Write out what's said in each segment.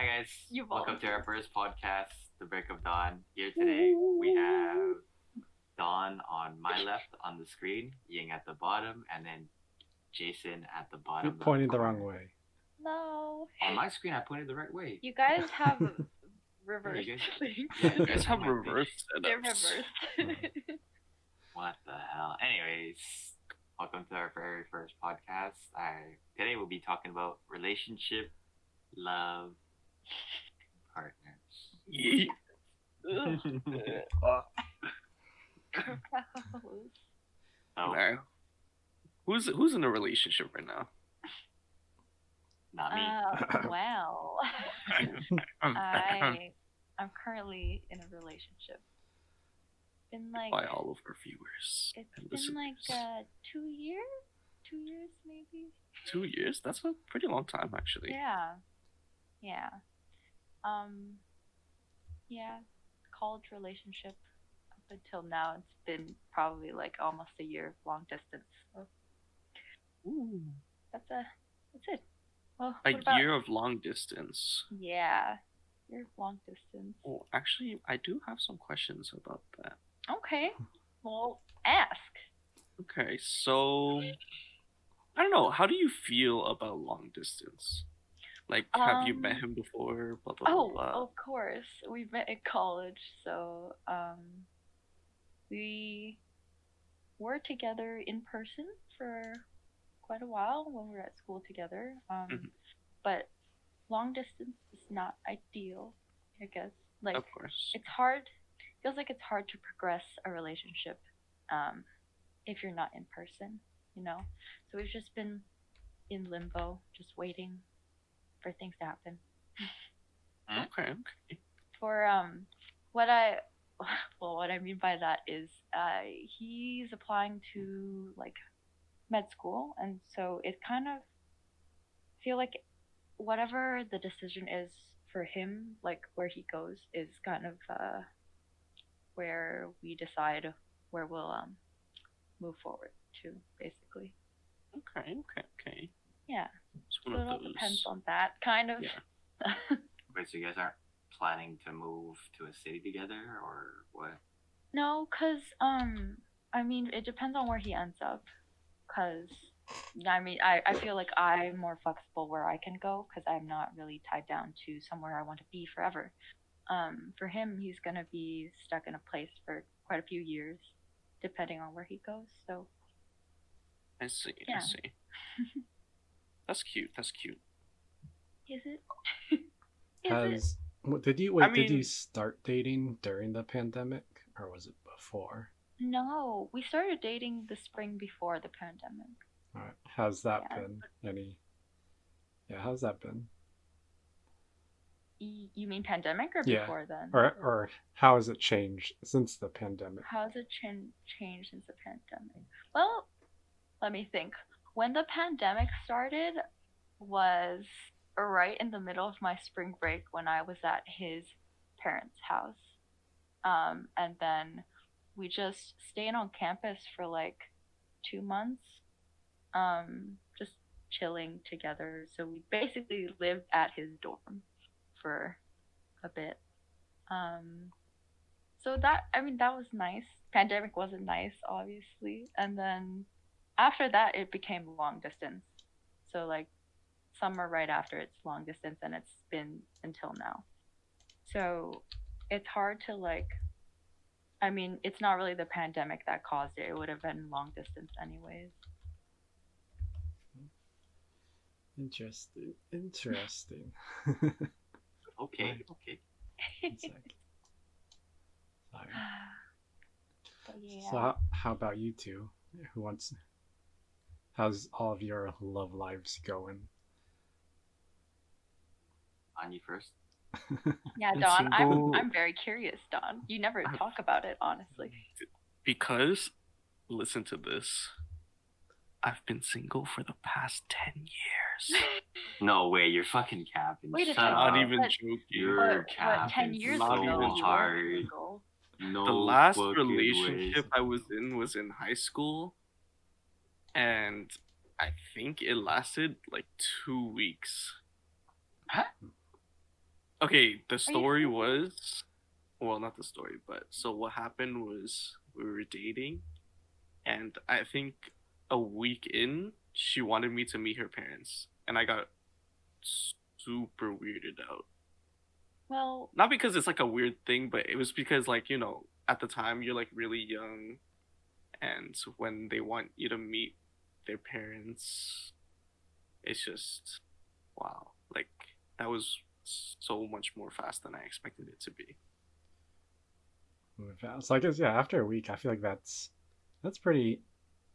Hi guys, You welcome to our first podcast, The Break of Dawn. Here today we have Dawn on my left on the screen, Ying at the bottom, and then Jason at the bottom. You're left pointing the wrong way. No. On my screen, I pointed the right way. You guys have reverse good. things. Yeah, You guys have Might be. reverse setups. They're reversed. What the hell? Anyways, welcome to our very first podcast. I today we'll be talking about relationship, love, partners. Yeet. Uh, Oh, no. Who's who's in a relationship right now? not me. Uh, well, I I'm currently in a relationship. Been like By all of our viewers it's and been like uh two years, two years maybe. Two years? That's a pretty long time, actually. Yeah, yeah. Um, yeah. College relationship up until now. It's been probably like almost a year long distance. So Ooh. that's a that's it. Well, A about- year of long distance. Yeah, year of long distance. Oh, actually, I do have some questions about that. Okay. Well, ask. Okay, so I don't know. How do you feel about long distance? Like, have you met Um, him before? Blah blah Oh, blah. of course. We met in college, so um, we were together in person for quite a while when we were at school together. Um, Mhm. but long distance is not ideal, I guess. Like of course. it's hard. Feels like it's hard to progress a relationship um, if you're not in person, you know. So we've just been in limbo, just waiting for things to happen. Okay, okay. for um what I well what I mean by that is uh he's applying to like med school and so it kind of feel like whatever the decision is for him like where he goes is kind of uh where we decide where we'll um move forward to basically Okay, okay, okay. yeah so one it all those. depends on that kind of Yeah. Wait, so you guys aren't planning to move to a city together, or what? No, cause um, I mean, it depends on where he ends up. Cause I mean, I I feel like I'm more flexible where I can go, cause I'm not really tied down to somewhere I want to be forever. Um, for him, he's gonna be stuck in a place for quite a few years, depending on where he goes. So I see, I see. That's cute. That's cute. is it? is it? Has what, did you wait? I did you start dating during the pandemic, or was it before? No, we started dating the spring before the pandemic. All right. How's that Yeah. been? Any? Yeah, how's that been? You mean pandemic or Yeah. before then? Or or how has it changed since the pandemic? How has it ch- changed since the pandemic? Well, let me think. When the pandemic started was right in the middle of my spring break when I was at his parents' house. Um, and then we just stayed on campus for like two months, um, just chilling together. So we basically lived at his dorm for a bit. Um, so that I mean that was nice. Pandemic wasn't nice, obviously, and then after that it became long distance. So like summer right after it's long distance, and it's been until now. So it's hard to like. I mean, it's not really the pandemic that caused it. It would have been long distance anyways. Interesting. Interesting. Okay, okay. One. Sorry. but yeah. So how, how about you two? Who wants? How's all of your love lives going? On you first. yeah, Don, I'm. I'm very curious, Don. You never talk about it, honestly. Because, listen to this. I've been single for the past 10 years. No way, you're fucking capping. Wait a Shut second. up. Not even but- joking. You're capping ten years Not ago, even you hard. No the last relationship ways. I was in was in high school, and I think it lasted like two weeks. Huh? okay, the story was well, not the story, but so what happened was we were dating, and I think a week in, she wanted me to meet her parents, and I got super weirded out. Well, Not because it's like a weird thing, but it was because like you know at the time you're like really young, and when they want you to meet their parents, it's just wow, like that was so much more fast than I expected it to be. Fast. So I guess yeah, after a week, I feel like that's that's pretty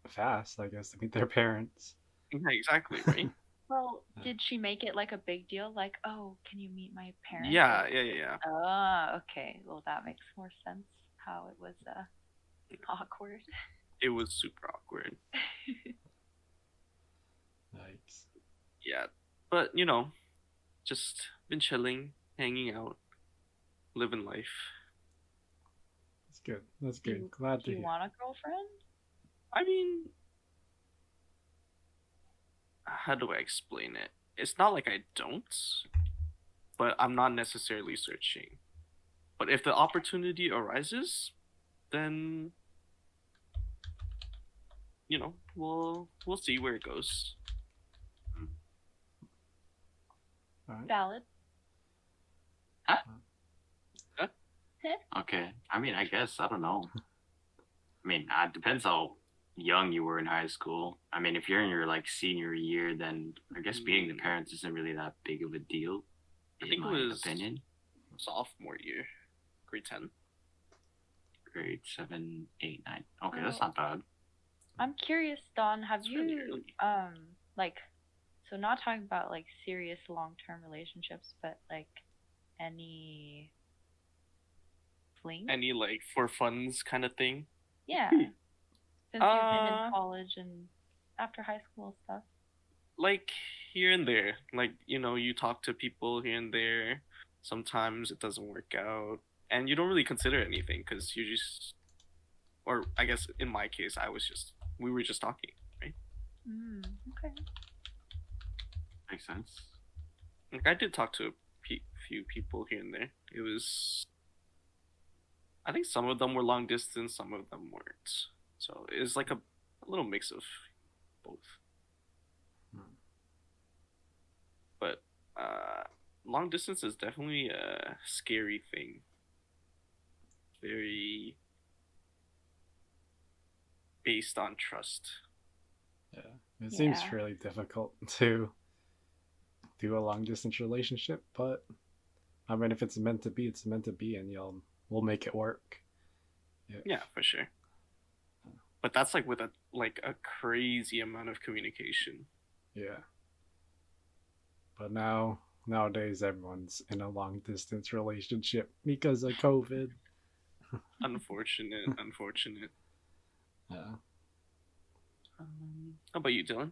fast. I guess to meet their parents. Yeah, exactly, right? well, did she make it like a big deal? Like, oh, can you meet my parents? yeah, yeah, yeah, yeah. Oh, okay. Well, that makes more sense. How it was uh, awkward. It was super awkward. Yikes. Yeah, but you know, just been chilling, hanging out, living life. That's good. That's Do good. you- Glad Do to you hear. want a girlfriend? I mean, how do I explain it? It's not like I don't, but I'm not necessarily searching. But if the opportunity arises, then you know, we'll we'll see where it goes. All right. Valid. Huh? Okay. I mean, I guess I don't know. I mean, uh, it depends how young you were in high school. I mean, if you're in your like senior year, then I guess being the Mm. parents isn't really that big of a deal. I in think it was- opinion. Sophomore year, grade ten. Grade seven, eight, nine. Okay, that's Oh. not bad. I'm curious, Don. Have It's you early. um like so not talking about like serious long term relationships, but like any fling? Any like for funds kind of thing. yeah. Since you've been Uh, in college and after high school stuff. like here and there like you know you talk to people here and there sometimes it doesn't work out and you don't really consider anything because you just or i guess in my case i was just we were just talking right Mm, okay. Makes sense. like i did talk to a pe- few people here and there it was i think some of them were long distance some of them weren't so it's like a, a little mix of both Hmm. but uh long distance is definitely a scary thing very based on trust Yeah. It seems Yeah. really difficult to do a long distance relationship, but I mean, if it's meant to be, it's meant to be, and you'll we'll make it work. yeah for sure but that's like with a like a crazy amount of communication Yeah. But now nowadays everyone's in a long distance relationship because of COVID. Unfortunate unfortunate Yeah. Um, how about you dylan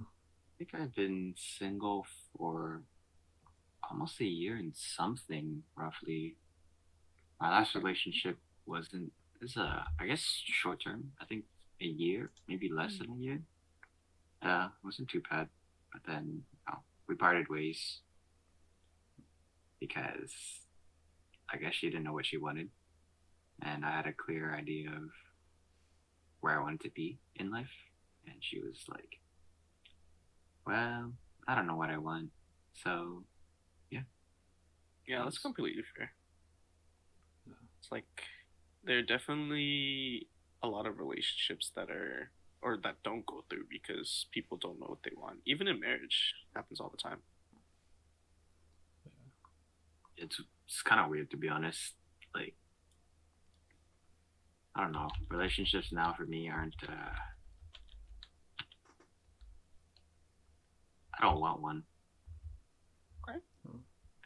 I think I've been single for almost a year and something, roughly. My last relationship wasn't. Is a I guess short term. I think a year, maybe less than a year. Uh, wasn't too bad. But then oh, we parted ways because I guess she didn't know what she wanted, and I had a clear idea of where I wanted to be in life, and she was like well, I don't know what I want. So, Yeah, Yeah, that's completely fair. It's like there are definitely a lot of relationships that are or that don't go through because people don't know what they want. Even in marriage, it happens all the time. it's it's kind of weird to be honest. Like, I don't know. Relationships now for me aren't. uh I don't want one. Okay.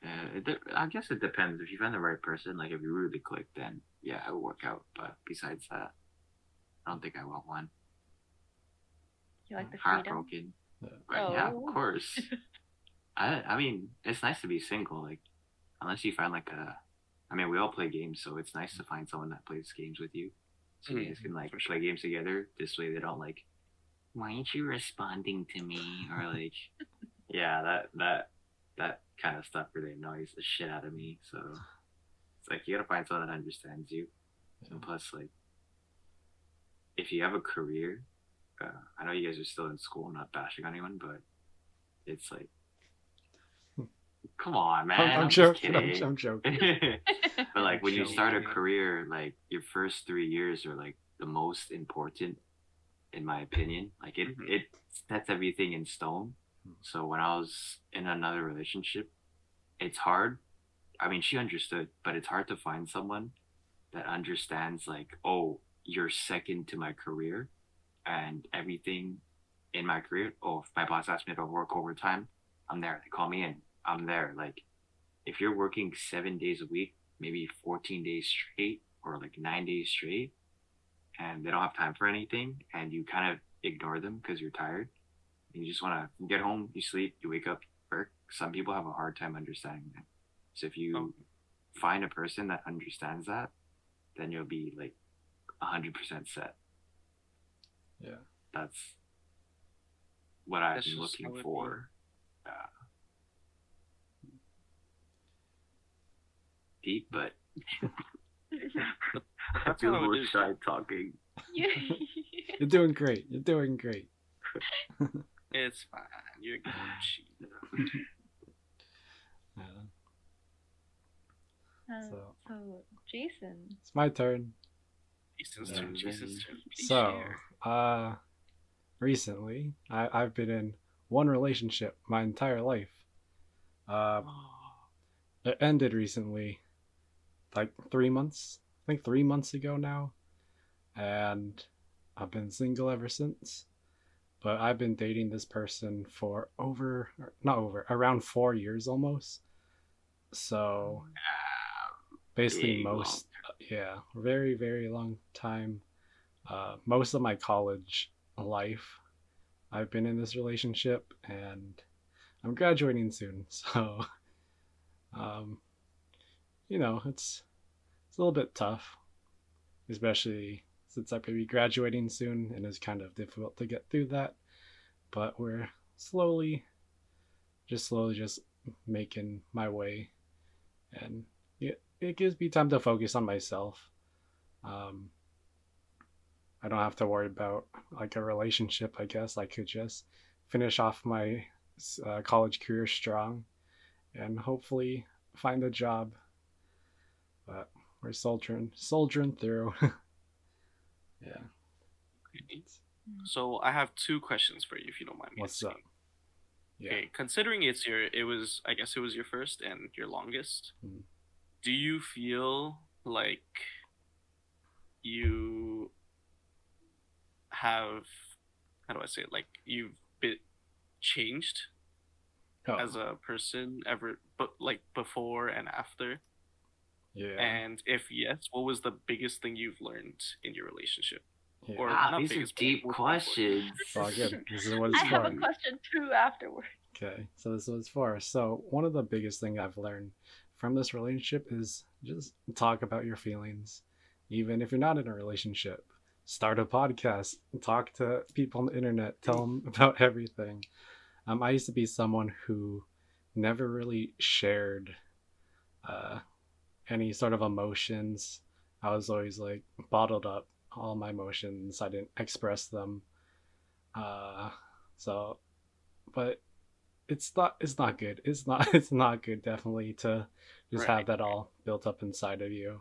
Uh, it de- I guess it depends. If you find the right person, like if you really click, then yeah, it will work out. But besides that, I don't think I want one. You like the freedom? Heartbroken. Yeah. But yeah, Oh. of course. I I mean, it's nice to be single. Like, unless you find like a, I mean, we all play games, so it's nice to find someone that plays games with you, so you guys can like play games together. This way, they don't like, why aren't you responding to me? Or like, yeah, that that that kind of stuff really annoys the shit out of me. So it's like you gotta find someone that understands you. And plus, like, if you have a career, uh, I know you guys are still in school, not bashing on anyone, but it's like, come on, man. I'm, I'm just joking. I'm. I'm joking. but like when you start a career, like your first three years are like the most important, in my opinion. Like it, Mhm. it sets everything in stone. Hmm. So when I was in another relationship, it's hard. I mean, she understood, but it's hard to find someone that understands like, oh, you're second to my career, and everything in my career. Oh, if my boss asks me to work overtime, I'm there. They call me in. I'm there. Like, if you're working seven days a week, maybe 14 days straight, or like nine days straight, and they don't have time for anything, and you kind of ignore them because you're tired, and you just want to get home, you sleep, you wake up, work. Some people have a hard time understanding that. So if you Oh. find a person that understands that, then you'll be like 100% set. Yeah. That's what I've That's been looking for. Uh, deep, but I That's feel how it more shy talking. You're doing great. You're doing great. It's fine. You're Gucci. Yeah. Uh, So so, Jason, it's my turn. Jason's Yeah, turn. Jason's then- turn. Please So, share. uh, recently I, I've been in one relationship my entire life. Uh, it ended recently, like three months. I think three months ago now, and I've been single ever since. But I've been dating this person for over, not over, around four years almost. So basically Big long most yeah very very long time uh, most of my college life i've been in this relationship and i'm graduating soon so um, you know it's it's a little bit tough especially since i'm going to be graduating soon and it's kind of difficult to get through that but we're slowly just slowly just making my way and it, it gives me time to focus on myself. Um, I don't have to worry about like a relationship. I guess I could just finish off my uh, college career strong, and hopefully find a job. But we're soldiering, soldiering through. yeah. So I have two questions for you, if you don't mind me. What's asking. up? Yeah. Okay, considering it's your, it was, I guess it was your first and your longest. Mhm. Do you feel like you have, how do I say it? Like you've been changed Oh, as a person ever, but like before and after? Yeah. And if yes, what was the biggest thing you've learned in your relationship? yeah. or- Wow, these are deep questions. It's all good. This is what it's I have for. a question too afterward. Okay, so this was for. So one of the biggest thing I've learned from this relationship is just talk about your feelings, even if you're not in a relationship. Start a podcast, talk to people on the internet, tell them about everything. Um, I used to be someone who never really shared uh, any sort of emotions. I was always like bottled up all my emotions. I didn't express them. Uh, so, but it's not it's not good it's not it's not good definitely to just Right. have that all built up inside of you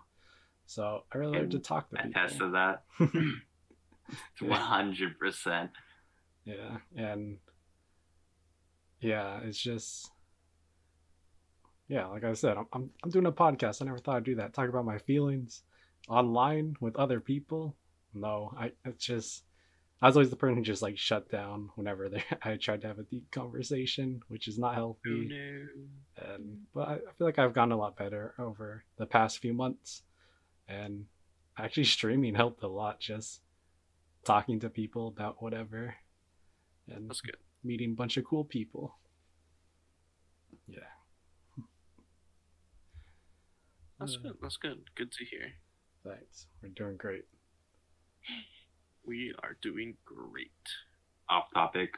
so i really learned to talk to I people tested that. One hundred percent. yeah and yeah it's just yeah like i said I'm, I'm i'm doing a podcast i never thought i'd do that talk about my feelings online with other people no i it's just i was always the person who just like shut down whenever they i tried to have a deep conversation which is not healthy Oh no. and but I, I feel like I've gotten a lot better over the past few months, and actually streaming helped a lot. Just talking to people about whatever, and That's good. meeting a bunch of cool people. Yeah. That's Uh, good. That's good. Good to hear. Thanks. We're doing great. We are doing great. Off topic.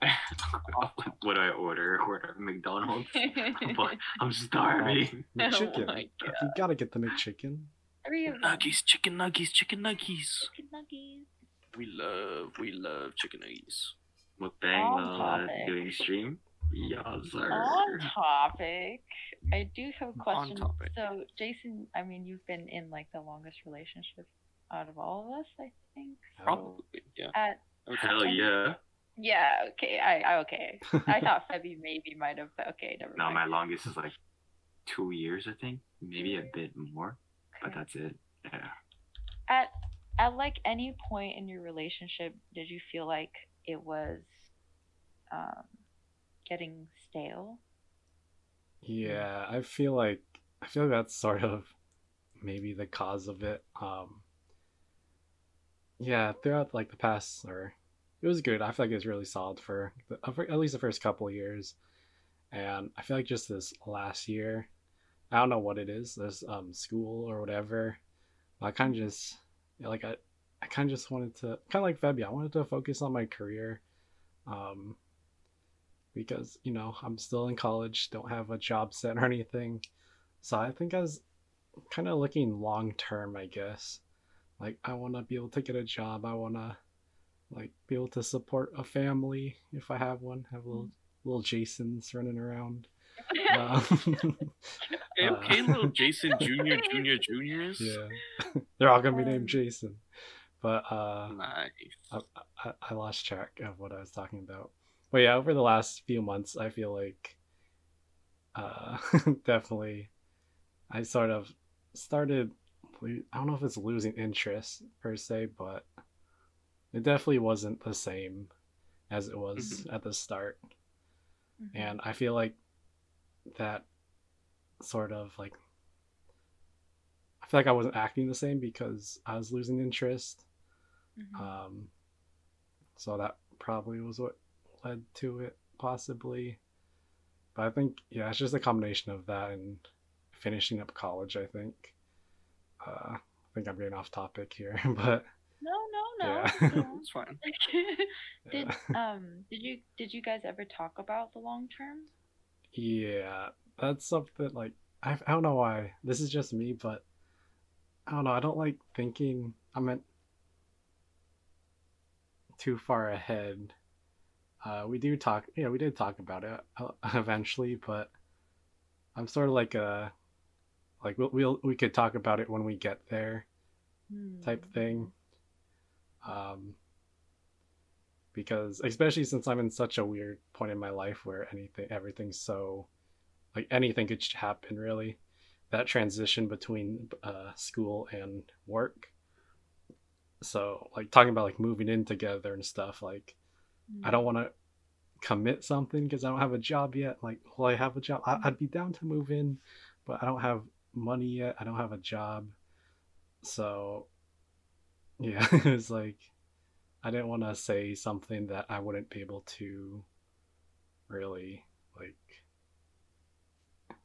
what do I order? Order McDonald's. but I'm starving. McChicken. Oh. You gotta get the McChicken. Three. Nuggies, chicken nuggies, chicken nuggies. Chicken nuggies. We love, we love chicken nuggies. Mukbang On while uh, topic. doing stream. Yeah, sir. On topic, I do have a On question. So, Jason, I mean, you've been in like the longest relationship out of all of us, I think. So Probably, yeah. At Okay. Hell yeah. yeah, okay, I, I okay. I thought Febby maybe might have, but okay, never No, mind. my longest is like two years, I think. Maybe a bit more, but that's it. Yeah. at at like any point in your relationship did you feel like it was um getting stale Yeah, I feel like I feel like that's sort of maybe the cause of it. Um Yeah, throughout like the past or it was good. I feel like it was really solid for, the, uh, at least the first couple years. And I feel like just this last year, I don't know what it is. this um school or whatever. I kind of just like I I kind of just wanted to kind of like Febby. I wanted to focus on my career. Um because you know I'm still in college, don't have a job set or anything. So I think I was kind of looking long term, I guess. Like I want to be able to get a job. I want to like be able to support a family if I have one. Have little little Jasons running around. Um, Okay, Uh, little Jason Junior, Junior, Juniors. yeah, they're all gonna be Um, named Jason. But uh, Nice. I, I, I lost track of what I was talking about. But yeah, over the last few months, I feel like uh, definitely I sort of started. I don't know if it's losing interest per se, but it definitely wasn't the same as it was at the start. Mhm. And I feel like that sort of like I feel like I wasn't acting the same because I was losing interest. Mhm. Um, so that probably was what led to it, possibly. But I think, yeah, it's just a combination of that and finishing up college. I think. Uh, I think I'm getting off topic here, but no no no Yeah. no. It's fine. did yeah. um did you did you guys ever talk about the long term yeah, that's something like I, I don't know why this is just me, but I don't know. I don't like thinking. I meant too far ahead. Uh, we do talk. Yeah, we did talk about it uh, eventually, but I'm sort of like a like we'll, we'll we could talk about it when we get there type Hmm. thing. Um, because especially since I'm in such a weird point in my life where anything, everything's so, like anything could happen really. That transition between uh, school and work. So like talking about like moving in together and stuff. Like I don't want to commit something because I don't have a job yet. Like, well, I have a job. I- I'd be down to move in, but I don't have money yet. I don't have a job. So, yeah, it was like, I didn't want to say something that I wouldn't be able to really, like,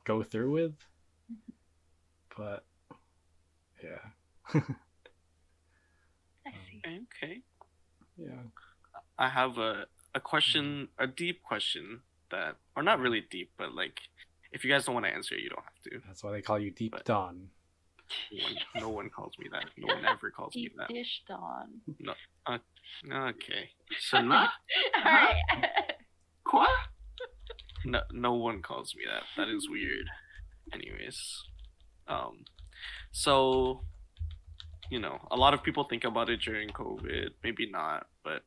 go through with. Mm-hmm. But, yeah. I um, see. Okay. Yeah. I have a a question, a deep question that, or not really deep, but like, if you guys don't want to answer, it, you don't have to. That's why they call you Deep But- Dawn. No one, no one calls me that. No one ever calls me Deep that. dish dawn Okay. So not all right what? No, no one calls me that. That is weird. Anyways, um, so you know, a lot of people think about it during COVID. Maybe not, but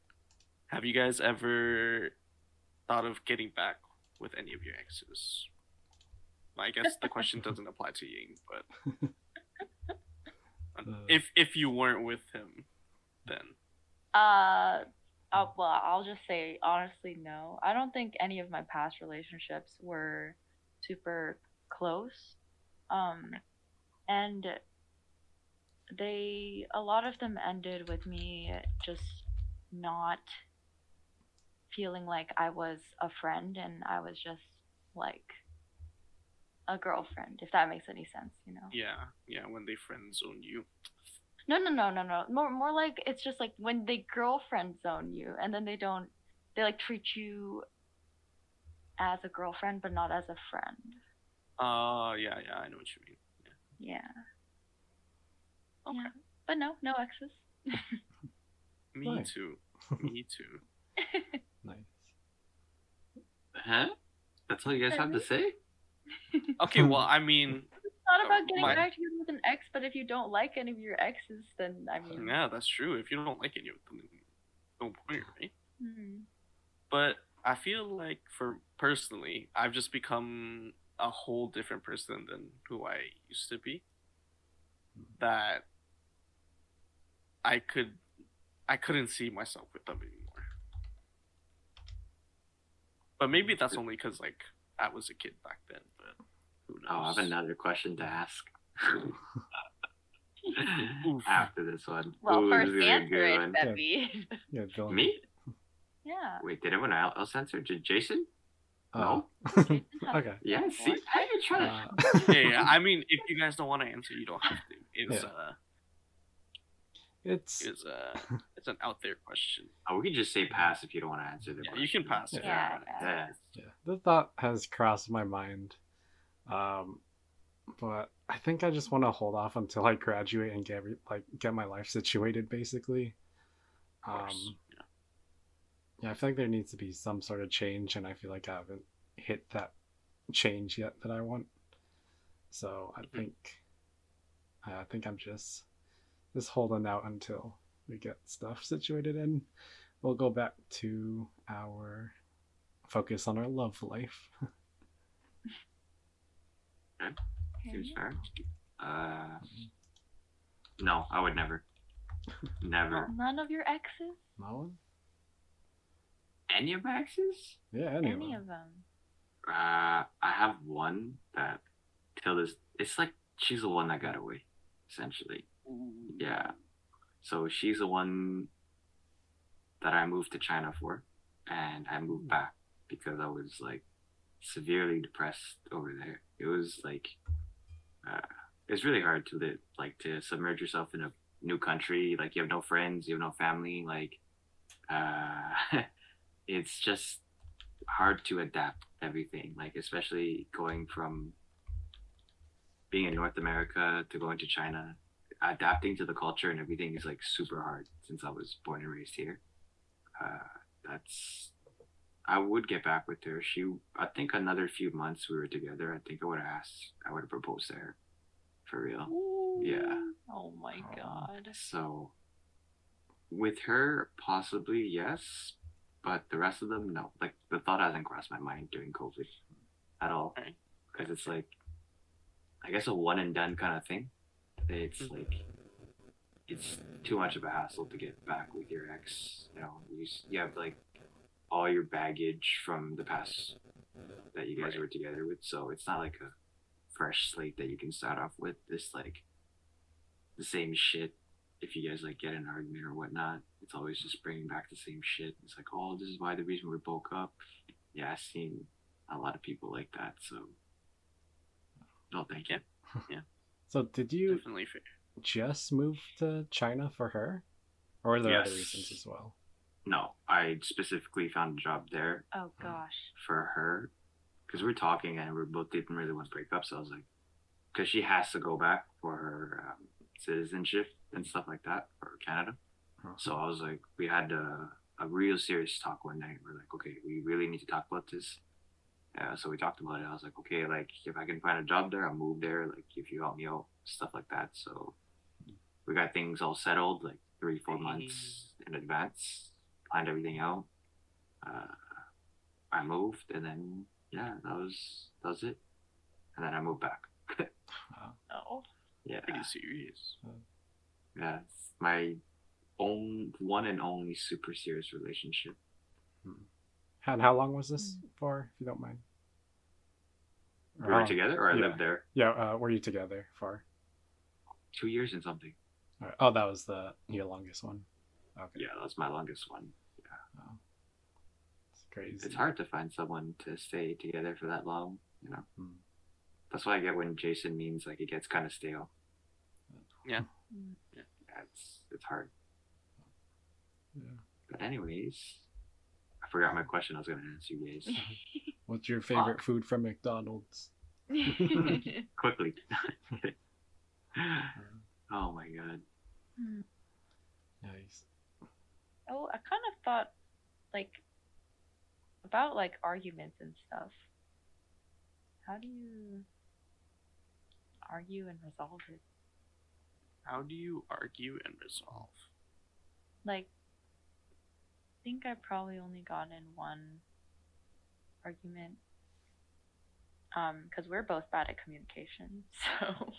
have you guys ever thought of getting back with any of your exes? I guess the question doesn't apply to Ying, but Uh, if if you weren't with him, then Uh, oh, well, I'll just say honestly, no. I don't think any of my past relationships were super close. Um, and they, a lot of them ended with me just not feeling like I was a friend and I was just like a girlfriend, if that makes any sense, you know? yeah, yeah, when they friend zone you, No, no, no, no, no. More, more like it's just like when they girlfriend zone you, and then they don't they like treat you as a girlfriend but not as a friend. Uh, yeah, yeah, I know what you mean. Yeah. Okay. Yeah. But no, no exes. Me Nice. too. Me too. Nice. Huh? That's all you guys have to say? Okay, well, I mean, It's not Oh, about getting my- back together with an ex, but if you don't like any of your exes, then I mean, yeah, that's true. If you don't like it, you no point, right? hmm. But I feel like, for personally, I've just become a whole different person than who I used to be. That I could, I couldn't see myself with them anymore. But maybe that's only because like I was a kid back then. But who knows? Oh, I have another question to ask. After this one. well, Ooh, first this is a answer good it, one. Peppy. Yeah, Dylan. Me? yeah. Wait, did everyone else answer? Did Jason? Oh. Jason has- okay. Yeah, see? What? How you trying. Uh, yeah, yeah. I mean, if you guys don't want to answer, you don't have to. It's Yeah. uh, it's it's a it's an out there question. Oh, we could just say pass if you don't want to answer the Yeah, question. you can pass if you Yeah, want to. Yeah. yeah. The thought has crossed my mind, um, but I think I just want to hold off until I graduate and get re- like get my life situated, basically. Of course. Um, yeah, I feel like there needs to be some sort of change, and I feel like I haven't hit that change yet that I want. So I Mhm. think, I think I'm just just holding out until we get stuff situated, and we'll go back to our focus on our love life. Seems fair. Uh, no, I would never. Never. None of your exes? No one? Any of my exes? Yeah, any, Any of of them. them? Uh, I have one that till this, it's like she's the one that got away, essentially. Yeah. So she's the one that I moved to China for, and I moved back because I was like severely depressed over there. It was like, uh, it's really hard to live, like to submerge yourself in a new country. Like you have no friends, you have no family. Like, uh, it's just hard to adapt everything. Like especially going from being in North America to going to China adapting to the culture and everything is like super hard since I was born and raised here. Uh, that's I would get back with her. She I think another few months we were together. I think I would have asked I would have proposed to her. For real. Yeah. Oh my Oh. god. So with her possibly yes, but the rest of them no. Like the thought hasn't crossed my mind during COVID at all. Because it's like I guess a one and done kind of thing. It's like it's too much of a hassle to get back with your ex. You know, you you have like all your baggage from the past that you guys Right. were together with, so it's not like a fresh slate that you can start off with. This like the same shit. If you guys like get an argument or whatnot, it's always just bringing back the same shit. It's like, oh, this is why the reason we broke up. Yeah, I've seen a lot of people like that. So, no, thank you. So did you Definitely fair. just move to China for her? Or were there other reasons as well? No, I specifically found a job there Oh gosh. for her because we are talking and we both didn't really want to break up. So I was like, because she has to go back for her um, citizenship and stuff like that for Canada. Huh. So I was like, we had a, a real serious talk one night. We're like, okay, we really need to talk about this. Uh, so we talked about it. I was like, okay, like if I can find a job there, I'll move there. Like if you help me out, stuff like that. So we got things all settled, like three, four months in advance, planned everything out. Uh, I moved, and then yeah, that was that was it. And then I moved back. Oh. Yeah, Pretty serious. yeah, it's my own one and only super serious relationship. And how long was this for, if you don't mind? Or We were how together, or I yeah. lived there Yeah, uh, were you together for? two years and something. Alright. Oh, that was the your longest one. Okay, Yeah, that was my longest one. it's crazy. It's hard to find someone to stay together for that long, you know. Hmm. That's why I get when Jason means like it gets kind of stale. Mm. Yeah, it's it's hard. Yeah. But anyways, I forgot my question. I was gonna ask you guys What's your favorite food from McDonald's? quickly. oh my god. Hmm. Nice. Oh, I kind of thought like about like arguments and stuff. How do you argue and resolve it? How do you argue and resolve? Like, I think I've probably only got in one argument. Um, because we're both bad at communication, so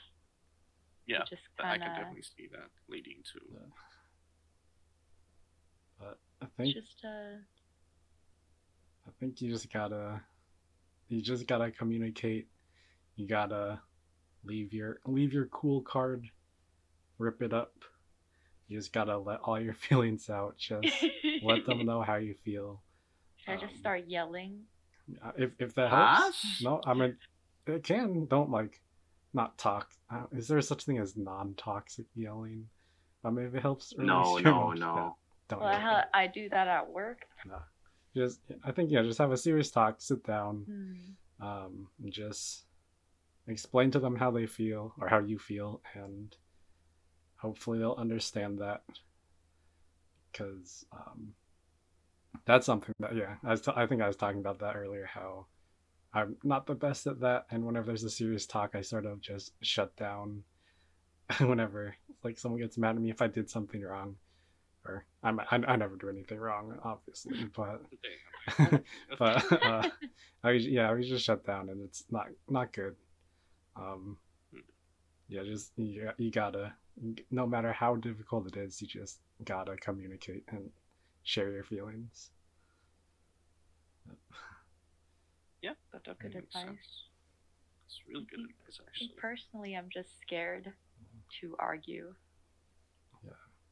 Yeah, we just I can definitely see that leading to. But I think just uh I think you just gotta you just gotta communicate. You gotta leave your leave your cool card, rip it up. You just gotta let all your feelings out. Just let them know how you feel. Should I just um, start yelling? Uh, If if that Huh? helps. No, I mean it can. Don't like not talk. Uh, is there such thing as non-toxic yelling? I mean, if it helps. release No, no, emotions, no. yeah, Don't Well, I, yell. I do that at work. No, just I think yeah, just have a serious talk, sit down, Hmm. um, and just explain to them how they feel or how you feel, and hopefully they'll understand that. Because um, that's something that yeah, I was t- I think I was talking about that earlier. How I'm not the best at that, and whenever there's a serious talk, I sort of just shut down. whenever like someone gets mad at me if I did something wrong, or I'm, I I never do anything wrong, obviously, but but uh, I yeah, I was just shut down, and it's not not good. Um, yeah, just you, you gotta, no matter how difficult it is, you just gotta communicate and share your feelings. yeah, But that good makes advice. sense. It's really good advice, actually. personally, I'm just scared to argue. Yeah.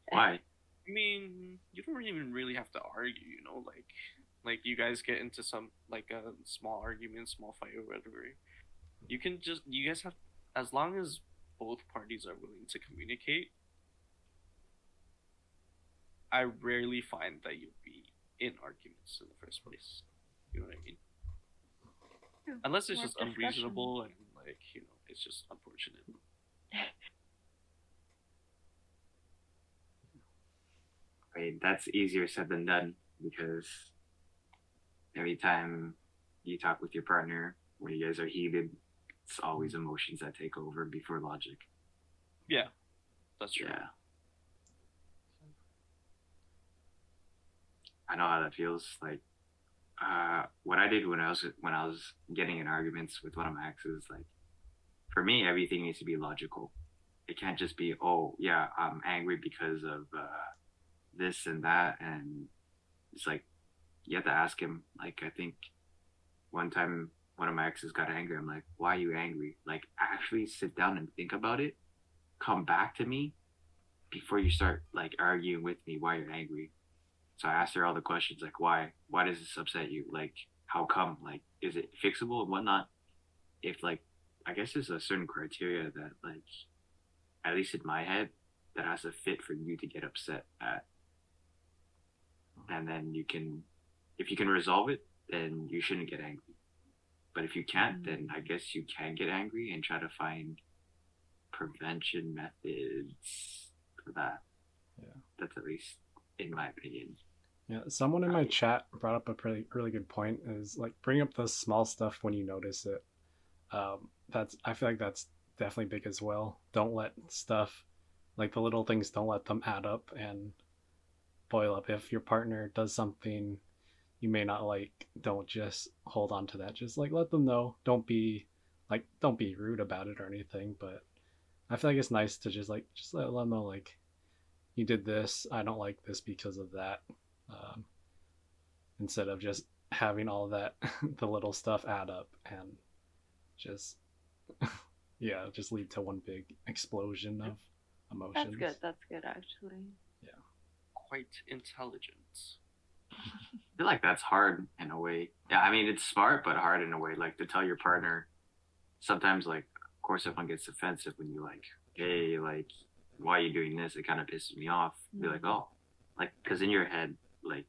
Why? I mean, you don't even really have to argue, you know, like like you guys get into some like a small argument, small fight or whatever. You can just you guys have as long as both parties are willing to communicate. I rarely find that you'll be in arguments in the first place. You know what I mean? Yeah, Unless it's just discussion. unreasonable and like, you know, it's just unfortunate. I mean, that's easier said than done because every time you talk with your partner when you guys are heated, it's always emotions that take over before logic. Yeah. That's true. Yeah. I know how that feels. Like, uh, what I did when I was when I was getting in arguments with one of my exes, like, for me, everything needs to be logical. It can't just be, oh yeah, I'm angry because of uh, this and that, and it's like you have to ask him. Like, I think one time one of my exes got angry. I'm like, why are you angry? Like, actually sit down and think about it. Come back to me before you start like arguing with me why you're angry. So I asked her all the questions like why why does this upset you? Like how come? Like is it fixable and whatnot? If like I guess there's a certain criteria that like at least in my head that has to fit for you to get upset at. And then you can if you can resolve it, then you shouldn't get angry. But if you can't, then I guess you can get angry and try to find prevention methods for that. Yeah. That's at least in my opinion. Yeah, someone in my chat brought up a pretty really good point. Is like bring up the small stuff when you notice it. Um, that's I feel like that's definitely big as well. Don't let stuff like the little things. Don't let them add up and boil up. If your partner does something you may not like, don't just hold on to that. Just like let them know. Don't be like don't be rude about it or anything. But I feel like it's nice to just like just let them know like you did this. I don't like this because of that um, instead of just having all that the little stuff add up and just yeah just lead to one big explosion of emotions That's good. That's good, actually. Yeah. Quite intelligent. I feel like that's hard in a way. Yeah, I mean it's smart but hard in a way. Like to tell your partner sometimes like of course if everyone gets defensive when you like, hey, like why are you doing this? It kind of pisses me off. Be like, Mhm. oh, like because in your head, like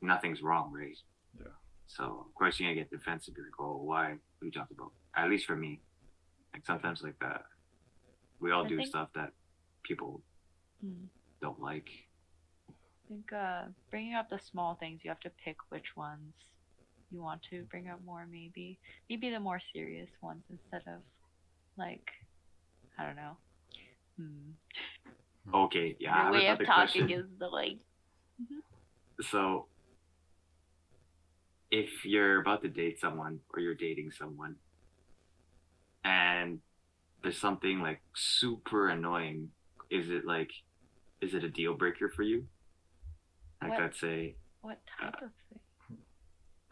nothing's wrong, right? Yeah. So of course you're gonna get defensive. You're like, oh, why? What are you talking about? At least for me, like sometimes like that, we all I do think- stuff that people Hmm. don't like. I think uh, bringing up the small things, you have to pick which ones you want to bring up more. Maybe, maybe the more serious ones instead of like, I don't know. Hmm. Okay, yeah. Your way of talking question. is the like. So, if you're about to date someone or you're dating someone, and there's something like super annoying, is it like, is it a deal breaker for you? Like, What? let's say, What type of thing?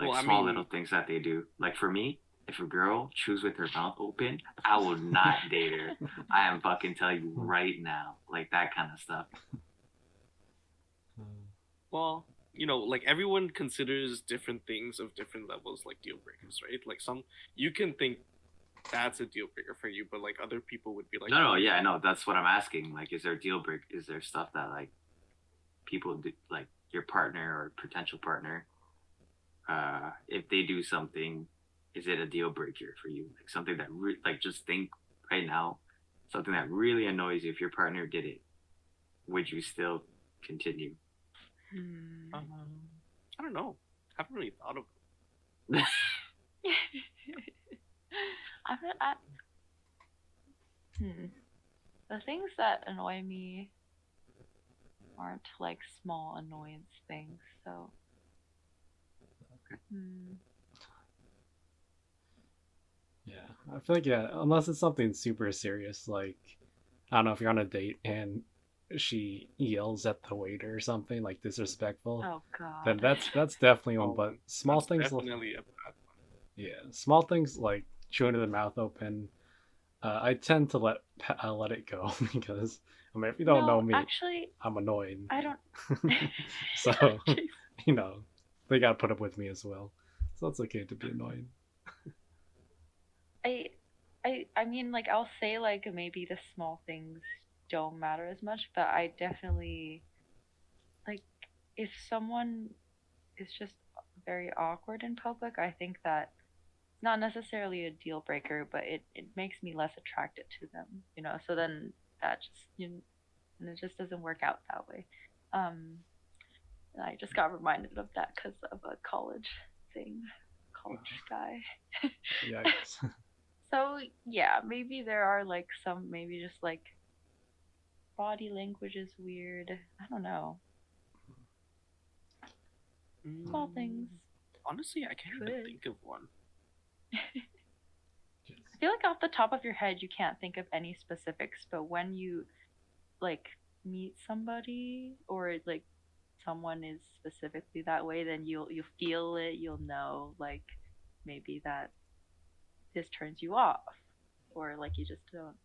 like Well, I small mean- little things that they do. Like for me, if a girl chews with her mouth open, I will not date her. I am fucking telling you right now, like that kind of stuff. Uh, Well, you know, like everyone considers different things of different levels like deal breakers, right? Like some you can think that's a deal breaker for you, but like other people would be like, no, no, yeah, I know. That's what I'm asking. Like, is there a deal break? Is there stuff that like people do, like your partner or potential partner, uh, if they do something, is it a deal breaker for you? Like something that re- like just think right now, something that really annoys you. If your partner did it, would you still continue? Hmm. Um, I don't know. I haven't really thought of. I'm not. I, hmm. The things that annoy me aren't like small annoyance things, so. Hmm. Yeah, I feel like yeah, unless it's something super serious, like I don't know if you're on a date and she yells at the waiter or something like disrespectful, Oh God. then that's that's definitely one. Oh, But small That's things, like, definitely a bad one. yeah, small things like chewing the mouth open, uh, I tend to let uh, let it go because I mean if you don't no, know me, Actually, I'm annoying. I don't. so you know they gotta put up with me as well. So it's okay to be annoying. I, I, I mean, like I'll say like maybe the small things don't matter as much, but I definitely, like, if someone is just very awkward in public, I think that it's not necessarily a deal breaker, but it it makes me less attracted to them, you know. So then that just you, and it just doesn't work out that way. Um, and I just got reminded of that because of a college thing, college guy. Yikes. So yeah, maybe there are like some maybe just like body language is weird. I don't know. Small Mm, things. Honestly, I can't even think of one. I feel like off the top of your head you can't think of any specifics, but when you like meet somebody or like someone is specifically that way, then you'll you'll feel it, you'll know like maybe that this turns you off. Or like you just don't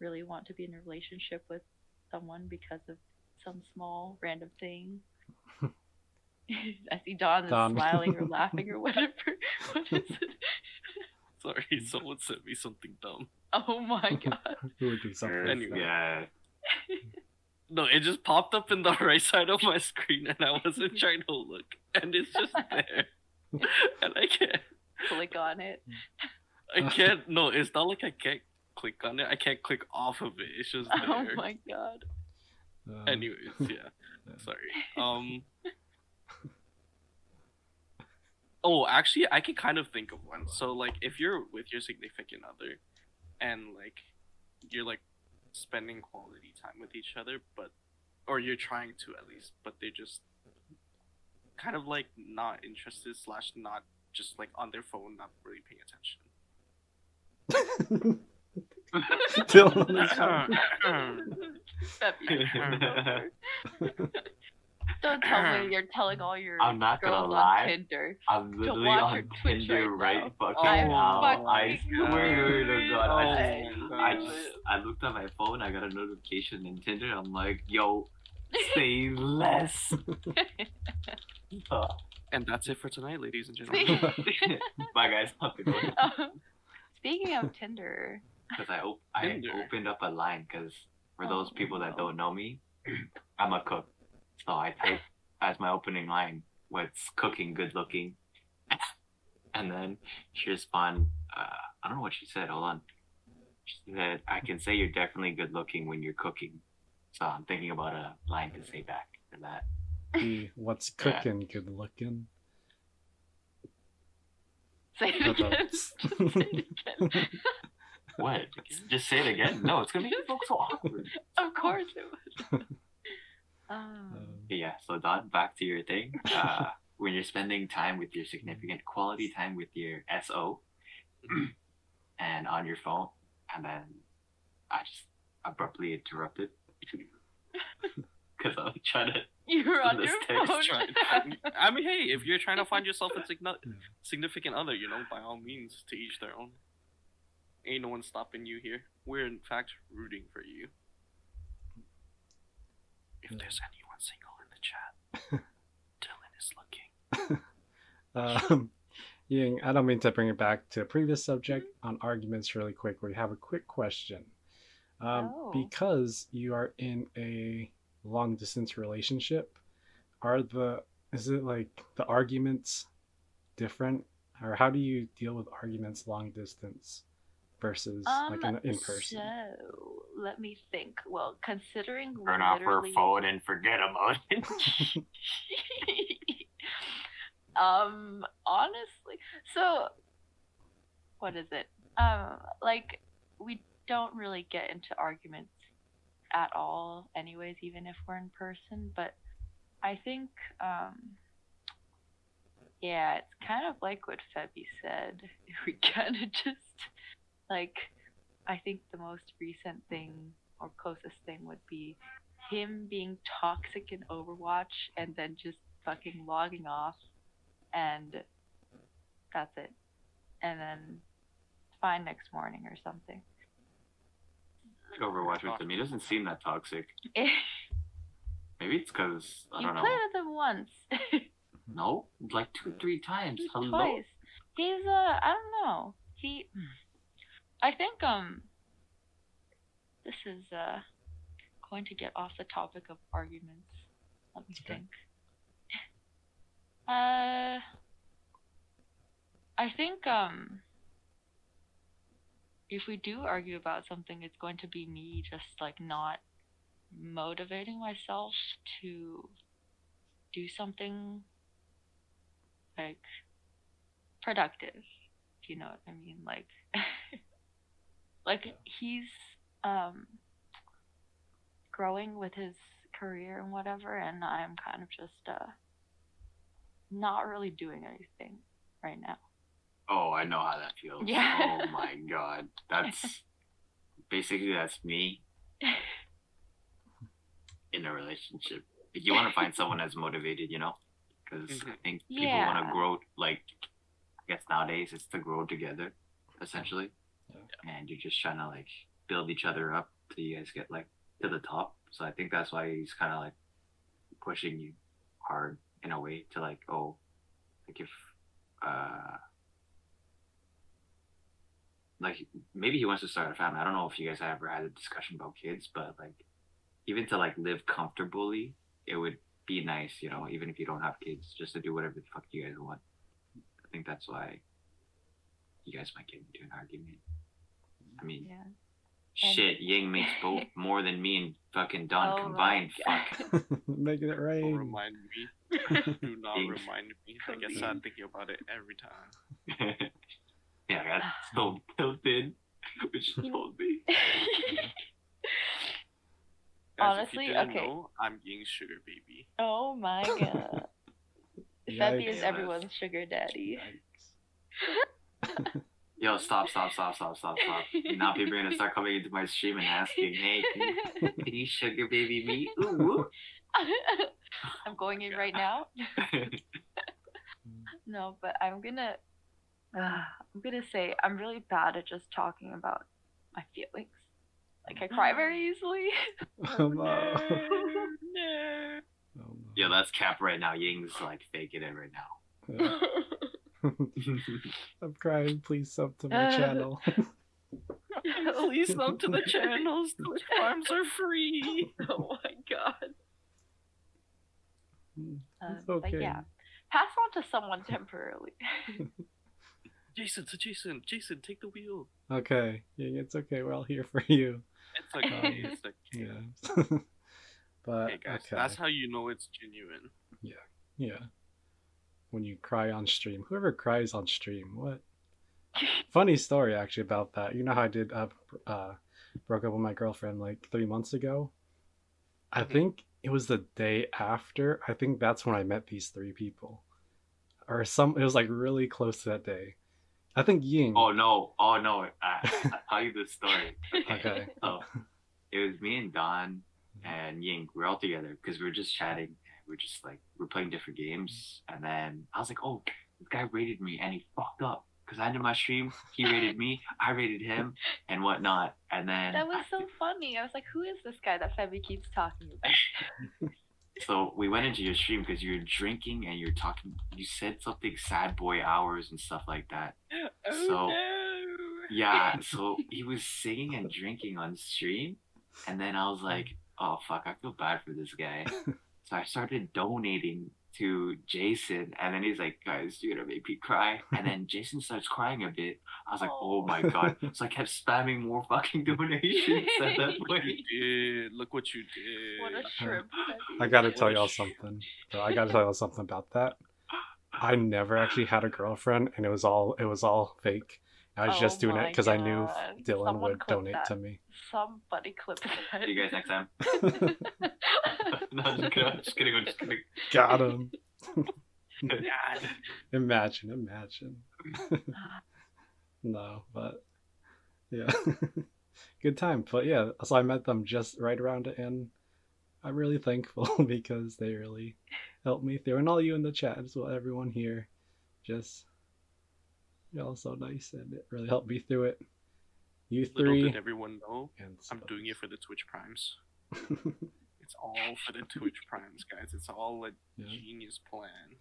really want to be in a relationship with someone because of some small random thing. I see Don is smiling or laughing or whatever. What is it? Sorry, someone sent me something dumb. Oh my god. Who would do something? Anyway. Yeah. No, it just popped up in the right side of my screen, and I wasn't trying to look, and it's just there, and I can't, Click on it. I can't. No, it's not like I can't click on it. I can't click off of it. It's just there. Oh my god. Um, Anyways, yeah. yeah. Sorry. Um. Oh, actually, I can kind of think of one. So, like, if you're with your significant other, and like, you're like spending quality time with each other, but, or you're trying to at least, but they're just kind of like not interested slash not just like on their phone, not really paying attention. Dylan is trying- That'd be Don't tell me you're telling all your I'm not gonna girls lie. on Tinder. I'm literally watch on your Twitch Tinder right right, now. fucking I now. fucking I swear to God, I Oh just, I just, I looked at my phone. I got a notification in Tinder. I'm like, yo, say less. Uh, And that's it for tonight, ladies and gentlemen. Bye, guys. Have to go. Speaking of Tinder, Because I, op- I opened up a line because for those Oh, people that no. don't know me, I'm a cook. So I take as my opening line, what's cooking good looking? and then she responded, uh, I don't know what she said. Hold on. She said, I can say you're definitely good looking when you're cooking. So I'm thinking about a line to say back for that. The what's Yeah. cooking good looking. Say it Hold on. again. Say it again. What? Just say it again? No, it's gonna make you so awkward. Of course it was. Um, Um, But yeah, so Don, back to your thing. Uh, when you're spending time with your significant quality time with your SO and on your phone, and then I just abruptly interrupted because I'm trying to. you're on your phone. Trying- I mean, hey, if you're trying to find yourself a signi- significant other, you know, by all means, to each their own. Ain't no one stopping you here. We're in fact rooting for you. If Yeah. there's anyone single in the chat, Dylan is looking. Um, Ying, I don't mean to bring it back to a previous subject on arguments really quick. We have a quick question. Um, Oh. Because you are in a long distance relationship, are the is it like the arguments different, or how do you deal with arguments long distance versus like in, in person? Um, So let me think. Well, considering we Turn off her literally- phone and forget about it. um, honestly, so what is it? Um, like we don't really get into arguments at all, anyways, even if we're in person. But I think, um, yeah, it's kind of like what Febby said. We kind of just like, I think the most recent thing or closest thing would be him being toxic in Overwatch and then just fucking logging off and that's it. And then fine next morning or something. Overwatch with me doesn't seem that toxic. Maybe it's because I don't know. played with him once. No, like two, three times. Hello. Twice. He's uh I don't know. He I think um this is uh going to get off the topic of arguments. Let me Okay. think. Uh I think um if we do argue about something it's going to be me just like not motivating myself to do something like productive if you know what i mean like like he's um growing with his career and whatever and i'm kind of just uh not really doing anything right now Oh, I know how that feels. Yeah. Oh my god, that's basically that's me in a relationship. If you want to find someone that's motivated, you know, because I Mhm. think people want to grow. Like, I guess nowadays it's to grow together, essentially, Yeah. and you're just trying to like build each other up till you guys get like to the top. So I think that's why he's kind of like pushing you hard in a way to like, oh, like if uh like maybe he wants to start a family. I don't know if you guys have ever had a discussion about kids, but like even to like live comfortably, it would be nice, you know, even if you don't have kids, just to do whatever the fuck you guys want. I think that's why you guys might get into an argument. I mean, yeah shit, Ying makes both more than me and fucking Don Oh combined. God. Fuck. Making it rain. Don't remind me. Do not Thanks. remind me. I get sad thinking about it every time. yeah, I got so tilted, which she told me. Honestly, if you didn't okay. know, I'm Ying's sugar baby. oh my god Febby is everyone's sugar daddy Yikes. Yo, stop, stop, stop, stop, stop, stop. now people are gonna start coming into my stream and asking, hey, can you, can you sugar baby me? Ooh, woo. I'm going in right now. No, but I'm gonna. Uh, I'm gonna say I'm really bad at just talking about my feelings. Like I cry very easily. Oh no. no. Oh, no. Yo, that's cap right now. Ying's like faking it right now. Yeah. I'm crying. Please sub to my Uh. channel. Please sub to the channels. Twitch farms are free. oh my god. It's Um, okay. But yeah, pass on to someone temporarily. Jason, to Jason, Jason, take the wheel. Okay, yeah, it's okay. We're all here for you. It's okay. it's okay. Yeah. but Hey guys, okay, that's how you know it's genuine. Yeah, yeah. When you cry on stream, whoever cries on stream, what? Funny story actually about that. You know how I did uh, uh broke up with my girlfriend like three months ago. I Mhm. think it was the day after. I think that's when I met these three people, or some. It was like really close to that day. I think Ying. Oh no! Oh no! I, I'll tell you the story. Okay. So it was me and Don and Ying. We are all together because we were just chatting. We are just like we are playing different games, and then I was like, "Oh, this guy raided me, and he fucked up." Because I ended my stream, he raided me, I raided him, and whatnot. And then that was I so funny. I was like, who is this guy that Febby keeps talking about? So we went into your stream because you're drinking and you're talking. You said something sad boy hours and stuff like that. Oh, So- no. Yeah. So he was singing and drinking on stream, and then I was like, "Oh fuck, I feel bad for this guy." So I started donating to Jason, and then he's like, "Guys, you're gonna make me cry." And then Jason starts crying a bit. I was like, "Oh, oh my god!" So I kept spamming more fucking donations at that point. You did. Look what you did. What a shrimp. I gotta What tell y'all sh- something. So I gotta tell y'all something about that. I never actually had a girlfriend, and it was all it was all fake. I was Oh just doing it because I knew Dylan Someone would donate that. to me. Somebody clip that. See you guys next time. no, just kidding. I'm just kidding. I'm just kidding. Got him. God. Imagine, imagine. no, but yeah, good time. But yeah, so I met them just right around it, and I'm really thankful because they really helped me through, and all you in the chat as well, everyone here, just y'all so nice, and it really helped me through it. You Little three, did everyone know, and I'm doing it for the Twitch primes. It's all for the Twitch primes, guys. It's all a Yeah. genius plan.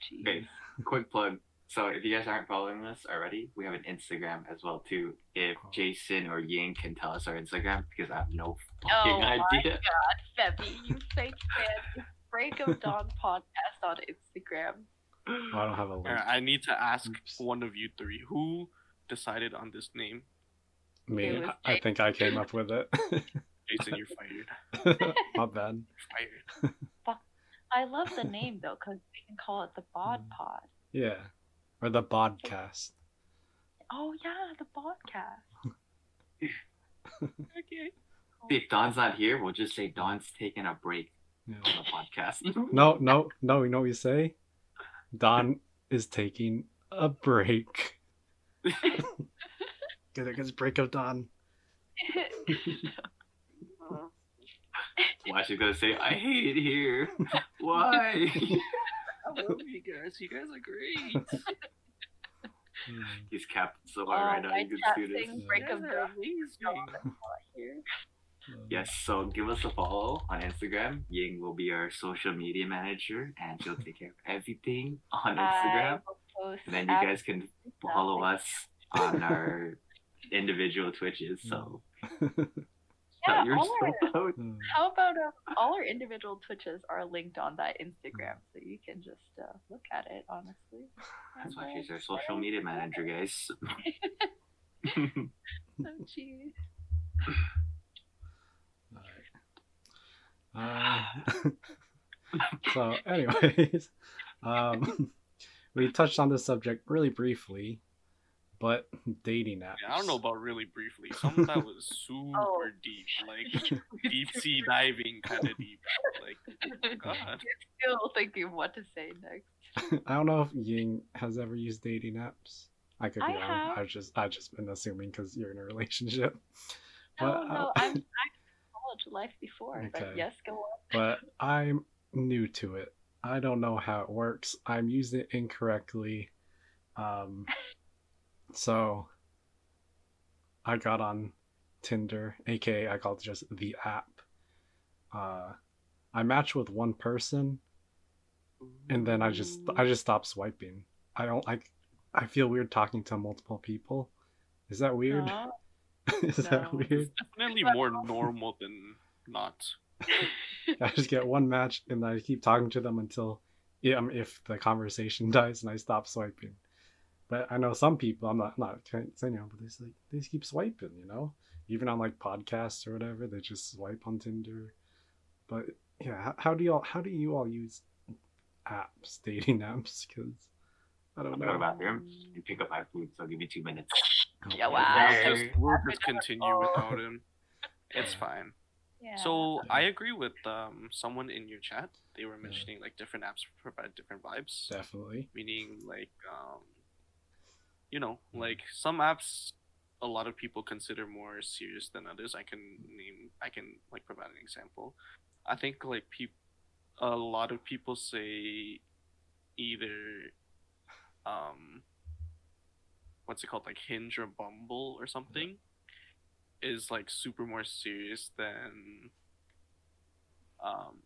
Jeez. Okay, quick plug. So if you guys aren't following us already, we have an Instagram as well too. If Oh. Jason or Ying can tell us our Instagram, because I have no fucking idea. Oh fucking my idea. god, Febby, you fake fan. Break of Dawn podcast on Instagram. Oh, I don't have a link. I need to ask Oops. one of you three who decided on this name. Me, was I think I came up with it. Jason, you're fired. My bad. You're fired. I love the name though, because we can call it the Bod Mm. Pod. Yeah, or the podcast. Oh yeah, the podcast. Okay. If Don's not here, we'll just say Don's taking a break Yeah. on the podcast. No, no, no. You know what you say? Don is taking a break. Get it? Cause break of Don. Why she's gonna say I hate it here? Why? I love you guys. You guys are great. He's capped so Oh, hard right now. my You can chat see this. thing Yeah. break You of Dawn here. Yes, so give us a follow on Instagram. Ying will be our social media manager, and she'll take care of everything on Instagram. And then you guys can follow us on our individual Twitches. So Yeah, you're all our. Mm. how about uh, all our individual Twitches are linked on that Instagram, so you can just uh, look at it. Honestly, That's why she's our social media manager, guys. So cheese. Uh, so, anyways, um, we touched on this subject really briefly, but dating apps. Yeah, I don't know about really briefly. Some of that was super Oh. deep, like deep sea diving kind of deep. Like, God. Still thinking what to say next. I don't know if Ying has ever used dating apps. I could be I wrong. have. I just I just been assuming because you're in a relationship. No, But, no, uh, I'm I've college life before, but yes, go on. but I'm new to it. I don't know how it works. I'm using it incorrectly. Um, so I got on Tinder, aka I call it just the app. Uh, I matched with one person, and then I just I just stopped swiping. I don't like. I feel weird talking to multiple people. Is that weird? No. Is that No. weird? Definitely more normal than not. I just get one match and I keep talking to them until yeah, um, if the conversation dies and I stop swiping. But I know some people. I'm not not saying you know, but they just like they just keep swiping. You know, even on like podcasts or whatever, they just swipe on Tinder. But yeah, how, how do you all how do you all use apps, dating apps? Because I don't I'm know. going to the bathroom and pick up my food, so give me two minutes. Yeah, Okay. wow. We'll just, we'll just continue without him. It's fine. Yeah. So I agree with um someone in your chat. They were mentioning like different apps provide different vibes. Definitely. Meaning like um you know, like some apps a lot of people consider more serious than others. I can name I can like provide an example. I think like peop a lot of people say either um what's it called like Hinge or Bumble or something is like super more serious than um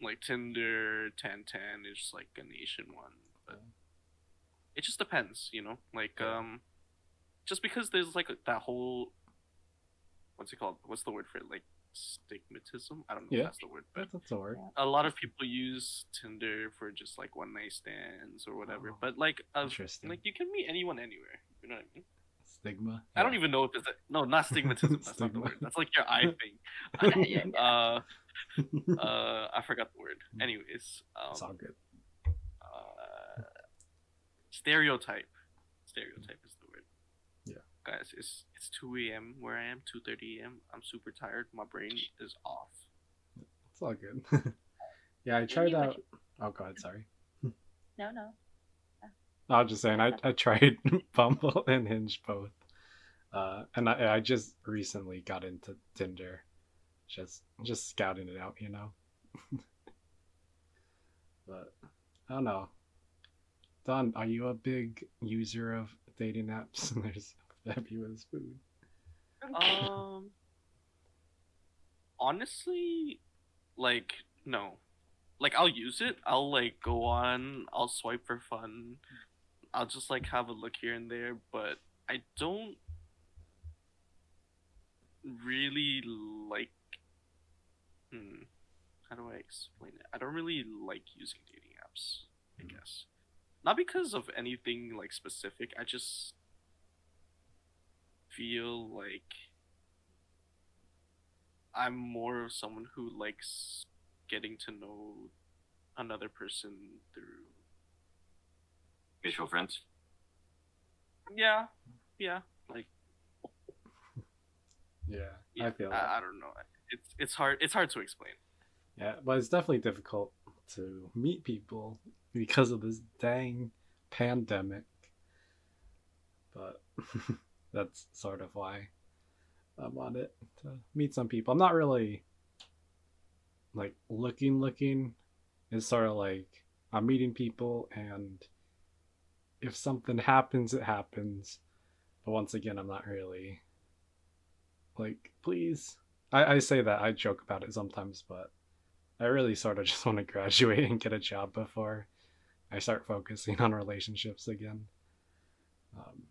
like Tinder, Tan Tan is like a nation one, but it just depends, you know. Like Yeah. um, just because there's like that whole what's it called? What's the word for it? Like stigmatism? I don't know Yeah. if that's the word, but That's, that's a word. a lot of people use Tinder for just like one night stands or whatever. Oh, but like, uh, Interesting. like you can meet anyone anywhere. You know what I mean? Stigma. I don't even know if it's a, no, not stigmatism. That's not the Stigma. word. That's like your eye thing. Yeah, yeah. Uh, uh, I forgot the word. Anyways, it's all um, good. Stereotype. Stereotype is the word. Yeah. Guys, it's it's two a.m. where I am. Two thirty a.m. I'm super tired. My brain is off. It's all good. yeah, I tried knew what out. Oh god, sorry. no, no. I was just saying, I, I tried Bumble and Hinge both, uh, and I, I just recently got into Tinder, just just scouting it out, you know. but I don't know. Don, are you a big user of dating apps? And there's fabulous food. Um, honestly, like no, like I'll use it. I'll like go on. I'll swipe for fun. I'll just like have a look here and there, but I don't really like. Hmm, how do I explain it? I don't really like using dating apps. I Mhm. guess not because of anything like specific. I just feel like I'm more of someone who likes getting to know another person through Mutual friends. yeah yeah like Yeah, yeah, I feel that. I, I don't know it's it's hard it's hard to explain Yeah, but it's definitely difficult to meet people because of this dang pandemic. But that's sort of why I'm on it to meet some people. I'm not really like looking, looking. It's sort of like I'm meeting people, and if something happens, it happens. But once again, I'm not really like, please. I, I say that I joke about it sometimes, but I really sort of just want to graduate and get a job before I start focusing on relationships again. Um,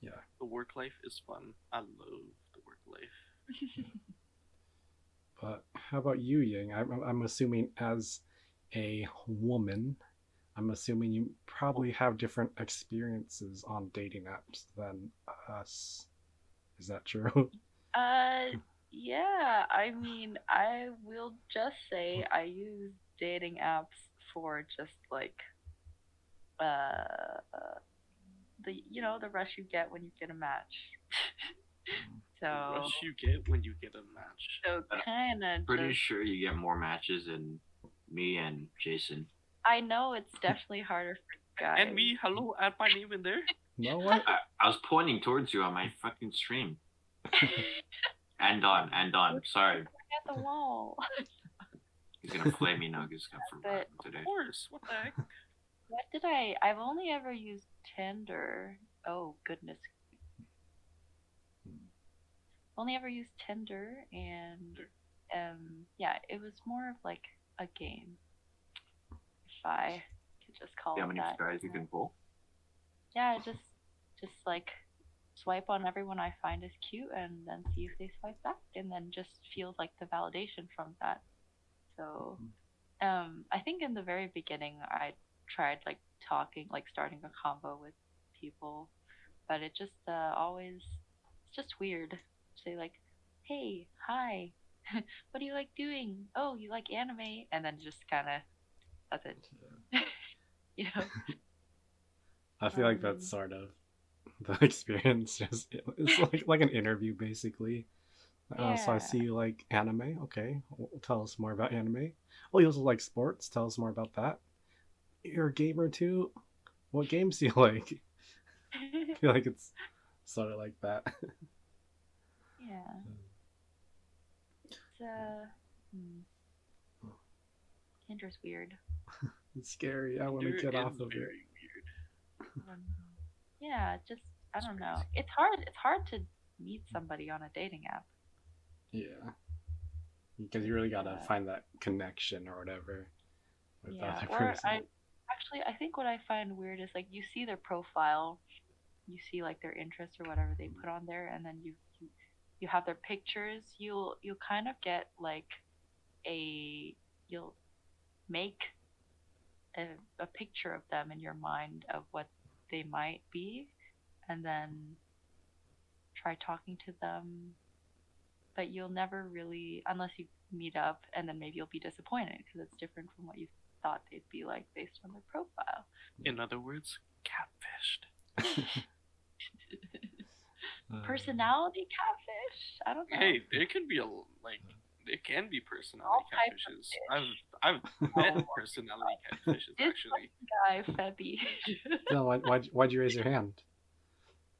yeah, the work life is fun I love the work life but how about you, Ying? I'm, I'm assuming as a woman, I'm assuming you probably have different experiences on dating apps than us. Is that true? Uh, yeah. I mean, I will just say I use dating apps for just like, uh, the you know the rush you get when you get a match. so rush you get when you get a match so kind of Pretty just. sure you get more matches than me and Jason. I know it's definitely harder for guys. and me hello add my name in there No what? I, I was pointing towards you on my fucking stream. And on, and on. Sorry. at the wall. He's gonna play me now because come from But- today. of course what the heck What did I? I've only ever used Tinder. Oh goodness. Only ever used Tinder, and um, yeah, it was more of like a game. If I could just call See how many that. stars you can pull? Yeah, just just like swipe on everyone I find is cute, and then see if they swipe back, and then just feel like the validation from that. So um, I think in the very beginning, I tried like talking, like starting a convo with people, but it just uh, always it's just weird. Say like, "Hey, hi, what do you like doing? Oh, you like anime?" And then just kind of that's it. you know. I feel like Um, that's sort of the experience. Just it's like like an interview basically. Uh, so I see you like anime. Okay, well, tell us more about anime. Oh, you also like sports. Tell us more about that. You're a gamer too. What games do you like? I feel like it's sort of like that. yeah. It's uh. Hmm. Tinder's weird. it's scary. I want to get off is of it. very weird. I. Yeah, just I don't know. It's hard. It's hard to meet somebody on a dating app. Yeah, because you really gotta Yeah. find that connection or whatever with the other or person. I actually I think what I find weird is like you see their profile, you see like their interests or whatever they put on there, and then you you, you have their pictures. You'll you'll kind of get like a you'll make a, a picture of them in your mind of what they might be, and then try talking to them. But you'll never really, unless you meet up, and then maybe you'll be disappointed because it's different from what you thought they'd be like based on their profile. In other words, catfished. Personality catfish? I don't know. Hey, there can be a like there can be personality All catfishes. I've I've met personality catfishes This actually. guy, Febby. no, why, why'd, why'd you raise your hand?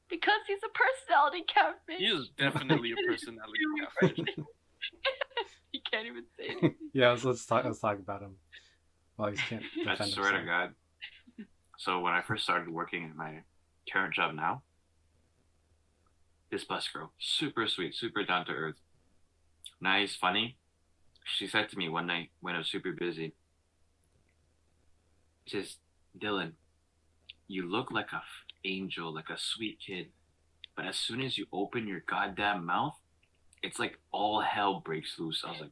Because he's a personality catfish. He is definitely a personality catfish. he can't even say anything. Yeah, let's, let's talk. Let's talk about him. Well, he can't I defend swear to himself. God. So when I first started working at my current job now, this bus girl, super sweet, super down to earth, nice, funny. She said to me one night when I was super busy, just Dylan, you look like a f- angel, like a sweet kid, but as soon as you open your goddamn mouth, it's like all hell breaks loose. I was like,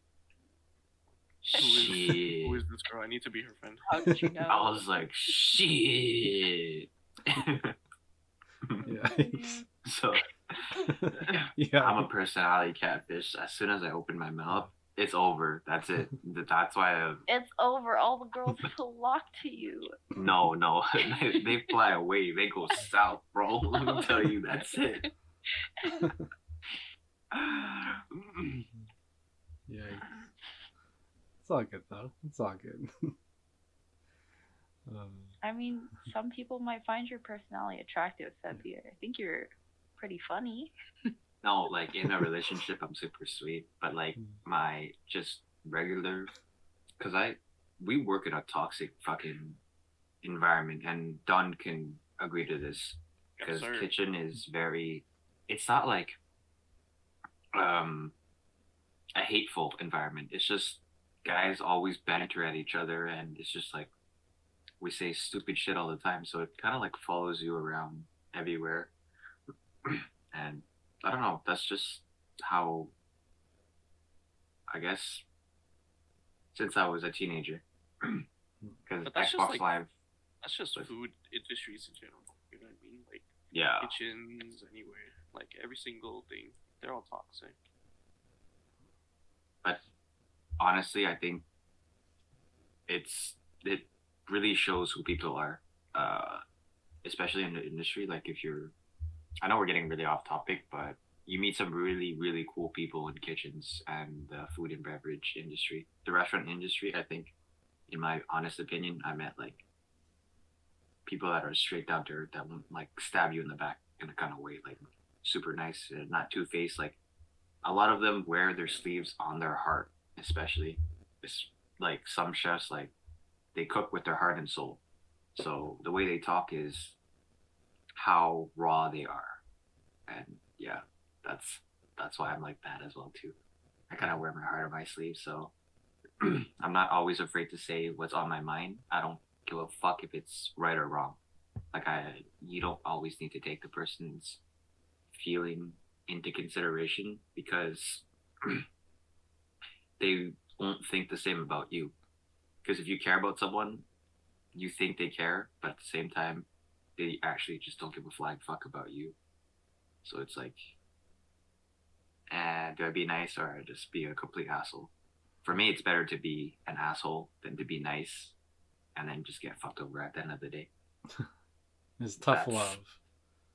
Who is, shit. who is this girl? I need to be her friend. How did you know? I was like, shit. Yeah. so yeah. I'm a personality catfish. As soon as I open my mouth, it's over. That's it. That's why I It's over. All the girls flock to you. no, no. they, they fly away. They go south, bro. Let me tell you, that's it. Yeah. It's all good though. It's all good. um, I mean, some people might find your personality attractive, Febby. I think you're pretty funny. No, like in a relationship, I'm super sweet, but like Mm. my just regular, because I we work in a toxic fucking environment, and Don can agree to this. Because sir. kitchen is very it's not like um a hateful environment it's just guys always banter at each other and it's just like we say stupid shit all the time so it kind of like follows you around everywhere and i don't know that's just how i guess since i was a teenager because But that's just xbox like- live That's just food industries in general. You know what I mean? Like yeah kitchens, anywhere, like every single thing. They're all toxic. But honestly, I think it's it really shows who people are, uh, especially in the industry. Like if you're, I know we're getting really off topic, but you meet some really really cool people in kitchens and the food and beverage industry, the restaurant industry. I think, in my honest opinion, I met like people that are straight down to earth that won't like stab you in the back in a kind of way, like super nice, not two faced. Like a lot of them wear their sleeves on their heart especially it's like some chefs like they cook with their heart and soul so the way they talk is how raw they are. And yeah that's that's why i'm like that as well too. I kind of wear my heart on my sleeve so i'm not always afraid to say what's on my mind. I don't give a fuck if it's right or wrong. Like i you don't always need to take the person's feeling into consideration because they won't think the same about you. Because if you care about someone, you think they care, but at the same time, they actually just don't give a flying fuck about you. So it's like, eh, do I be nice or just be a complete asshole? For me, it's better to be an asshole than to be nice and then just get fucked over at the end of the day. It's tough That's- love.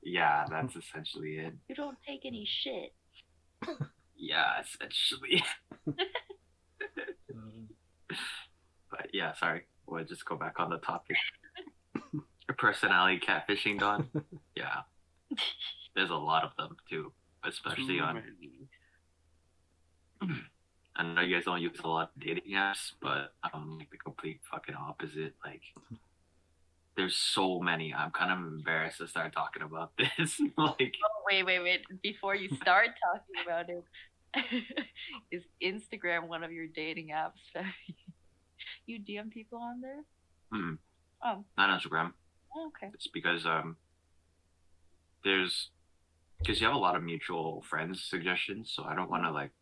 Yeah, that's essentially it. You don't take any shit. Yeah, essentially. Um, But yeah, sorry. We'll just go back on the topic. Personality catfishing, Don. Yeah. There's a lot of them too, especially Too on. I know you guys don't use a lot of dating apps, but I'm like the complete fucking opposite. Like, there's so many. I'm kind of embarrassed to start talking about this. like, Oh, wait, wait, wait. Before you start talking about it, is Instagram one of your dating apps? you DM people on there? Hmm. Oh, not Instagram. Oh, okay. It's because um, there's because you have a lot of mutual friends suggestions, so I don't want to like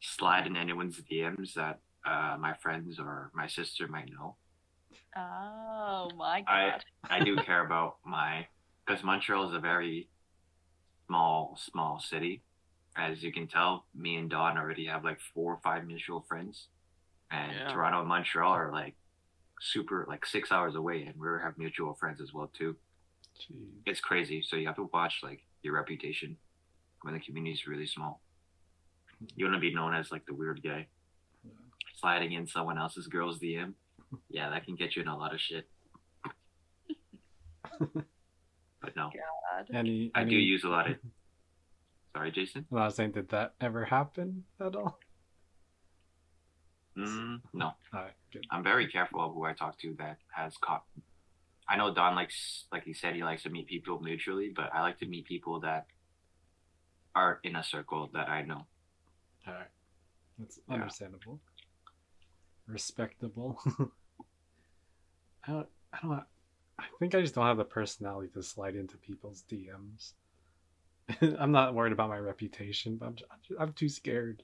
slide in anyone's DMs that uh, my friends or my sister might know. Oh my I- god. I do care about my because Montreal is a very small small city. As you can tell, me and Don already have like four or five mutual friends, and Yeah. Toronto and Montreal are like super like six hours away, and we have mutual friends as well too. gee. It's crazy. So you have to watch like your reputation when the community is really small. You want to be known as like the weird guy Yeah. sliding in someone else's girl's DM. Yeah, that can get you in a lot of shit. but no, God. Any, I any, do use a lot of. Sorry, Jason. I was saying, did that ever happen at all? Mm, no, All right, good. I'm very careful of who I talk to that has caught. I know Don likes, like he said, he likes to meet people mutually, but I like to meet people that are in a circle that I know. All right, that's Yeah. understandable, respectable. I don't, I don't, I think I just don't have the personality to slide into people's DMs. I'm not worried about my reputation, but I'm, ju- I'm too scared.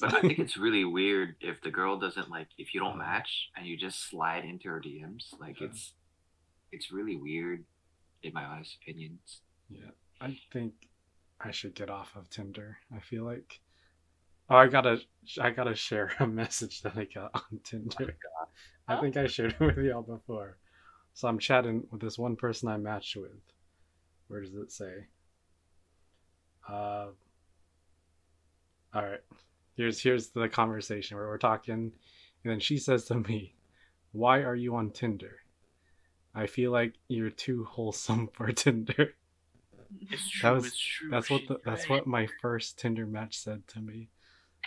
But I think it's really weird if the girl doesn't like if you don't match and you just slide into her DMs. Like Yeah. it's it's really weird in my honest opinions. Yeah, I think I should get off of Tinder. I feel like oh, I gotta I gotta share a message that I got on Tinder. I Oh. think I shared it with y'all before. So I'm chatting with this one person I matched with. Where does it say? Uh, all right. Here's here's the conversation where we're talking, and then she says to me, "Why are you on Tinder? I feel like you're too wholesome for Tinder." It's true. was- it's true. That's what the, that's what my first Tinder match said to me.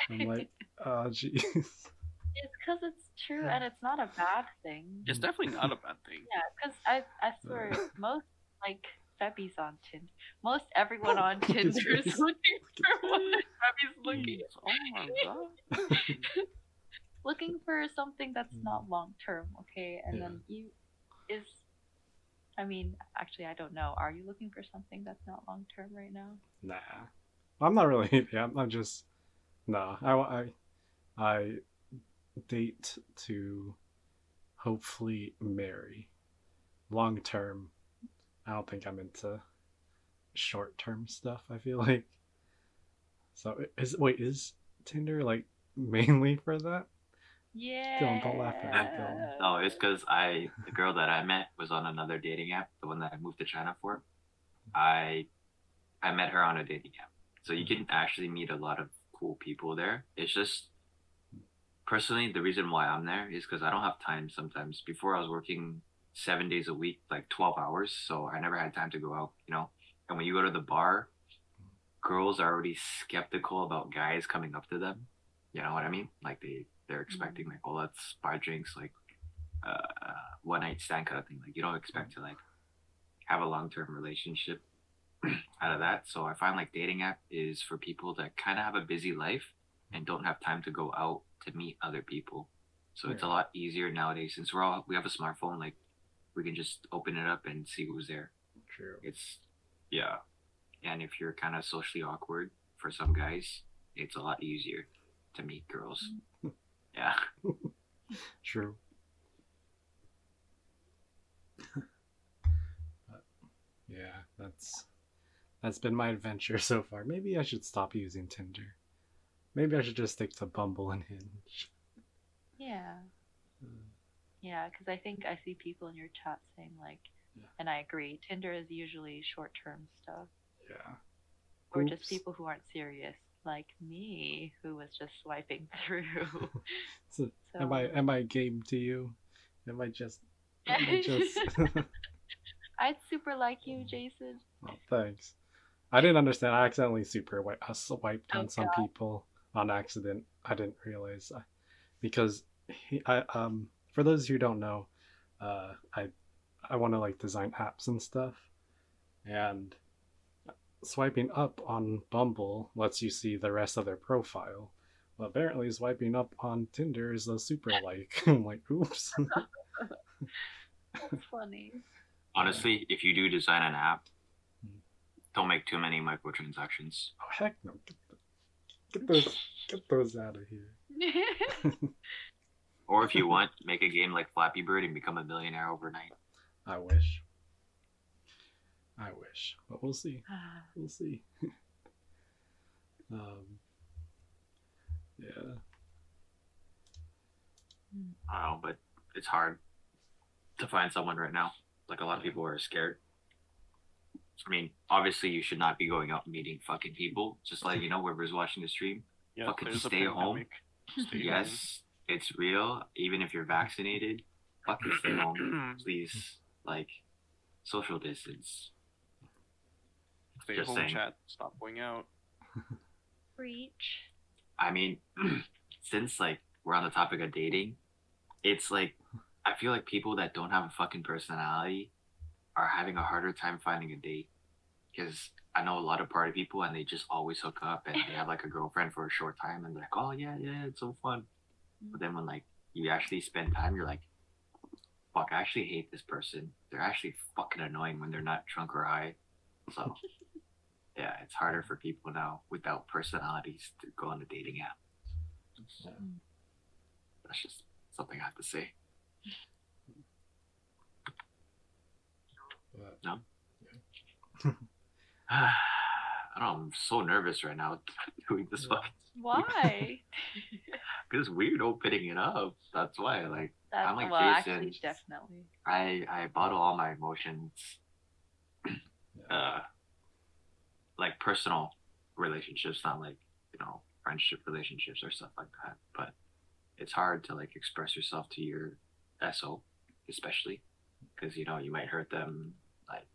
I'm like, oh jeez. It's because it's true and it's not a bad thing. It's definitely not a bad thing. Yeah, because I, I swear, most, like, Febby's on Tinder. Most everyone on Tinder is looking for what Febby's looking Oh my god. looking for something that's Mm. not long term, okay? And Yeah. then you is I mean, actually I don't know. Are you looking for something that's not long term right now? Nah, I'm not really. Yeah, I'm just. No, I I I date to hopefully marry. Long term, I don't think I'm into short term stuff. I feel like. So is wait is Tinder like mainly for that? Yeah. Dylan, don't laugh at me, Dylan. No, oh, it's because I the girl that I met was on another dating app, the one that I moved to China for. I I met her on a dating app, so you can actually meet a lot of cool people there. It's just personally the reason why I'm there is because I don't have time sometimes. Before I was working seven days a week, like twelve hours, so I never had time to go out. You know, and when you go to the bar, girls are already skeptical about guys coming up to them. You know what I mean? Like they they're expecting like, oh, let's buy drinks, like uh, one night stand kind of thing. Like you don't expect to like have a long term relationship out of that. So I find like dating app is for people that kind of have a busy life and don't have time to go out to meet other people. So it's a lot easier nowadays since we're all we have a smartphone. Like we can just open it up and see who's there. True. It's yeah, and if you're kind of socially awkward for some guys, it's a lot easier to meet girls. Mm. yeah. True. but yeah, that's that's been my adventure so far. Maybe I should stop using Tinder. Maybe I should just stick to Bumble and Hinge. Yeah. Yeah, because I think I see people in your chat saying like, Yeah. and I agree. Tinder is usually short-term stuff, yeah. or Oops. just people who aren't serious, like me, who was just swiping through. So, so, am I am I game to you? Am I just am I just I'd super like you, Jason. oh, thanks. I didn't understand. I accidentally super wi- uh, swiped Oh, on some people on accident. I didn't realize I, because he, I um for those who don't know, uh I I want to like design apps and stuff, and swiping up on Bumble lets you see the rest of their profile. Well, apparently, swiping up on Tinder is a super like. I'm like, oops. That's funny. Honestly, if you do design an app, Hmm. don't make too many microtransactions. oh heck no! Get, the, get those get those out of here. Or if you want, make a game like Flappy Bird and become a millionaire overnight. I wish. I wish, but we'll see. We'll see. um. Yeah. I don't know, but it's hard to find someone right now. Like a lot of people are scared. I mean, obviously you should not be going out and meeting fucking people. Just like you know, whoever's watching the stream. Yeah, Fucking there's stay home. Stay Yes, it's real. Even if you're vaccinated, fucking stay home, home. please. Like, social distance. Stay Just home, saying. chat. Stop going out. Preach. I mean, since like we're on the topic of dating, it's like I feel like people that don't have a fucking personality are having a harder time finding a date. Because I know a lot of party people and they just always hook up and they have like a girlfriend for a short time and they're like, oh yeah, yeah, it's so fun. But then when like you actually spend time, you're like, fuck, I actually hate this person. They're actually fucking annoying when they're not drunk or high. So yeah, it's harder for people now without personalities to go on a dating app. Yeah. That's just something I have to say. But No? I don't know, I'm so nervous right now doing this Yeah. fucking Why? because it's weird opening it up. That's why like That's I'm like well, actually, Jason. definitely. I I bottle all my emotions yeah. uh like personal relationships, not like, you know, friendship relationships or stuff like that. But it's hard to like express yourself to your SO, especially because you know you might hurt them. Like,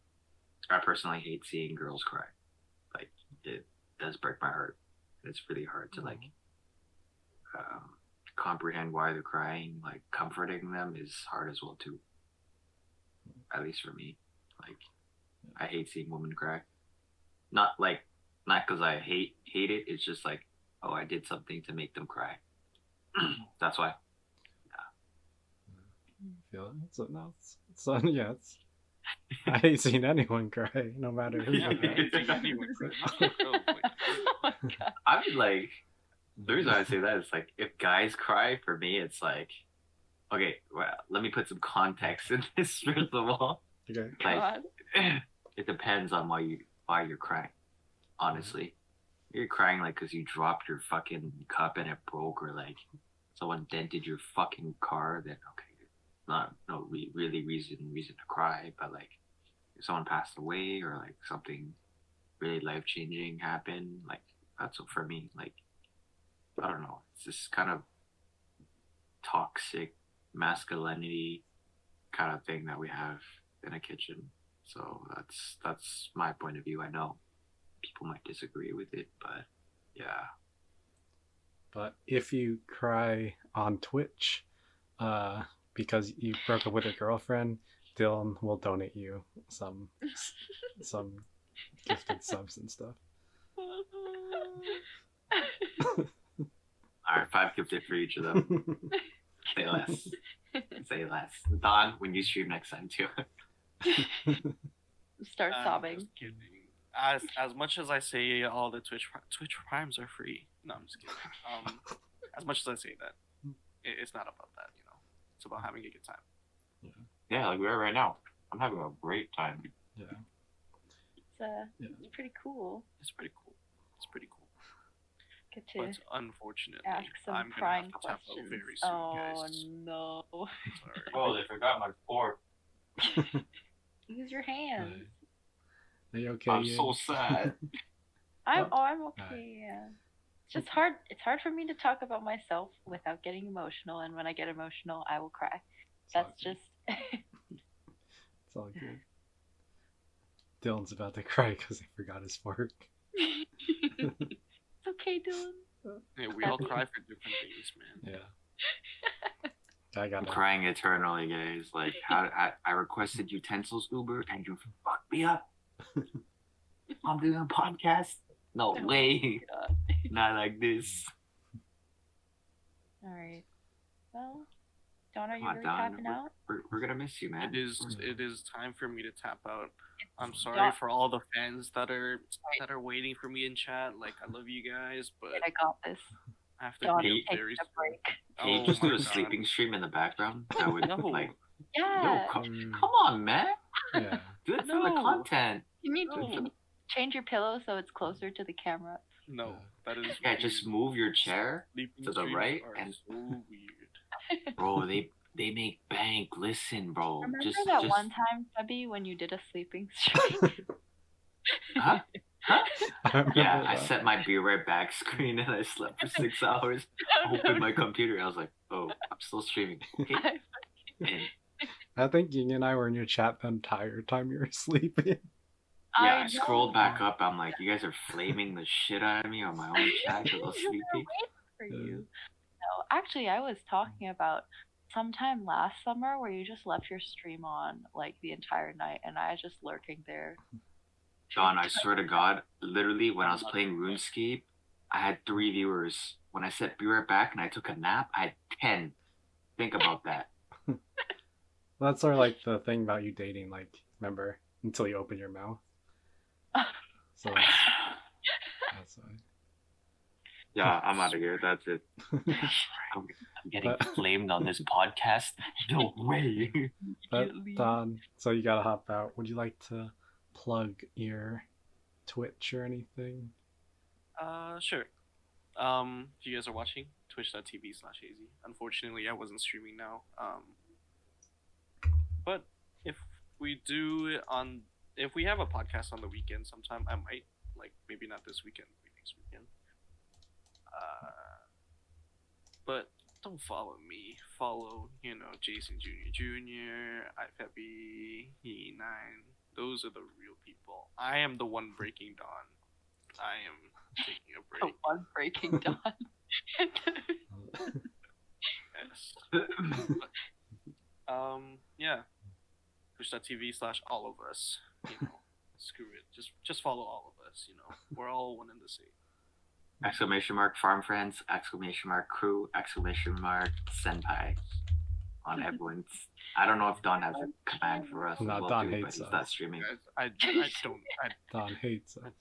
I personally hate seeing girls cry. It does break my heart. It's really hard to like um, comprehend why they're crying. Like, comforting them is hard as well too. At least for me, like, I hate seeing women cry. Not like, not because I hate hate it. It's just like, oh, I did something to make them cry. That's why. feel it. No, it's, so yeah, it's. I ain't seen anyone cry, no matter who. Yeah, they are. it's like not even crazy. Oh my oh my god. I mean, like, the reason I say that is like, if guys cry, for me, it's like, okay, well, let me put some context in this first of all. Okay. Like, God. it depends on why you why you're crying. Honestly, you're crying like because you dropped your fucking cup and it broke, or like someone dented your fucking car. Then okay, not no re- really reason reason to cry, but like if someone passed away or like something really life changing happened, like that's what for me. Like I don't know, it's this kind of toxic masculinity kind of thing that we have in a kitchen. So that's that's my point of view. I know people might disagree with it, but yeah. But if you cry on Twitch, uh, because you broke up with your girlfriend, Dylan will donate you some some gifted subs and stuff. All right, five gifted for each of them. Say less. Say less. Don, when you stream next time too. Start I'm sobbing. just kidding. As as much as I say all the Twitch Twitch primes are free. No, I'm just kidding. Um, as much as I say that, it, it's not about that. You know, It's about having a good time. Yeah, yeah like we are right now. I'm having a great time. Yeah. It's, uh, Yeah. it's pretty cool. It's pretty cool. It's pretty cool. Get to But unfortunately, ask some I'm gonna prying have to questions. very soon, oh guys. no! Sorry. Oh, they forgot my fork. Use your hands. Are you okay? I'm Ian? so sad. I'm. Oh. Oh, I'm okay. Yeah. It's just hard. It's hard for me to talk about myself without getting emotional, and when I get emotional, I will cry. It's That's just. It's all good. Dylan's about to cry because he forgot his fork. it's okay, Dylan. Yeah, we all cry for different things, man. Yeah. I got I'm it. crying eternally, guys. Like, how I, I requested utensils Uber and you fucked me up. I'm doing a podcast. No Oh way. God. Not like this. All right. Well, Don, are you Come on, really Don. tapping out? We're, we're gonna miss you, man. It is it is time for me to tap out. I'm Dawn- sorry for all the fans that are that are waiting for me in chat. Like I love you guys, but I got this. I have to Don, be take very a break. Can you Oh just do a God. sleeping stream in the background? That would No. like, Yeah. yo, come, Mm, come on, man. yeah. Do it for the content. Can you, No. can you change your pillow so it's closer to the camera? No, uh, that is Yeah, just move your chair, Sleeping to the right and- so weird. bro. They they make bank. Listen, bro. Remember just that just one time, Debbie, when you did a sleeping stream? huh? Huh? I remember Yeah, I set my be right back screen and I slept for six hours. Opened my computer. I was like, oh, I'm still streaming. Okay. I think Ying and I were in your chat the entire time you were sleeping. Yeah, I, know. scrolled back up. I'm like, you guys are flaming the shit out of me on my own chat because I was We were waiting for uh. you. No, actually, I was talking about sometime last summer where you just left your stream on like the entire night, and I was just lurking there. John, I swear to God, literally when I was playing RuneScape, I had three viewers. When I said be right back and I took a nap, I had ten. Think about that. That's sort of like the thing about you dating, like, remember, until you open your mouth. So that's, that's why. Yeah, I'm out of here. That's it. I'm, I'm getting But- flamed on this podcast. No way. But Don, so you gotta hop out. Would you like to plug your Twitch or anything? Uh, sure. Um, if you guys are watching, twitch.tv slash hazy. Unfortunately, I wasn't streaming now. Um, but if we do it on, if we have a podcast on the weekend sometime, I might, like, maybe not this weekend, maybe next weekend. Uh, but don't follow me. Follow, you know, Jason Jr. Jr., iPeppy, E9. Those are the real people. I am the one breaking dawn. I am taking a break. The one breaking dawn. Yes. Um, yeah. Twitch.tv slash all of us. You know, screw it. Just just follow all of us. You know, we're all one and the same. exclamation mark farm friends, exclamation mark crew, exclamation mark senpai on everyone's. I don't know if Don has a command for us. as No, well Don too, but hates he's us. not streaming. Guys, I, I don't I, Don hates us.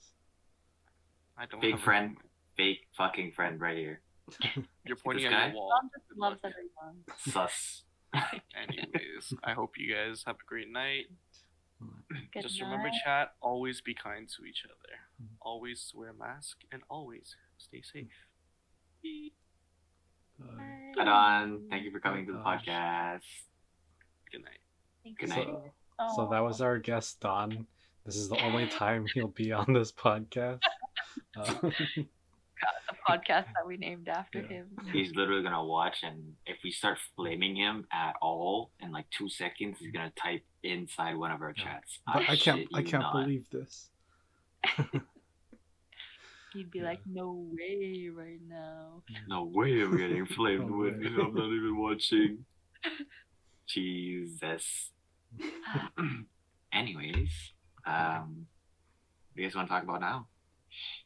I don't. Big have a- friend. Fake fucking friend right here. You're pointing This at guy? your wall. Don just loves luck. everyone. Sus. Anyways, I hope you guys have a great night. Good Just remember, chat. Always be kind to each other. Mhm. Always wear a mask and always stay safe. Bye. Hi Don. Thank you for coming to the Gosh. podcast. Good night. Thank Good you. night. so, so that was our guest, Don. This is the only time he'll be on this podcast. Uh, the podcast that we named after Yeah. him. He's literally gonna watch, and if we start flaming him at all in like two seconds, he's gonna type inside one of our Yeah. chats. but I can't. I can't not. believe this. He'd be Yeah. like, "No way, right now." No way I'm getting flamed No when way. I'm not even watching. Jesus. Anyways, um, what do you guys want to talk about now?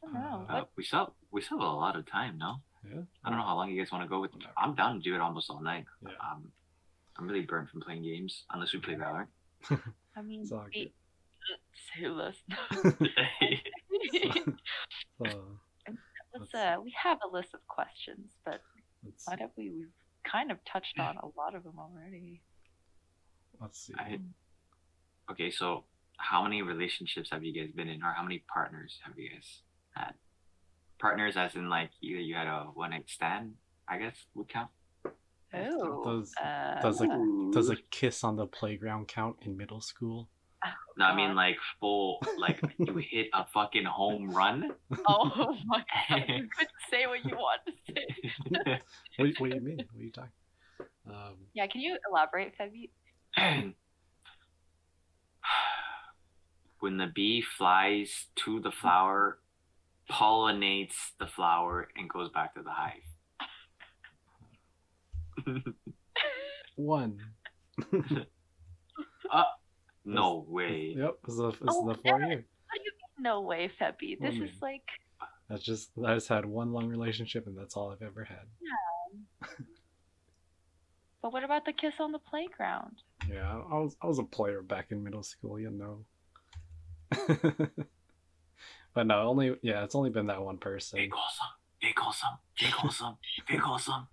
I don't know. Uh, Uh, we still we still have a lot of time, no? Yeah. I don't know how long you guys want to go with. I'm down to do it almost all night. Yeah. Um, I'm really burnt from playing games, unless we play Valorant. I mean, It's all we- say less. So, Let's uh, we have a list of questions, but let's, why don't we we've kind of touched on a lot of them already. Let's see. I, okay, so how many relationships have you guys been in, or how many partners have you guys had? Partners, as in like you you had a one night stand, I guess would count. Oh, Does uh, does a does a kiss on the playground count in middle school? No, I mean like full, like you hit a fucking home run. oh my god, you could say what you want to say. What, what do you mean? What are you talking? Um, Yeah, can you elaborate, Febby? when the bee flies to the flower, pollinates the flower, and goes back to the hive. one. no way. Yep, it's the it's Oh, the four yeah. year. What do you mean, no way, Feppy? This What is do like, That's just I just had one long relationship and that's all I've ever had. but what about the kiss on the playground? Yeah, I I was I was a player back in middle school, you know. but no, only yeah, it's only been that one person. Big awesome. Big awesome. Big awesome. Big awesome.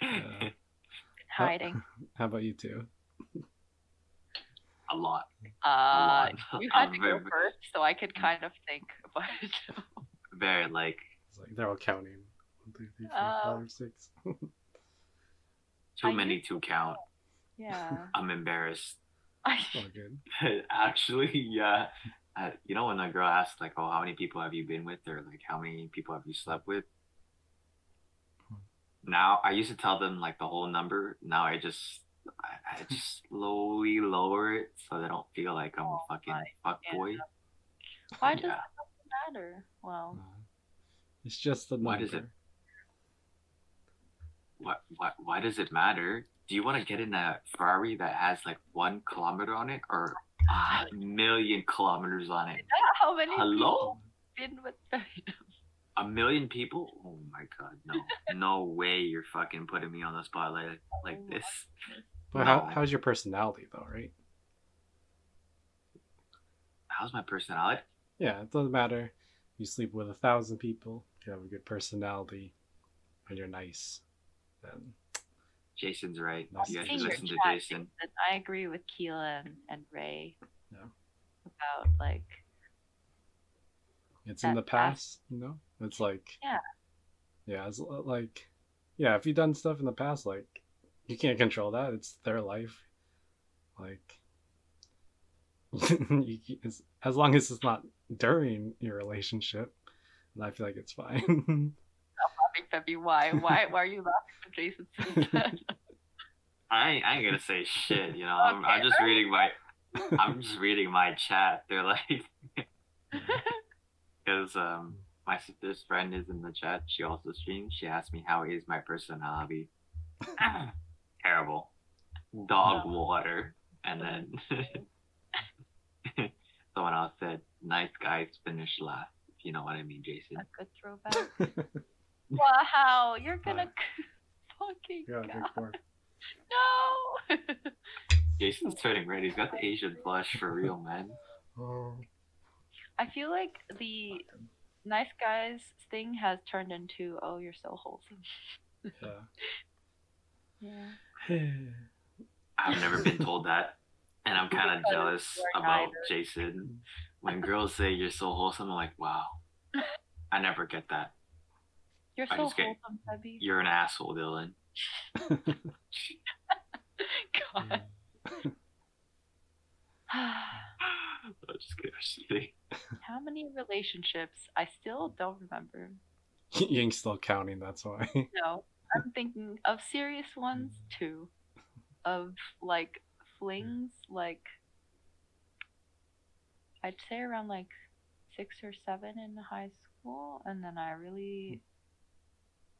Yeah. Hiding. How about you two? A lot. Uh, lot. you had I'm to go first, so I could kind of think, but Very like It's like they're all counting. One, two, three, four, Oh. five, six. too I many used to count. yeah. I'm embarrassed. I, Actually, yeah. Uh, you know when a girl asks like, "Oh, how many people have you been with?" or like, "How many people have you slept with?" Now I used to tell them like the whole number. Now I just I, I just slowly lower it so they don't feel like I'm a Oh fucking my fuck boy. why does Yeah. that matter? Well, Uh, it's just the number. Why does it- What what why does it matter? Do you want to get in a Ferrari that has like one kilometer on it or Ah, a million kilometers on it? how many Hello? people been with A million people? Oh my god, no. No way you're fucking putting me on the spotlight like, like Oh this. But how, how's your personality though, right? How's my personality? Yeah, it doesn't matter. You sleep with a thousand people, you have a good personality, and you're nice. Then Jason's right. Nice. You guys should listen to Jason. I agree with Keela and, and Ray Yeah. about like it's in the past, you know. It's like Yeah. yeah, it's uh, like yeah. If you've done stuff in the past, like you can't control that. It's their life. Like you, c- it's, as long as it's not during your relationship, then I feel like it's fine. laughing, Febby. Why? Why? Why are you laughing when Jason says that? I ain't, I ain't gonna say shit, you know. I'm, I'm Okay, just reading my I'm just reading my chat. They're like because um my sister's friend is in the chat. She also streams. She asked me how is my personality. Terrible. Dog water. And then someone else said, "Nice guys finish last." If you know what I mean, Jason. A good throwback. wow, you're gonna fucking yeah, God. big four. no. Jason's turning red. He's got the Asian blush for real, man. Oh, I feel like the nice guys thing has turned into oh you're so wholesome. yeah. Yeah. I've never been told that, and I'm kind of jealous about neither. Jason. When girls say you're so wholesome, I'm like, wow. I never get that. You're I so just get- wholesome, Debbie. You're an asshole, Dylan. God. I'm just kidding. I'm just kidding. How many relationships? I still don't remember. Ying's still counting. That's why. No, I'm thinking of serious ones mm. too. Of like flings, mm. like I'd say around like six or seven in high school, and then I really mm.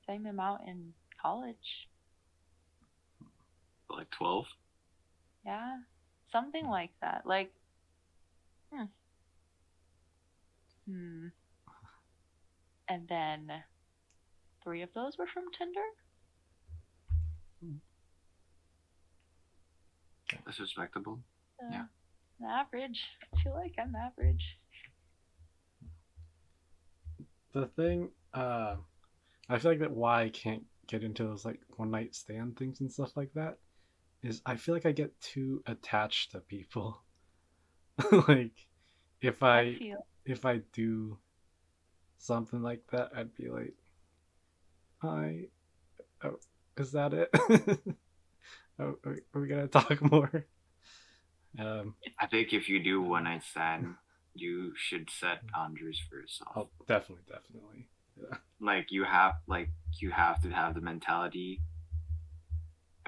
Sang them out in college. Like 12. Yeah, something like that. Like, hmm. Hmm. And then three of those were from Tinder. That's respectable. So, Yeah. Average. I feel like I'm average. the thing uh i feel like that why i can't get into those like one night stand things and stuff like that is I feel like I get too attached to people. like if I I feel if I do something like that, I'd be like, "I, oh, is that it? oh, are are we gonna talk more?" Um, I think if you do one night stand, you should set boundaries for yourself. oh, definitely, definitely. Like you have like you have to have the mentality.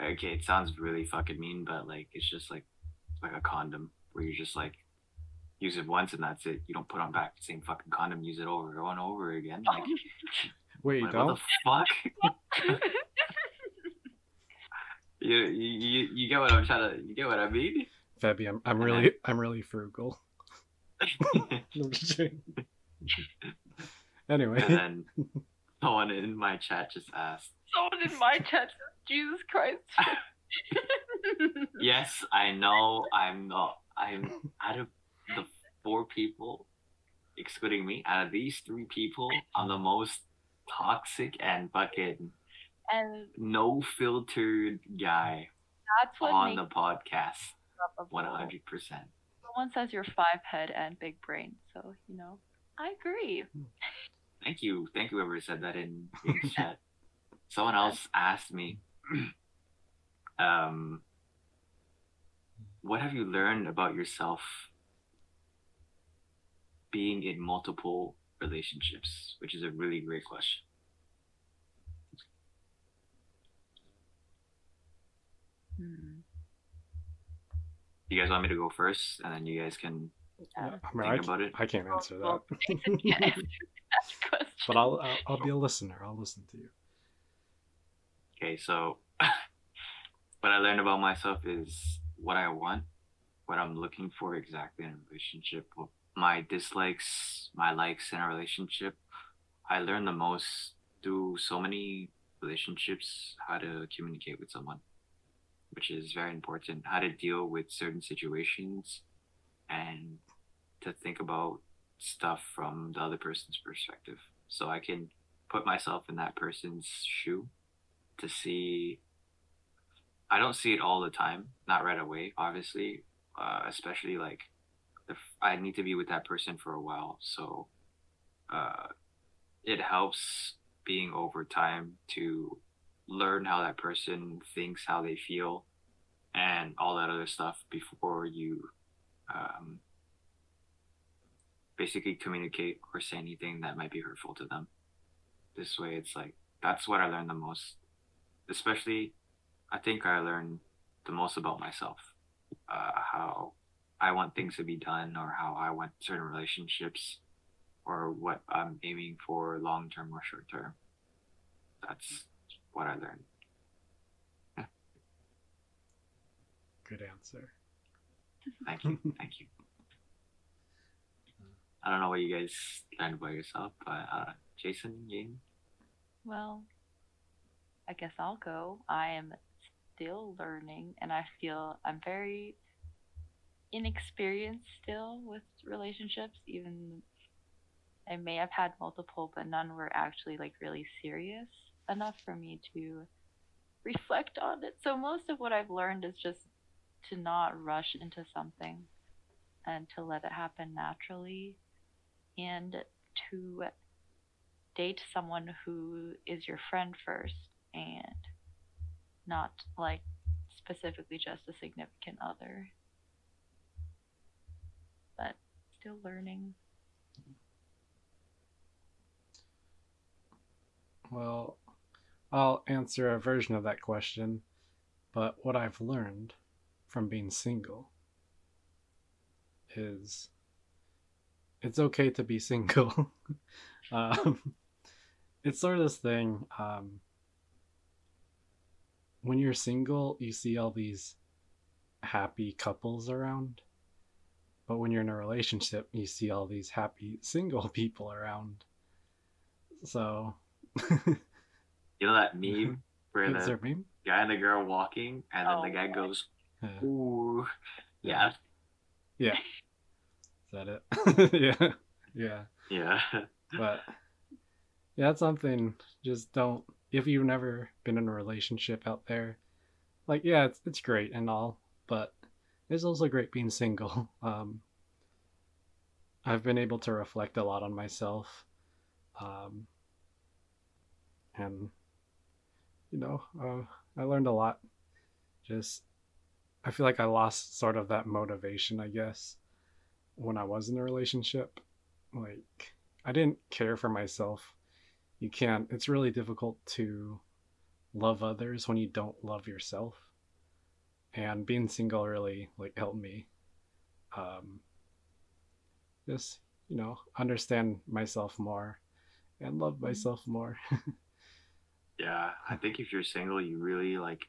Okay, it sounds really fucking mean, but like it's just like like a condom where you just like use it once and that's it. You don't put on back the same fucking condom, use it over and over again. Like Wait, you what, don't? what the fuck? you, you you you get what I'm trying to you get what I mean? Febby, I'm, I'm really, I'm really frugal. I'm just kidding. Anyway, And then someone in my chat just asked, Someone in my chat says, Jesus Christ. Yes, I know I'm not I'm out of the four people, excluding me, out of these three people, I'm the most toxic and fucking and no filtered guy that's what on the podcast. up a One bull. hundred percent. Someone says you're five head and big brain, so you know. I agree. Hmm. Thank you. Thank you whoever said that in, in chat. Someone else asked me, um, what have you learned about yourself being in multiple relationships? Which is a really great question. Hmm. You guys want me to go first, and then you guys can Yeah. I, mean, I, about it. I can't answer that. Jason can't answer that question. but I'll, I'll, I'll be a listener. I'll listen to you. Okay, so what I learned about myself is what I want, what I'm looking for exactly in a relationship, my dislikes, my likes in a relationship. I learned the most through so many relationships how to communicate with someone, which is very important. How to deal with certain situations and to think about stuff from the other person's perspective. So I can put myself in that person's shoe to see i don't see it all the time not right away obviously uh, especially like if i need to be with that person for a while so uh, it helps being over time to learn how that person thinks how they feel and all that other stuff before you um, basically communicate or say anything that might be hurtful to them. This way it's like that's what i learned the most. Especially i think i learned the most about myself uh, how i want things to be done or how i want certain relationships or what i'm aiming for long term or short term that's what i learned. Good answer. thank you. Thank you i don't know what you guys learned by yourself but uh, jason Ying? Well, I guess I'll go. I am still learning, and I feel I'm very inexperienced still with relationships. Even I may have had multiple, but none were actually like really serious enough for me to reflect on it. So most of what I've learned is just to not rush into something and to let it happen naturally and to date someone who is your friend first and not like specifically just a significant other. But still learning. Well, I'll answer a version of that question, but what I've learned from being single is it's okay to be single. um, it's sort of this thing. Um, when you're single, you see all these happy couples around. But when you're in a relationship, you see all these happy single people around. So, you know that meme where is the meme? guy and the girl walking and then Oh, the guy God. goes ooh yeah Yeah. That it? yeah. Yeah. yeah But yeah, that's something. Just don't if you've never been in a relationship out there, like yeah, it's it's great and all, but it's also great being single. Um, I've been able to reflect a lot on myself, um, and you know, uh, I learned a lot. Just, I feel like I lost sort of that motivation, I guess, when I was in a relationship. Like, I didn't care for myself. You can't, it's really difficult to love others when you don't love yourself. And being single really, like, helped me. Um, just, you know, understand myself more and love myself more. Yeah, I think if you're single, you really like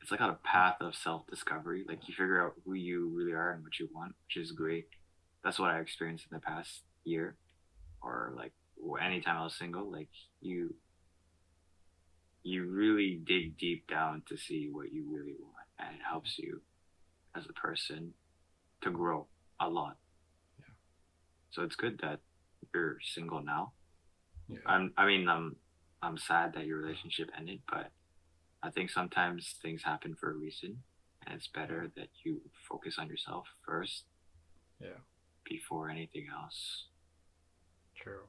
it's like on a path of self discovery. Like you figure out who you really are and what you want, which is great. That's what I experienced in the past year, or like anytime I was single. Like you, you really dig deep down to see what you really want, and it helps you as a person to grow a lot. Yeah. So it's good that you're single now. yeah. I'm. I mean, um, I'm sad that your relationship ended, but I think sometimes things happen for a reason, and it's better that you focus on yourself first. Yeah. Before anything else. True.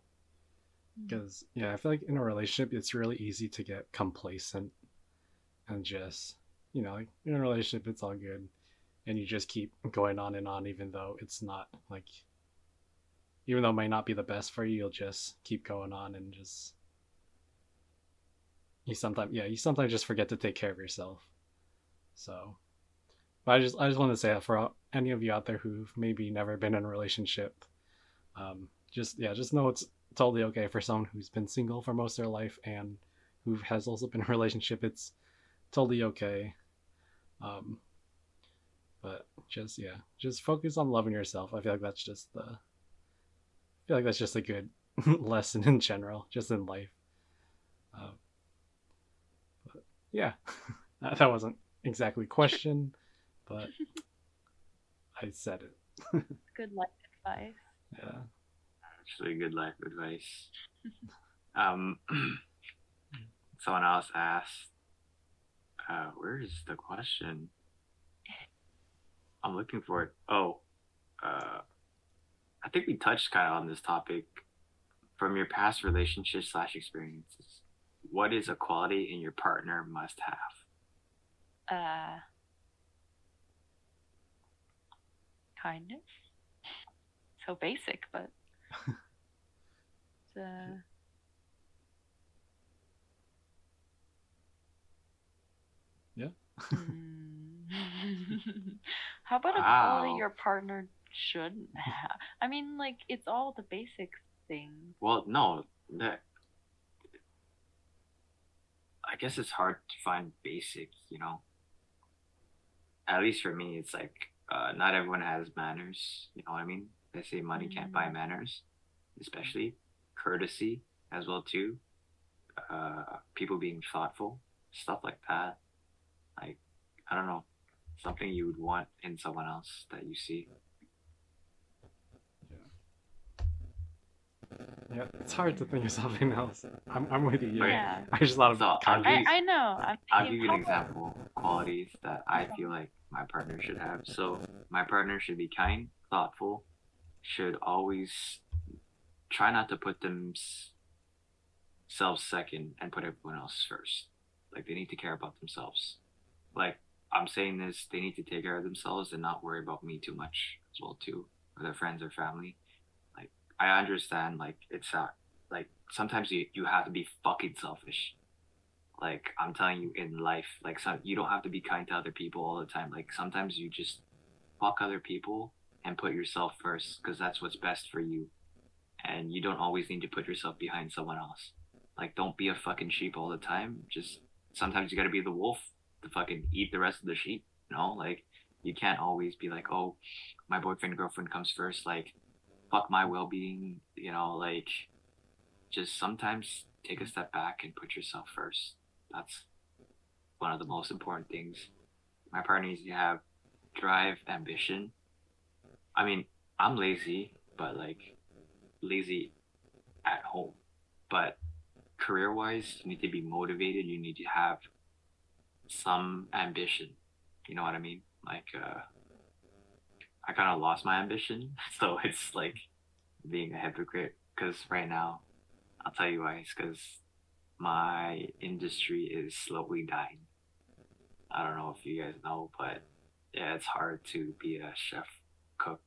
Because yeah, I feel like in a relationship, it's really easy to get complacent and just you know, like in a relationship, it's all good, and you just keep going on and on, even though it's not like, even though it might not be the best for you, you'll just keep going on and just you sometimes yeah you sometimes just forget to take care of yourself. So, but I just I just want to say that for any of you out there who've maybe never been in a relationship, um, just yeah, just know it's totally okay for someone who's been single for most of their life and who has also been in a relationship. It's totally okay. Um, but just yeah, just focus on loving yourself. I feel like that's just the. I feel like that's just a good lesson in general, just in life. Um, yeah, that wasn't exactly question, but I said it. Good life advice. Yeah. Actually, good life advice. um, someone else asked, uh, "Where is the question?" I'm looking for it. Oh, uh, I think we touched kind of on this topic from your past relationships slash experiences. What is a quality in your partner must have? Uh, kindness. So basic, but it's, uh, mm. How about a quality your partner shouldn't have? I mean, like it's all the basic things. Well, no, that. I guess it's hard to find basic, you know. At least for me, it's like uh, not everyone has manners. You know what I mean? They say money can't buy Mm. manners, especially courtesy as well too. Uh, people being thoughtful, stuff like that. Like I don't know, something you would want in someone else that you see. Yeah, it's hard to think of something else. I'm, I'm with you. Okay. Yeah. I just thought of So, I'll kindness. give I, I know. I'm I'll give you an example of qualities that I feel like my partner should have. So my partner should be kind, thoughtful, should always try not to put themselves second and put everyone else first. Like they need to care about themselves. Like I'm saying this, they need to take care of themselves and not worry about me too much as well too, or their friends or family. Like I understand like it's uh, like sometimes you, you have to be fucking selfish like i'm telling you in life like some you don't have to be kind to other people all the time. Like sometimes you just fuck other people and put yourself first because that's what's best for you. And you don't always need to put yourself behind someone else. Like don't be a fucking sheep all the time. Just sometimes you gotta be the wolf to fucking eat the rest of the sheep you know? Like you can't always be like oh my boyfriend girlfriend comes first. Like fuck my well-being you know? Like just sometimes take a step back and put yourself first that's one of the most important things. My partner needs to have drive, ambition. I mean, I'm lazy, but like lazy at home. But career wise, you need to be motivated. You need to have some ambition. You know what I mean? Like, uh, I kind of lost my ambition, so it's like being a hypocrite. Because right now, I'll tell you why. It's because my industry is slowly dying. I don't know if you guys know, but yeah, it's hard to be a chef, cook,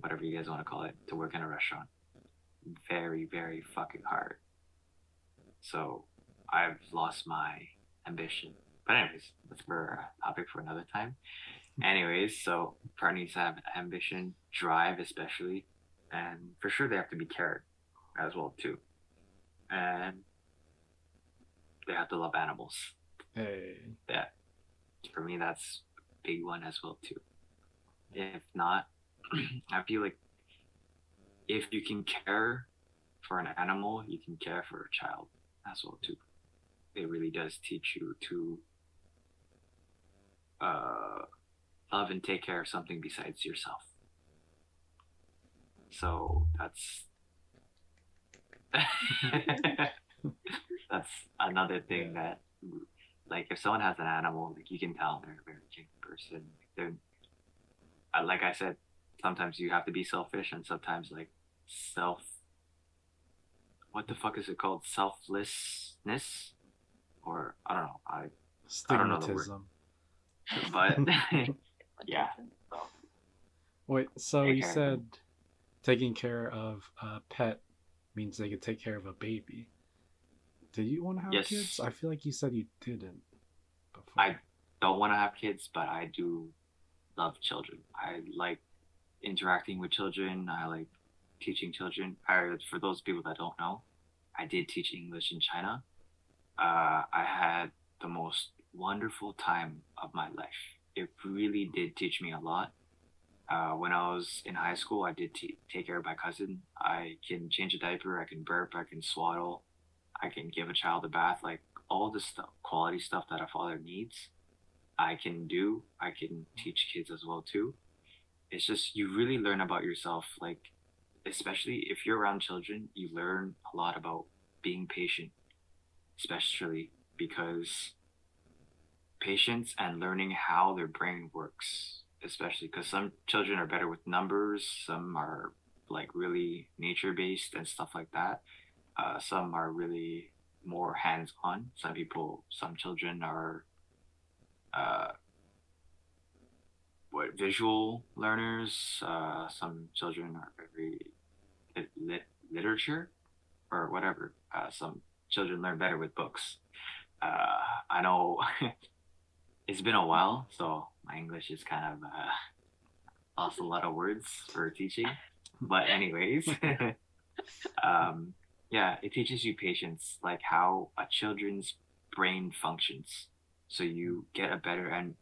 whatever you guys want to call it, to work in a restaurant. Very, very fucking hard. So I've lost my ambition. But anyways, that's for a topic for another time. Anyways, so partners have ambition, drive especially, and for sure they have to be cared as well too. And they have to love animals. Hey. Yeah. For me that's a big one as well too. If not, I feel like if you can care for an animal, you can care for a child as well too. It really does teach you to uh, love and take care of something besides yourself. So that's that's another thing that like if someone has an animal, like you can tell they're a very genuine person. They're uh, like I said, sometimes you have to be selfish and sometimes like self what the fuck is it called? Selflessness? Or I don't know. I I don't know. Stigmatism. but Yeah. Wait, so Take you said taking care of a pet means they could take care of a baby. Do you want to have Yes. kids? I feel like you said you didn't. Before. I don't want to have kids, but I do love children. I like interacting with children. I like teaching children. I, for those people that don't know, I did teach English in China. Uh, I had the most wonderful time of my life. It really did teach me a lot. Uh, when I was in high school, I did t- take care of my cousin. I can change a diaper. I can burp. I can swaddle. I can give a child a bath. Like all the stuff, quality stuff that a father needs. I can do. I can teach kids as well too. It's just you really learn about yourself. Like, especially if you're around children, you learn a lot about being patient, especially because patience and learning how their brain works, especially because some children are better with numbers, some are like really nature based and stuff like that. Uh, some are really more hands on. Some people, some children are uh, what visual learners. Uh, some children are very lit, lit, literature or whatever. Uh, some children learn better with books. Uh, I know it's been a while, so my English is kind of uh, lost a lot of words for teaching. But anyways, um, yeah, it teaches you patience, like how a children's brain functions, so you get a better and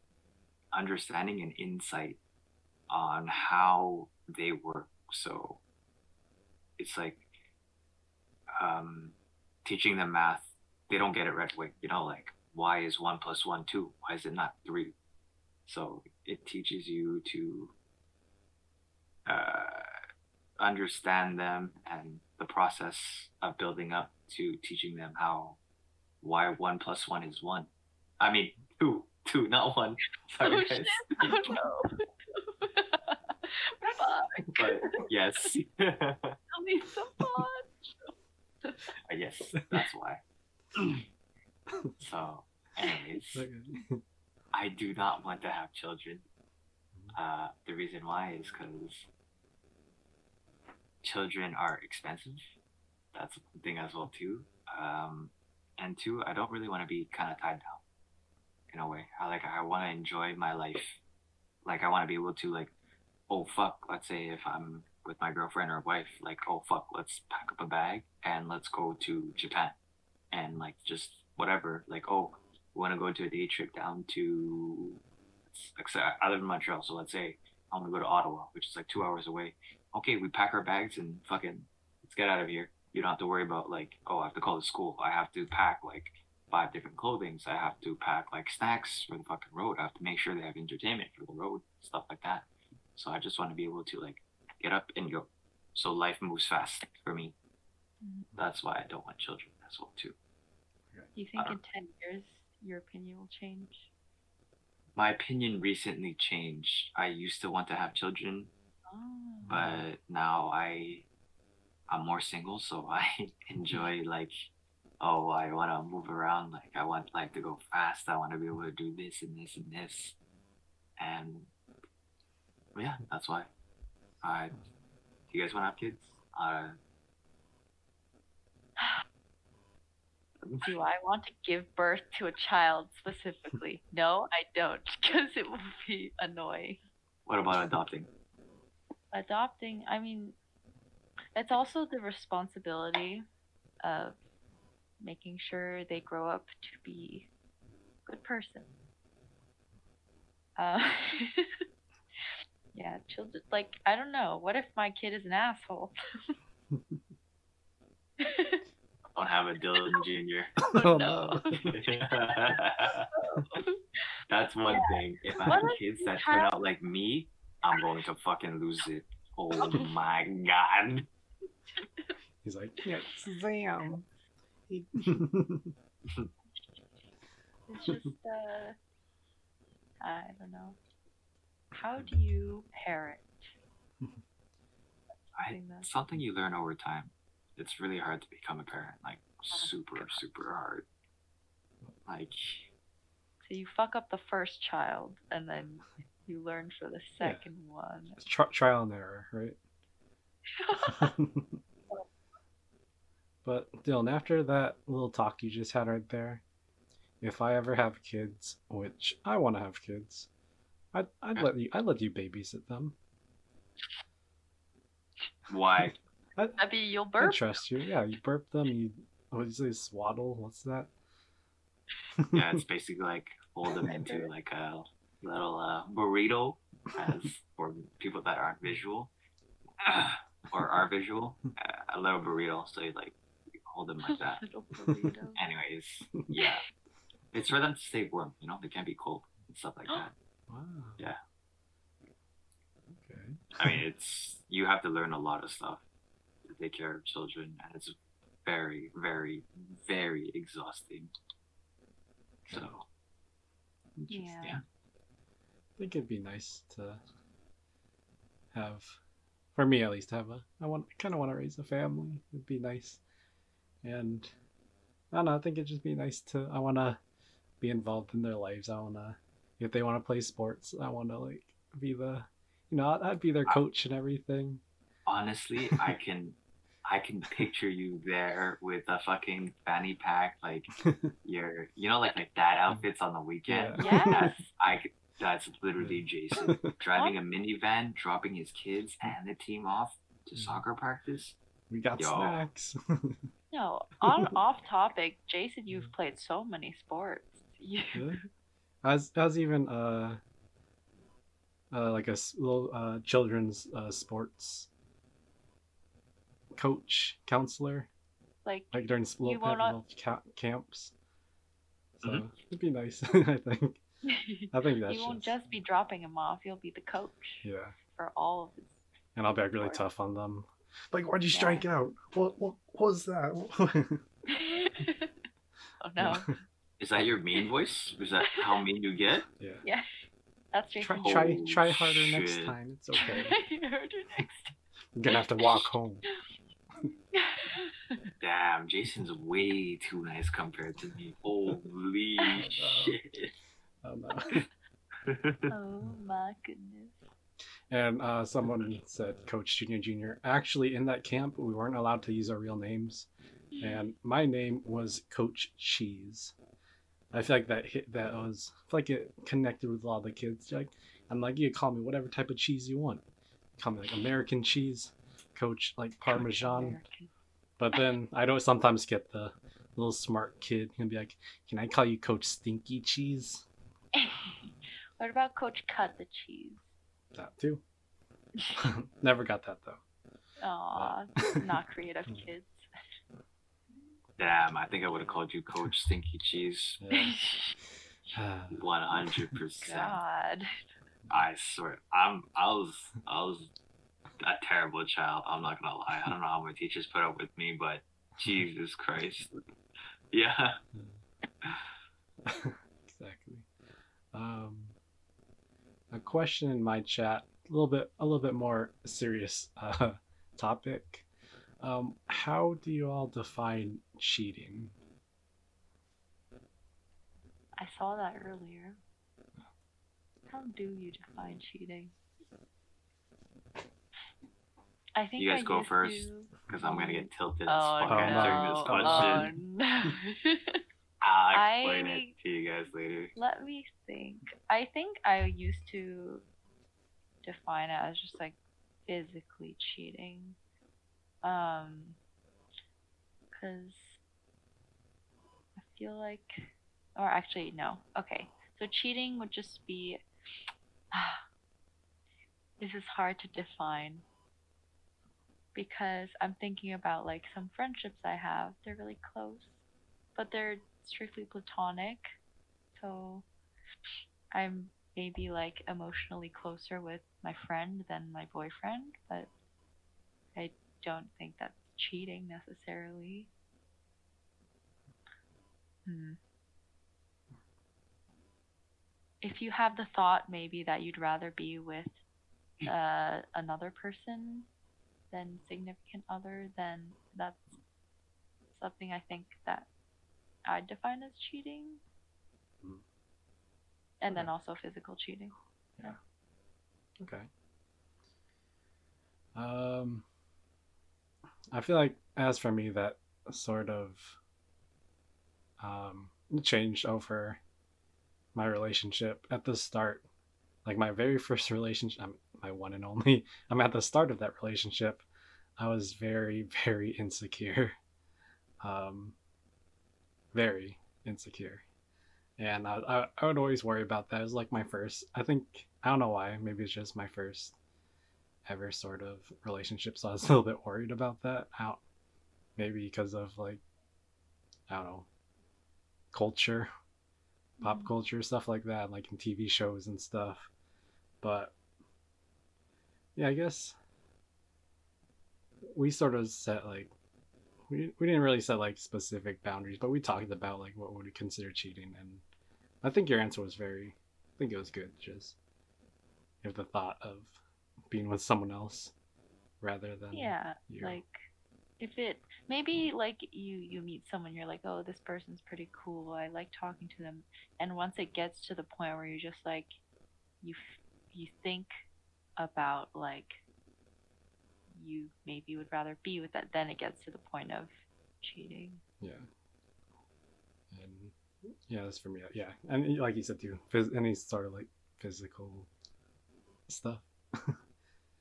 understanding and insight on how they work. So it's like um, teaching them math. They don't get it right away. You know, like why is one plus one two? Why is it not three? So it teaches you to uh, understand them and the process of building up to teaching them how why one plus one is one. I mean two, two, not one. Sorry, Oh, guys. shit. Oh no. But yes, Tell me some fun. yes, that's why. so, anyways, Okay. I do not want to have children. Uh, the reason why is because children are expensive. That's one thing as well too. Um, and two, I don't really want to be kind of tied down. In a way, I like I want to enjoy my life. Like I want to be able to like, oh fuck, let's say if I'm with my girlfriend or wife, like oh fuck, let's pack up a bag and let's go to Japan, and like just whatever. Like oh, we want to go to a day trip down to I live in Montreal, so let's say I want to go to Ottawa, which is like two hours away. Okay, we pack our bags and fucking let's get out of here. You don't have to worry about like, oh, I have to call the school. I have to pack like five different clothings. I have to pack like snacks for the fucking road. I have to make sure they have entertainment for the road, stuff like that. So I just want to be able to like get up and go. So life moves fast for me. Mhm. That's why I don't want children as well too. Do you think in 10 years your opinion will change? My opinion recently changed. I used to want to have children, Oh. but now I I'm more single, so I enjoy like oh I want to move around. Like I want like to go fast. I want to be able to do this and this and this, and yeah, that's why. I. Do you guys want to have kids? Uh, Do I want to give birth to a child specifically? no, I don't, because it will be annoying. what about adopting? Adopting, I mean, it's also the responsibility of making sure they grow up to be a good person. Uh, yeah, children, like, I don't know. What if my kid is an asshole? Don't have a Dylan Jr. Oh, no. That's one thing. If I What have if kids that turn out like me, I'm going to fucking lose it. Oh my god. He's like, yeah, Sam. It's just, uh, I don't know. How do you parent? I, Something something you learn over time. It's really hard to become a parent. Like super, super hard. Like So you fuck up the first child, and then you learn for the Yeah. second one. It's tri- trial and error, right? but Dylan, after that little talk you just had right there, if I ever have kids, which I want to have kids, I'd, I'd let you I'd let you babysit them. why? I'd mean, you'll burp. I burp. trust you. Yeah, you burp them. You what do you say? Swaddle. What's that? Yeah, it's basically like fold them into like a little uh, burrito, as for people that aren't visual or are visual, uh, a little burrito. So you like you hold them like that. Anyways, yeah, it's for them to stay warm. You know, they can't be cold and stuff like that. Wow. Yeah. Okay. I mean, it's you have to learn a lot of stuff to take care of children, and it's very, very, very exhausting. So, Yeah. yeah. I think it'd be nice to have, for me at least, have a. I want, kind of want to raise a family. It'd be nice, and I don't know. I think it'd just be nice to. I want to be involved in their lives. I want to, if they want to play sports, I want to like be the, you know, I'd, I'd be their coach and everything. honestly, I can, I can picture you there with a fucking fanny pack, like your, you know, like like dad outfits on the weekend. Yeah. Yes. I could. That's literally Jason driving a minivan, dropping his kids and the team off to soccer practice. We got Yo. snacks. No, on off topic, Jason, you've played so many sports. You, Really? I was, I was even uh, uh like a little uh children's uh sports coach counselor like, like during s- little, You pet not- little ca- camps. So Mhm. it'd be nice. I think. I think that's you won't just, just be dropping him off. You'll be the coach yeah. for all of his. And I'll be like really Or- tough on them. Like, why'd you Yeah. strike out? What what, what was that? oh no, Is that your mean voice? Is that how mean you get? yeah. Yeah. that's Try Jason. try Oh, try harder next time. It's okay. you heard it next. I'm gonna have to walk home. Damn, Jason's way too nice compared to me. Holy shit. Oh, no. oh my goodness. And uh, someone said Coach Junior Junior. Actually, in that camp, we weren't allowed to use our real names, and my name was Coach Cheese. I feel like that hit that was like it connected with a lot of the kids. Like, I'm like, you can call me whatever type of cheese you want. Call me like American cheese, Coach like Parmesan. But then I don't sometimes get the little smart kid and be like, "Can I call you Coach Stinky Cheese?" What about Coach Cut the Cheese? That too. Never got that though. Aw, not creative kids. Damn, I think I would have called you Coach Stinky Cheese. One hundred percent. God. I swear, I'm. I was. I was a terrible child. I'm not gonna lie. I don't know how my teachers put up with me, but Jesus Christ. Yeah. exactly. Um, a question in my chat, a little bit, a little bit more serious uh, topic. Um, how do you all define cheating? I saw that earlier. How do you define cheating? I think You guys I go used first. to- Because I'm gonna get tilted as Oh, fuck no. answering this question. Oh, no. I'll explain I- it to you guys later. Let me think. I think I used to define it as just like physically cheating. Um, cause I feel like, or actually no. Okay, so cheating would just be. this is hard to define because I'm thinking about like some friendships I have. They're really close, but they're strictly platonic. So I'm maybe like emotionally closer with my friend than my boyfriend, but I don't think that's cheating necessarily. Hmm. If you have the thought maybe that you'd rather be with uh, another person than significant other, then that's something I think that I'd define as cheating. Mhm. And then also physical cheating. Yeah. Okay. Um, I feel like as for me, that sort of um changed over my relationship at the start. Like my very first relationship, I'm my one and only. I'm at the start of that relationship. I was very, very insecure. Um, very insecure and I, I, I would always worry about that. It was like my first. I think I don't know why. Maybe it's just my first ever sort of relationship, so I was a little bit worried about that. Out maybe because of like I don't know culture, pop Mhm. culture, stuff like that, like in TV shows and stuff. But yeah, I guess we sort of set like we, we didn't really set like specific boundaries, but we talked about like what would we consider cheating, and I think your answer was very, I think it was good. Just if the thought of being with someone else rather than Yeah, you. like if it maybe like you you meet someone you're like oh this person's pretty cool I like talking to them and once it gets to the point where you're just like you you think about like you maybe would rather be with that then it gets to the point of cheating yeah, and yeah, that's for me. Uh, yeah, and like you said too, phys- any sort of like physical stuff.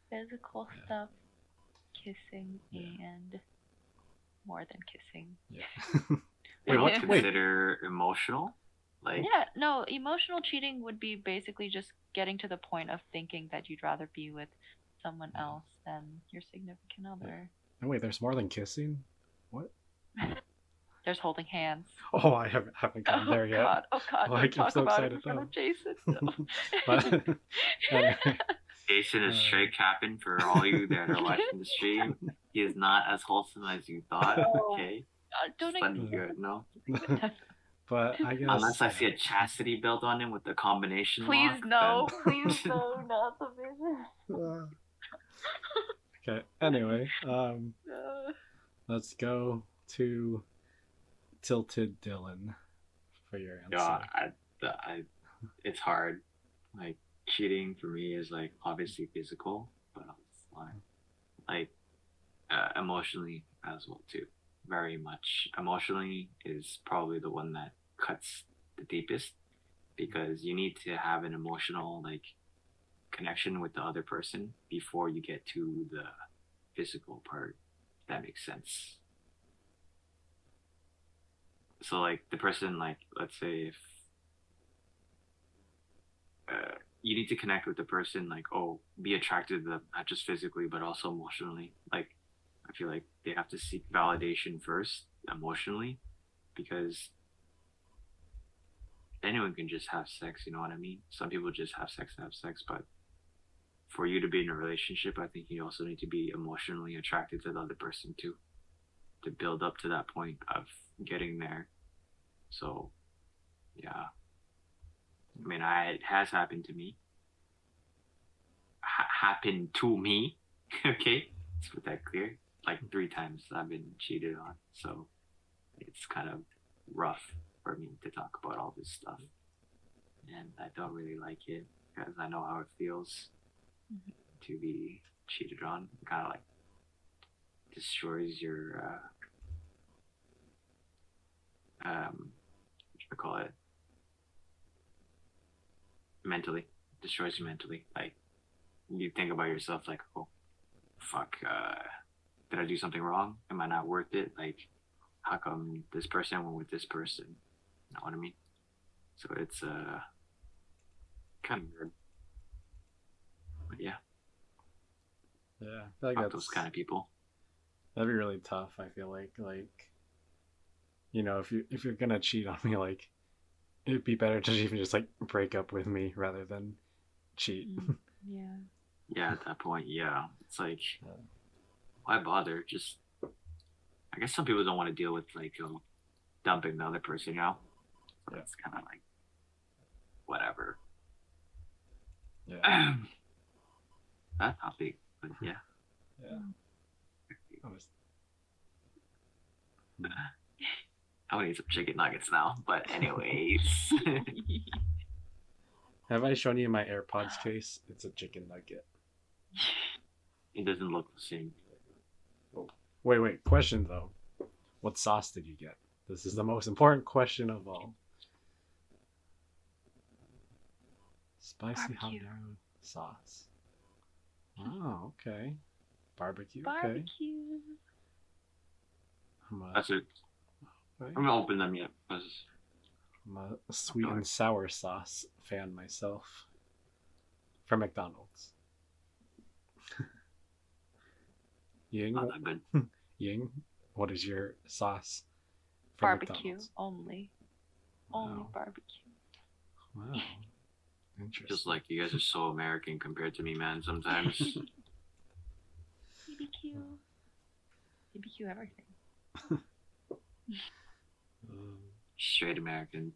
physical Yeah. stuff kissing Yeah. and more than kissing Yeah. You Wait, don't what? Wait. consider emotional? Like, Yeah, no, emotional cheating would be basically just getting to the point of thinking that you'd rather be with someone else than your significant other. And wait, there's more than kissing. What? there's holding hands. Oh, I haven't haven't gotten oh there yet. Oh, God, oh god, Oh, I don't get so about it excited front of Jason. But anyway, Jason is Uh, straight capping for all you that are watching the stream. He is not as wholesome as you thought. Oh. Okay, Uh, don't funny ignore good, no. but I guess Unless I see a chastity belt on him with the combination. Please lock, no, then- please no, not the vision. Okay. Anyway, um, let's go to tilted Dylan for your answer. Yeah, I, I, it's hard. Like cheating for me is like obviously physical, but like, like uh, emotionally as well too. Very much emotionally is probably the one that cuts the deepest because you need to have an emotional like connection with the other person before you get to the physical part. That makes sense. So like the person like let's say if uh, you need to connect with the person like oh be attracted to them not just physically but also emotionally like i feel like they have to seek validation first emotionally because anyone can just have sex you know what i mean some people just have sex to have sex but for you to be in a relationship i think you also need to be emotionally attracted to the other person too to build up to that point of getting there. So, yeah. I mean, I, it has happened to me. Ha- happened to me. okay, let's put that clear. Like three times I've been cheated on, so it's kind of rough for me to talk about all this stuff, and I don't really like it because I know how it feels. To be cheated on. Kind of like destroys your uh, um, what I call it? Mentally, destroys you mentally. Like you think about yourself, like, oh, fuck, uh, did I do something wrong? Am I not worth it? Like, how come this person went with this person? You know what I mean? So it's uh, kind of weird. But yeah, Yeah, I feel like fuck that's those kind of people. that'd be really tough. I feel like like you know if you if you're gonna cheat on me, like it'd be better to even just like break up with me rather than cheat. Mm, yeah. Yeah, at that point, yeah, it's like, Yeah. why bother? Just, I guess some people don't want to deal with like um, dumping the other person, you know. So Yeah. it's kind of like, whatever. yeah, that topic, but yeah. yeah. I was- I would eat some chicken nuggets now. But anyways, Have I shown you my AirPods case? It's a chicken nugget. it doesn't look the same. Oh, wait, wait. Question though. What sauce did you get? This is the most important question of all. Spicy Barbecue. habanero sauce. Oh, okay. Barbecue. Okay. Barbecue. I'm a, That's it. okay. I'm gonna open them yet. 'cause- I'm a sweet and sour sauce fan myself. From McDonald's. Ying, not that good. Ying, what is your sauce? from Barbecue McDonald's? only. Only Wow. barbecue. Wow. Interesting. Just like you guys are so American compared to me, man. Sometimes. BBQ. BBQ everything. Um, Straight Americans.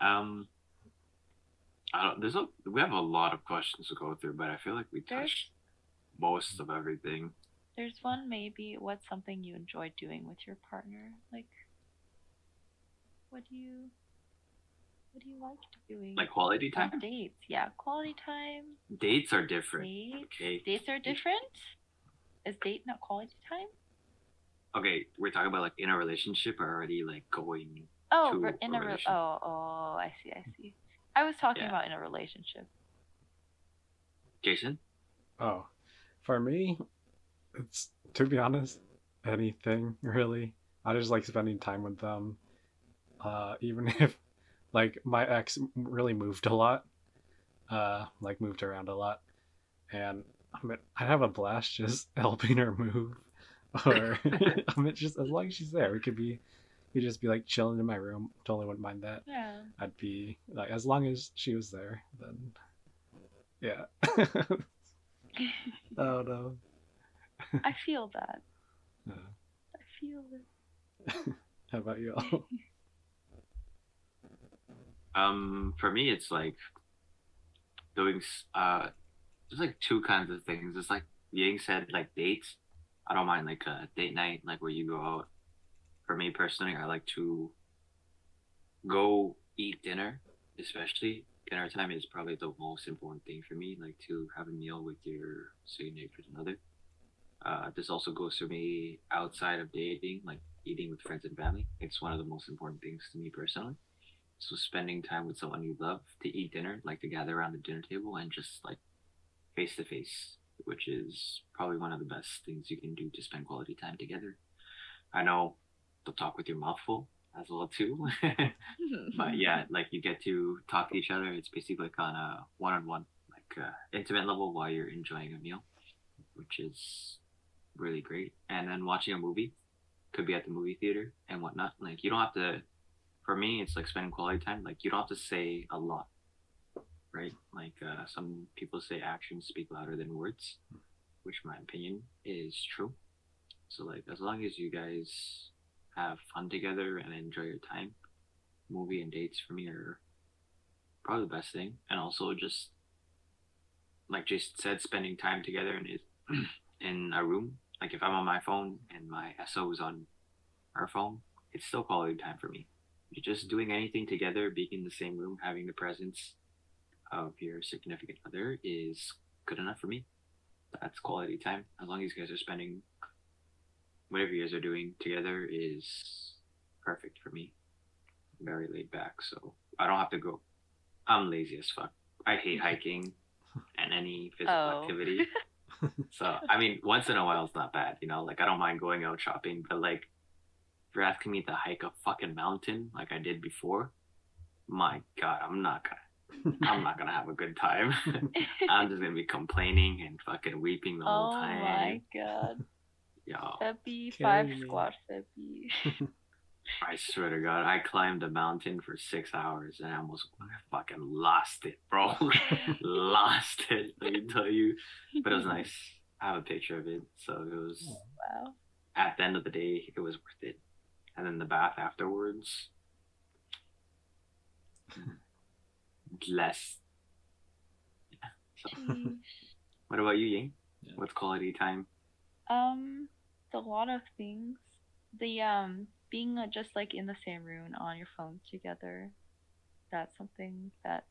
um, I don't. There's a. We have a lot of questions to go through, but I feel like we There's- touched most of everything. There's one maybe what's something you enjoy doing with your partner? Like what do you what do you like doing? Like quality On time. dates, yeah. Quality time. Dates are different. Dates. Okay. Dates are different? Is date not quality time? Okay, we're talking about like in a relationship or already like going. Oh, To re- in a a re- oh oh I see I see. I was talking Yeah. about in a relationship. Jason. oh, for me, it's to be honest, anything really. I just like spending time with them. Uh, even if like my ex really moved a lot, uh, like moved around a lot, and I mean, I have a blast just helping her move, or I mean, just as long as she's there, we could be, we just be like chilling in my room. Totally wouldn't mind that. Yeah. I'd be like, as long as she was there, then yeah. oh no. I feel that. Yeah. I feel it. How about you all? Um, for me, it's like doing uh, there's like two kinds of things. It's like Ying said, like dates. I don't mind like a date night, like where you go out. For me personally, I like to go eat dinner, especially dinner time is probably the most important thing for me. Like to have a meal with your significant other. Uh, this also goes for me outside of dating, like eating with friends and family. It's one of the most important things to me personally. So spending time with someone you love to eat dinner, like to gather around the dinner table and just like face to face, which is probably one of the best things you can do to spend quality time together. I know they'll talk with your mouth full as well too, but yeah, like you get to talk to each other. It's basically like on a one-on-one, like uh, intimate level while you're enjoying a meal, which is really great. And then watching a movie could be at the movie theater and whatnot. Like you don't have to for me it's like spending quality time like you don't have to say a lot right like uh, some people say actions speak louder than words which my opinion is true So like as long as you guys have fun together and enjoy your time, movie and dates for me are probably the best thing. And also just like Jason said, spending time together in in a room. Like if I'm on my phone and my SO is on our phone, it's still quality time for me. You're just doing anything together, being in the same room, having the presence of your significant other is good enough for me. That's quality time. As long as you guys are spending whatever you guys are doing together is perfect for me. I'm very laid back, so I don't have to go. I'm lazy as fuck. I hate hiking and any physical Oh. activity. So I mean, once in a while it's not bad, you know. Like I don't mind going out shopping, but like if you're asking me to hike a fucking mountain like I did before, my god, I'm not gonna, I'm not gonna have a good time. I'm just gonna be complaining and fucking weeping the whole oh time. my god. Yo, Febby, Carry five me. squat Febby. I swear to God, I climbed a mountain for six hours and I almost fucking lost it, bro. lost it. Let me tell you. But it was nice. I have a picture of it, so it was. Wow. at the end of the day, it was worth it. And then the bath afterwards, less. Yeah. So, what about you, Ying? Yeah. What's quality time? Um, a lot of things. The um being uh, just like in the same room on your phone together. That's something that,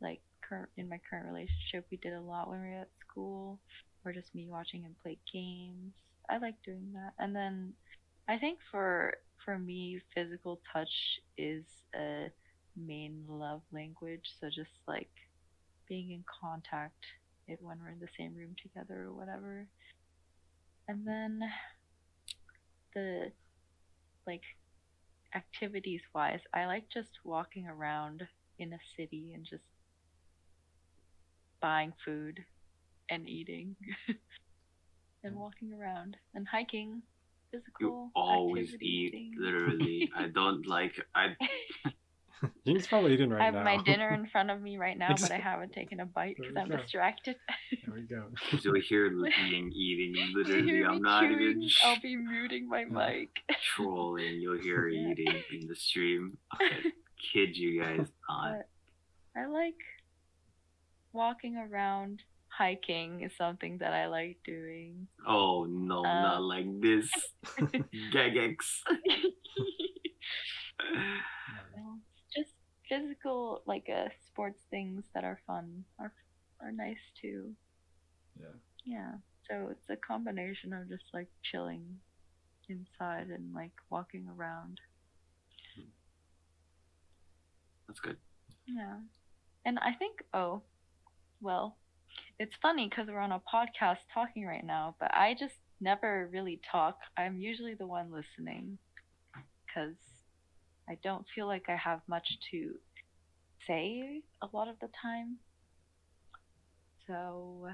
like, current in my current relationship, we did a lot when we were at school, or just me watching him play games. I like doing that. And then, I think for for me, physical touch is a main love language. So just like being in contact it when we're in the same room together or whatever. And then the like activities wise, I like just walking around in a city and just buying food and eating and mm. walking around and hiking physical You always eat, things. literally. I don't like. I Ying's probably eating right now. I have now. my dinner in front of me right now, but I haven't taken a bite because I'm go. distracted. there we go. you'll hear Ying eating. Literally, hear I'm not even. I'll be muting my mic. trolling. You'll hear Yeah. eating in the stream. I kid you guys not. But I like walking around. Hiking is something that I like doing. Oh no, Uh, not like this. Gagex. Just physical, like uh, sports things that are fun are are nice too. Yeah. Yeah. So it's a combination of just like chilling inside and like walking around. That's good. Yeah. And I think, oh, well, it's funny because we're on a podcast talking right now, but I just never really talk. I'm usually the one listening because I don't feel like I have much to say a lot of the time. So,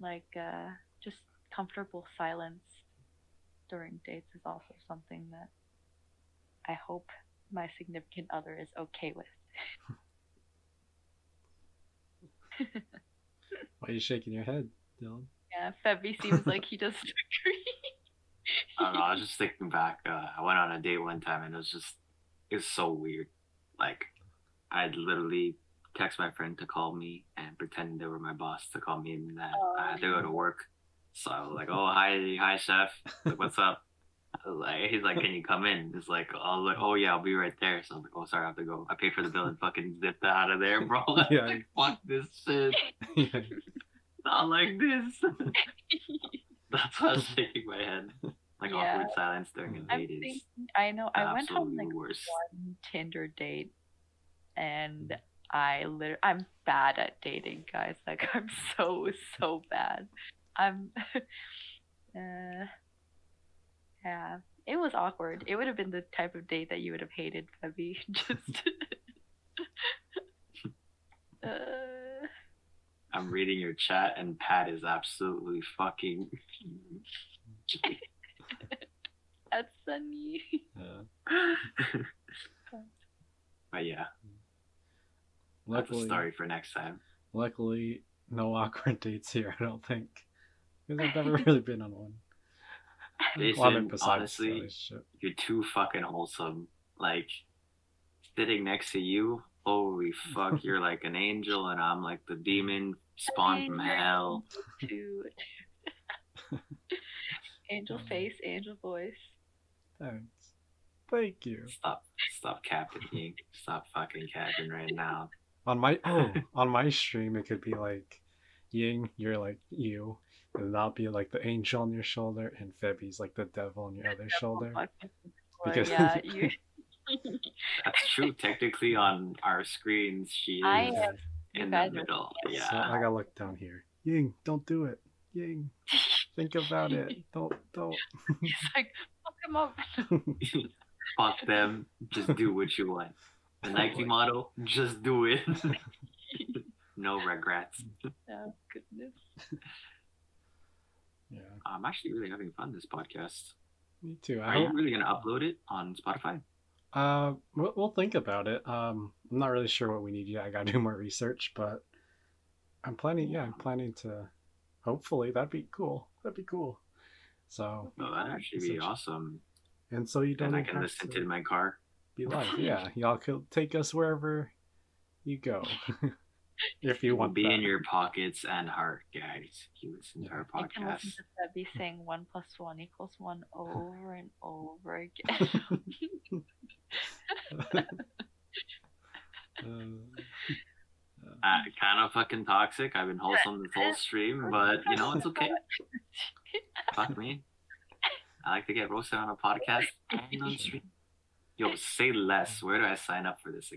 like, uh, just comfortable silence during dates is also something that I hope my significant other is okay with. Why are you shaking your head, Dylan? Yeah, Febby seems like he doesn't agree. I don't know. I was just thinking back. Uh, I went on a date one time, and it was just it was so weird. Like I'd literally text my friend to call me and pretend they were my boss to call me, and that I had to go to work. So I was like, "Oh, hi, hi, chef. Like, what's up?" I was like, he's like, "Can you come in?" It's like, I was like, "Oh yeah, I'll be right there." So I was like, "Oh, sorry, I have to go." I paid for the bill and fucking zipped out of there, bro. I was Yeah. like, fuck this shit. yeah. Not like this. That's why I was shaking my head. Like Yeah. awkward silence during a I'm date is thinking, I know, I went on like worst. one Tinder date, and I literally, I'm bad at dating, guys. Like I'm so so bad. I'm, uh, yeah. It was awkward. It would have been the type of date that you would have hated, Febby. Just. uh, I'm reading your chat, and Pat is absolutely fucking. that's funny. yeah. but yeah, that's a story for next time. luckily, no awkward dates here. I don't think. Because I've never really been on one. Jason, Well, I mean, besides honestly, you're too fucking wholesome. Like sitting next to you, holy fuck, you're like an angel, and I'm like the demon spawned from hell. Dude. angel face, angel voice. Thanks. Thank you. Stop, stop capping, Ying. Stop fucking capping right now. On my oh, on my stream it could be like Ying, you're like you, and that'll be like the angel on your shoulder, and Febby's like the devil on your other shoulder. Because- yeah, you. That's true. Technically, on our screens, she is I am- in the are- middle. So Yeah. I gotta look down here. Ying, don't do it. Ying, think about it. Don't don't. He's like, fuck him up. Fuck them. Just do what you want. The Nike model, just do it. no regrets. oh goodness. Yeah, I'm actually really having fun this podcast. me too. I Are you really gonna upload it on Spotify? Uh, we'll, we'll think about it. Um, I'm not really sure what we need yet. I gotta do more research, but I'm planning. Yeah, I'm planning to. Hopefully, that'd be cool. That'd be cool. So, No, that'd actually be Such- awesome. and so you don't And I can listen to to it in my car. be live. Yeah, y'all could take us wherever you go, if you It will want. be that. in your pockets and heart, guys. You listen to our You can podcast. listen to Debbie saying one plus one equals one over and over again. Uh, Uh, kind of fucking toxic. I've been wholesome this whole stream, but you know it's okay. Fuck me. I like to get roasted on a podcast and on stream. Yo, say less. Where do I sign up for this?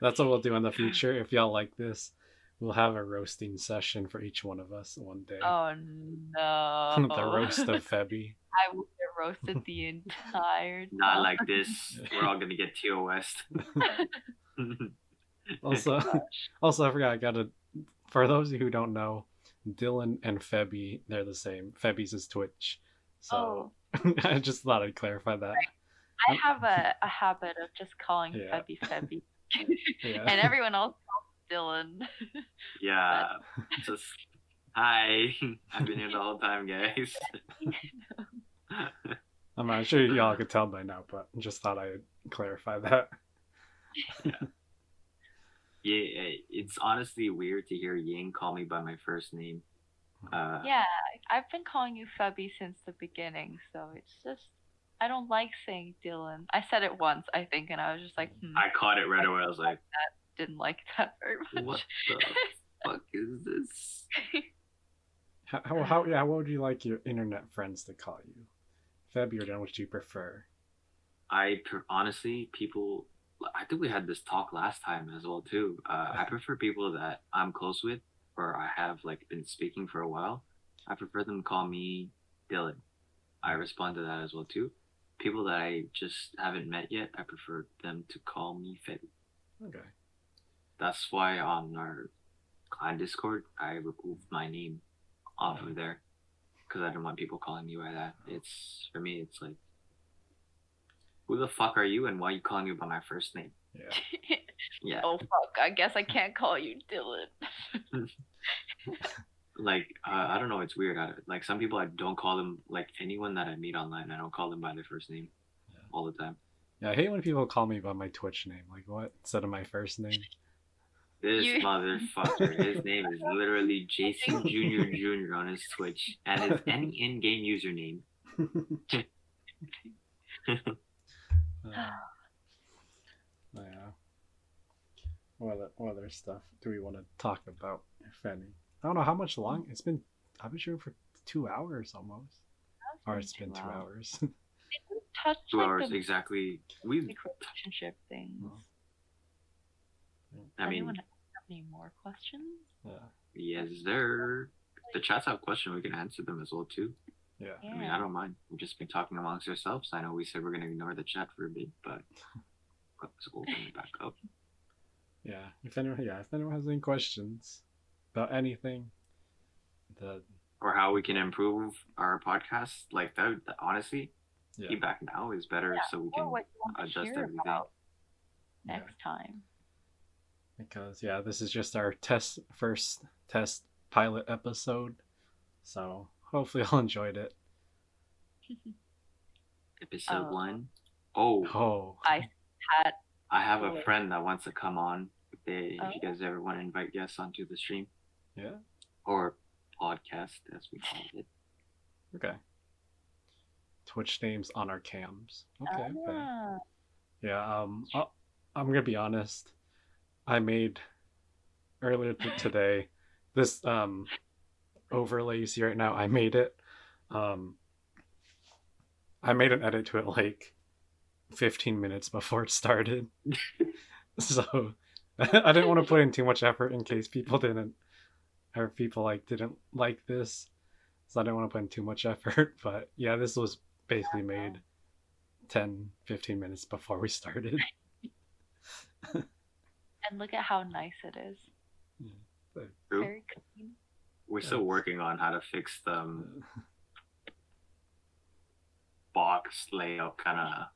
That's what we'll do in the future. If y'all like this, we'll have a roasting session for each one of us one day. oh no. the roast of Febby. I will get roasted the entire time. Not like this. We're all gonna get TOS. Also, also I forgot. I gotta. For those who don't know, Dylan and Febby, they're the same. Febby's is Twitch, so oh. I just thought I'd clarify that. I um, have a, a habit of just calling Yeah. Febby Febby. Yeah. and everyone else calls Dylan. yeah. Just hi. I've been here the whole time, guys. I'm not sure y'all could tell by now, but just thought I'd clarify that. Yeah, it's honestly weird to hear Ying call me by my first name. Uh, yeah, I've been calling you Febby since the beginning, so it's just I don't like saying Dylan. I said it once, I think, and I was just like, hmm, I caught it right away. I was like, I didn't like that very much. what the fuck is this? How, how, how yeah? What would you like your internet friends to call you? Febby or Dylan, which do you prefer? I per- honestly, people. I think we had this talk last time as well too. Uh, I prefer people that I'm close with, or I have like been speaking for a while. I prefer them to call me Dylan. I respond to that as well too. People that I just haven't met yet, I prefer them to call me Febby. Okay. That's why on our clan Discord, I removed my name off of there because I didn't want people calling me by that. Oh. It's for me. It's like, who the fuck are you, and why are you calling me by my first name? Yeah. Yeah, oh fuck! I guess I can't call you Dylan. like uh, I don't know. It's weird. I, like some people, I don't call them like anyone that I meet online. I don't call them by their first name Yeah. all the time. Yeah, I hate when people call me by my Twitch name. Like what? Instead of my first name. This You- motherfucker, his name is literally Jason Junior Junior on his Twitch, and his any in-game username. Uh, yeah. What other, what other stuff do we want to talk about, if any? I don't know how much long mm. it's been. I've been streaming for two hours almost, or it's been two hours. Touch Two like hours the exactly. We, basic relationship things. Well, I mean, Anyone have any more questions? yeah, yes, there. The chats have questions. We can answer them as well too. yeah. I mean, I don't mind. We've just been talking amongst ourselves. I know we said we're gonna ignore the chat for a bit, but let's open it back up. Yeah, if anyone, yeah, if anyone has any questions about anything, the Or how we can improve our podcast. Like that. that- honestly, yeah, feedback now is better, so we can what you want to adjust hear everything. about yeah, next time. because yeah, this is just our test first test pilot episode. So hopefully y'all enjoyed it. Episode Oh. one. Oh, Oh, I had I have a oh. friend that wants to come on. If, they, Oh. if you oh. guys ever want to invite guests onto the stream yeah. or podcast, as we call it. Okay. Twitch names on our cams. Okay. okay. ah, Yeah, um, i I'm gonna be honest. I made earlier today this um overlay you see right now. I made it. Um, I made an edit to it like 15 minutes before it started. so I didn't want to put in too much effort in case people didn't or people like didn't like this. So I didn't want to put in too much effort. But yeah, this was basically made 10, 15 minutes before we started. and look at how nice it is. True. Very clean. We're still working on how to fix the um, box layout kind of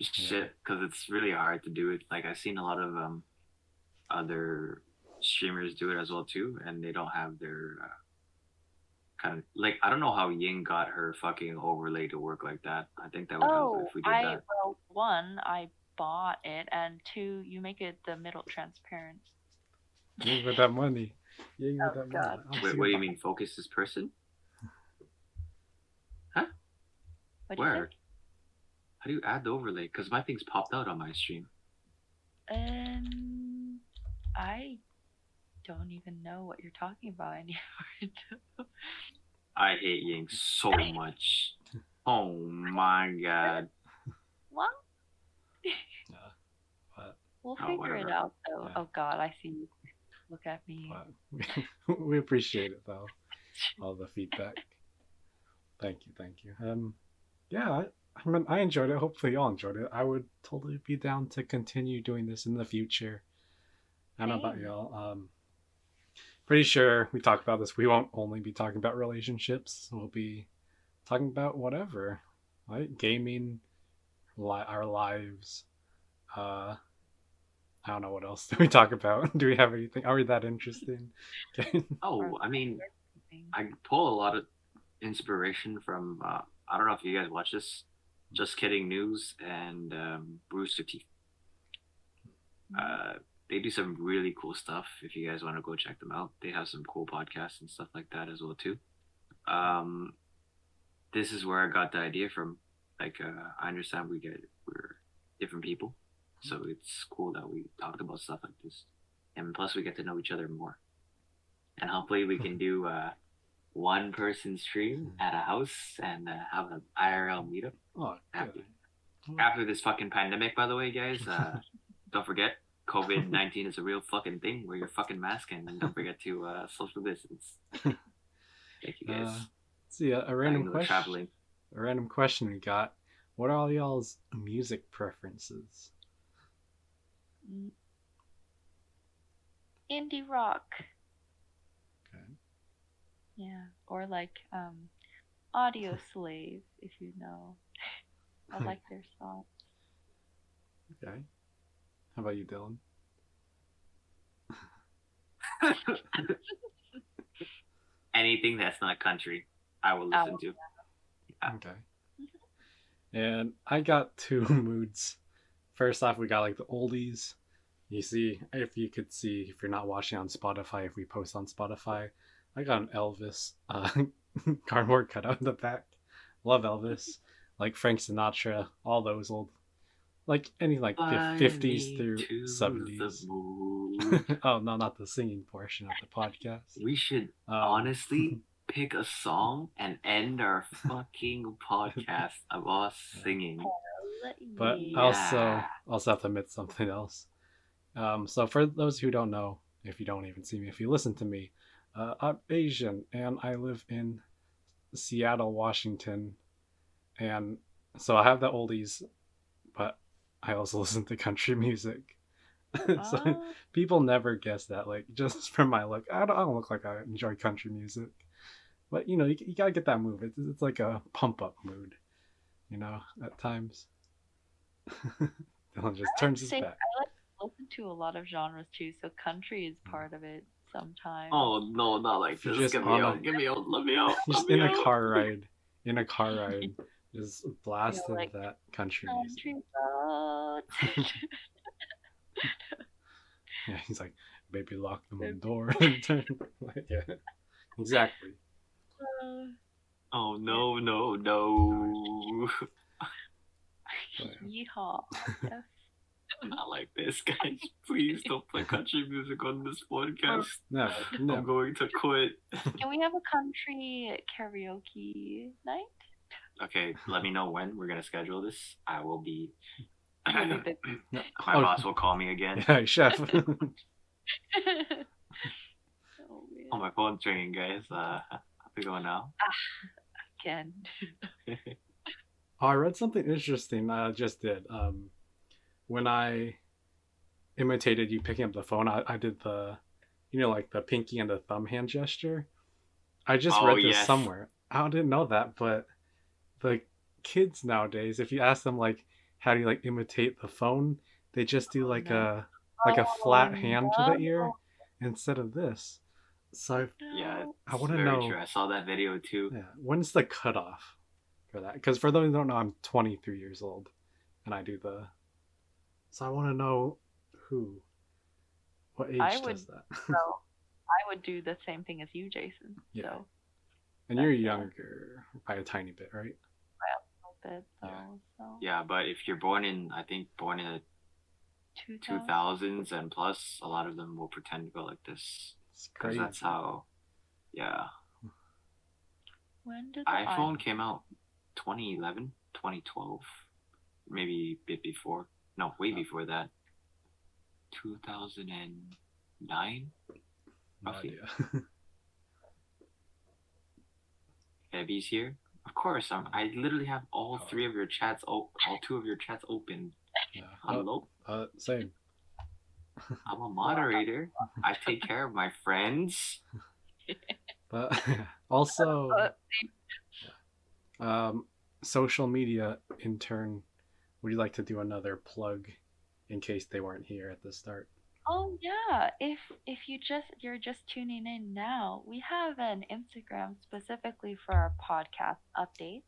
shit because it's really hard to do it. Like I've seen a lot of um other streamers do it as well too, and they don't have their uh, kind of like I don't know how Ying got her fucking overlay to work like that. I think that would help Oh, if we did I that. well, one, I bought it, and two, you make it the middle transparent. Ying with that money. Ying with Oh, that God. money. Wait, what do you mean focus this person? What'd you say? Where? How do you add the overlay? Because my thing's popped out on my stream. Um, I don't even know what you're talking about anymore. I hate Ying so much. Oh my god. well, Yeah, but, we'll Oh, figure it out though. Yeah. Oh God, I see you. Look at me. but we appreciate it though. All the feedback. Thank you, thank you. Um, yeah, I, I mean, I enjoyed it. Hopefully, y'all enjoyed it. I would totally be down to continue doing this in the future. I don't know about y'all. Um, pretty sure we talked about this. We won't only be talking about relationships. We'll be talking about whatever, right? Gaming, li- our lives. Uh, I don't know what else do we talk about. do we have anything? Are we that interesting? Oh, I mean, I pull a lot of inspiration from. Uh, I don't know if you guys watch this. Just kidding news and um, Rooster Teeth. Uh, they do some really cool stuff. If you guys want to go check them out, they have some cool podcasts and stuff like that as well too. Um, this is where I got the idea from. Like, uh, I understand we get we're different people, so it's cool that we talked about stuff like this, and plus we get to know each other more. And hopefully we can do uh, one person stream at a house and uh, have an IRL meetup Oh, good. after this fucking pandemic. By the way, guys, uh, don't forget COVID nineteen is a real fucking thing. Wear your fucking mask and don't forget to uh, social distance. Thank you guys. Uh, let's see a, a I random question. traveling. A random question we got. What are all y'all's music preferences? Mm. Indie rock. Okay. Yeah, or like um, Audio Slave, if you know. I like their songs. Okay. How about you, Dylan? Anything that's not country, I will listen Oh. to. Yeah. Okay. And I got two moods. First off, we got like the oldies. You see, if you could see, if you're not watching on Spotify, if we post on Spotify, I got an Elvis uh, cardboard cutout in the back. Love Elvis, like Frank Sinatra, all those old, like any like Fly fifties through seventies. oh no, not the singing portion of the podcast. we should Um, honestly pick a song and end our fucking podcast of us singing. but Yeah. I also also have to admit something else. Um, so for those who don't know, if you don't even see me, if you listen to me, uh, I'm Asian and I live in Seattle, Washington, and so I have the oldies, but I also listen to country music. so Oh, people never guess that. Like just from my look, I don't, I don't look like I enjoy country music, but you know, you, you gotta get that move. It's, it's like a pump up mood, you know, at times. Dylan just turns his back. I like to listen to a lot of genres too, so country is Mm. part of it. Sometimes. Oh no, not like You're this. just give me on a- out. Get me out. Let me out. Just let in me a car ride, in a car ride, just blasted like, that country music. Country roads. Yeah, he's like, baby, lock the Baby. door. Yeah, exactly. Uh, Oh no, no, no. Yeehaw. Yes. Not like this, guys. Please don't play country music on this podcast. No, no. I'm no. going to quit. Can we have a country karaoke night? Okay, let me know when we're gonna schedule this. I will be. Really big. My Oh. boss will call me again. Yeah, chef. oh, man. Oh, my phone's ringing, guys. Uh, how's it going now? Again. Oh, I read something interesting. I just did. Um, when I imitated you picking up the phone, I, I did the, you know, like the pinky and the thumb hand gesture. I just Oh, read this yes. somewhere. I didn't know that, but the kids nowadays, if you ask them like, how do you like imitate the phone, they just do Oh, like a like a Oh, flat hand to the ear instead of this. So Yeah, I wanna very know- True. I saw that video too. yeah, when's the cutoff for that? Because for those who don't know, I'm 23 years old, and I do the. So I want to know who, what age I does would- that? So I would do the same thing as you, Jason. Yeah. So and you're that's, uh, younger by a tiny bit, right? A little bit. So, Yeah. so Yeah, but if you're born in, I think born in the 2000s and plus, a lot of them will pretend to go like this because that's how. Yeah, When did the iPhone came out 2011, 2012, maybe a bit before. No, way before that. 2009. No roughly. idea. Debbie's here. Of course, I'm, I literally have all three of your chats, o- all two of your chats open. yeah. Oh, Hello, uh, same. I'm a moderator. I take care of my friends. But also, Uh, um, social media intern. Would you like to do another plug in case they weren't here at the start? Oh yeah, if if you just you're just tuning in now, we have an Instagram specifically for our podcast updates.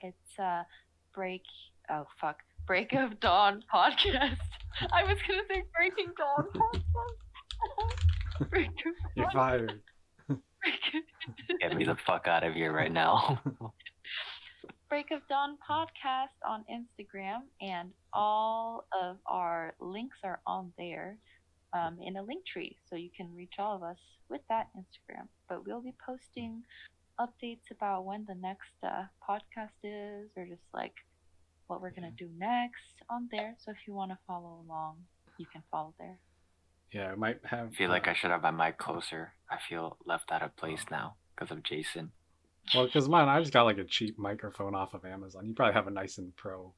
It's uh break oh fuck break of dawn podcast. I was gonna say breaking dawn podcast. break of You're fired. Get me the fuck out of here right now. break of dawn podcast on Instagram, and all of our links are on there. Um, in a Linktree, so you can reach all of us with that Instagram. But we'll be posting updates about when the next uh, podcast is, or just like what we're gonna do next on there. So if you want to follow along, you can follow there. Yeah, I might have. I feel like uh, I should have my mic closer. I feel left out of place now because of Jason. Well, because mine, I just got like a cheap microphone off of Amazon. You probably have a nice and pro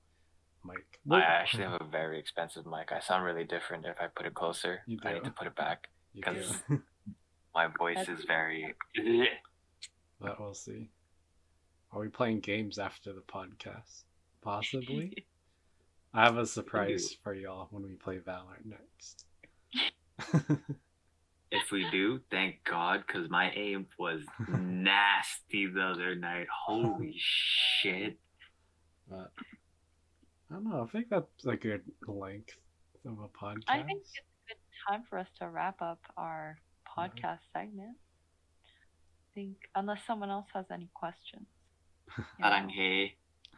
mic. I actually have a very expensive mic. I sound really different if I put it closer. You I need to put it back. Because- My voice is very. but we'll see. Are we playing games after the podcast? Possibly. I have a surprise for y'all when we play Valorant next. If we do, thank God, because my aim was nasty the other night. Holy shit. but I don't know. I think that's a good length of a podcast. I think it's a good time for us to wrap up our podcast segment. I think unless someone else has any questions. You know?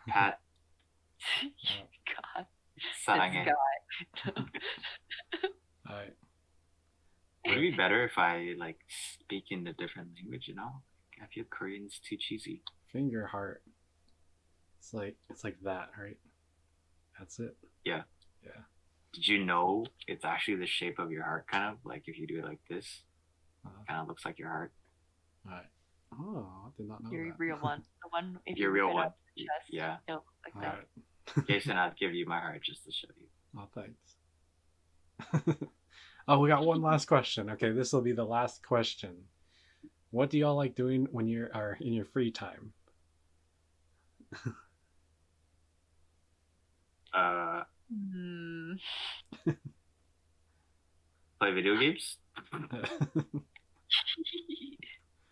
Pat. God, Saranghe. this. Alright. Would it be better if I like speak in a different language? You know, I feel Korean's too cheesy. Finger heart. It's like it's like that, right? That's it. Yeah. Yeah. Did you know it's actually the shape of your heart? Kind of like if you do it like this, Uh, kind of looks like your heart. Alright. Oh, I did not know Your that. real one. The one if Your you real rip it one. out chest, Yeah. it'll look like that. Alright. Jason, I'd give you my heart just to show you. Oh, thanks. oh, we got one last question. Okay, this will be the last question. What do y'all like doing when you're are in your free time? Uh, Hmm. play video games.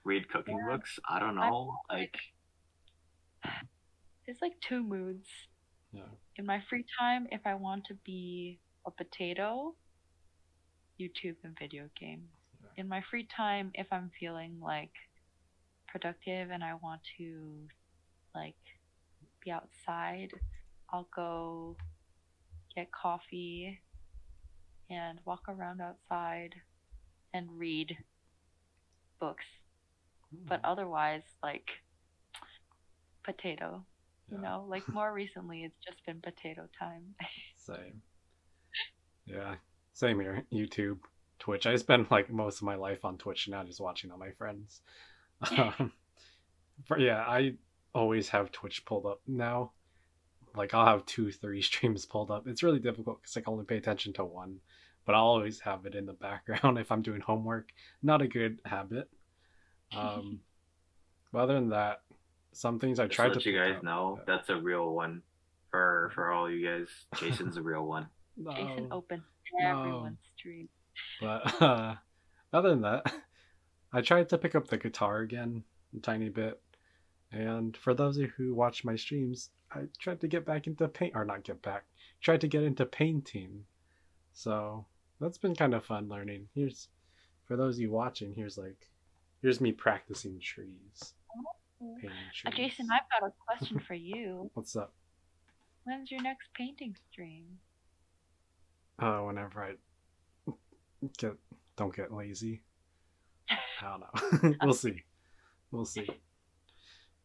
Read cooking Yeah. books. I don't I know. like- Like There's like two moods. Yeah. In my free time, if I want to be a potato, YouTube and video games. Yeah. In my free time, if I'm feeling like productive and I want to like be outside, I'll go get coffee and walk around outside and read books. But otherwise, like potato. You Yeah. know, like more recently, it's just been potato time. Same. Yeah, same here. YouTube, Twitch. I spend like most of my life on Twitch now, just watching all my friends. Um, but yeah, I always have Twitch pulled up now. Like I'll have two, three streams pulled up. It's really difficult because I can only pay attention to one, but I'll always have it in the background if I'm doing homework. Not a good habit. Um, but other than that, some things I just tried to to let you guys up. know, that's a real one. For for all you guys, Jason's a real one. Jason open No. everyone's stream. But uh, other than that, I tried to pick up the guitar again a tiny bit. And for those of you who watch my streams, I tried to get back into paint, or not get back, tried to get into painting. So that's been kind of fun learning. Here's, for those of you watching, here's like, here's me practicing trees, painting Uh, trees. Jason, I've got a question for you. What's up? When's your next painting stream? Uh, whenever I get don't get lazy. I don't know. we'll see. We'll see.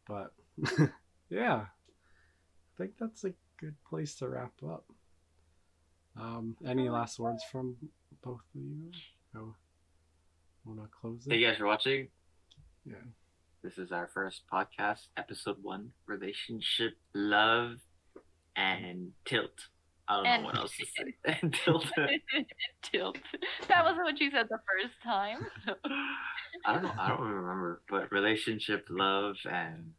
But yeah, I think that's a good place to wrap up. Um, any last words from both of you? Oh, want to close Thank it? you guys for watching. Yeah. This is our first podcast, episode one, relationship, love, and tilt. I don't And- know what else to say. and tilt. Tilt. That wasn't what you said the first time. I don't know. I don't remember, but relationship, love, and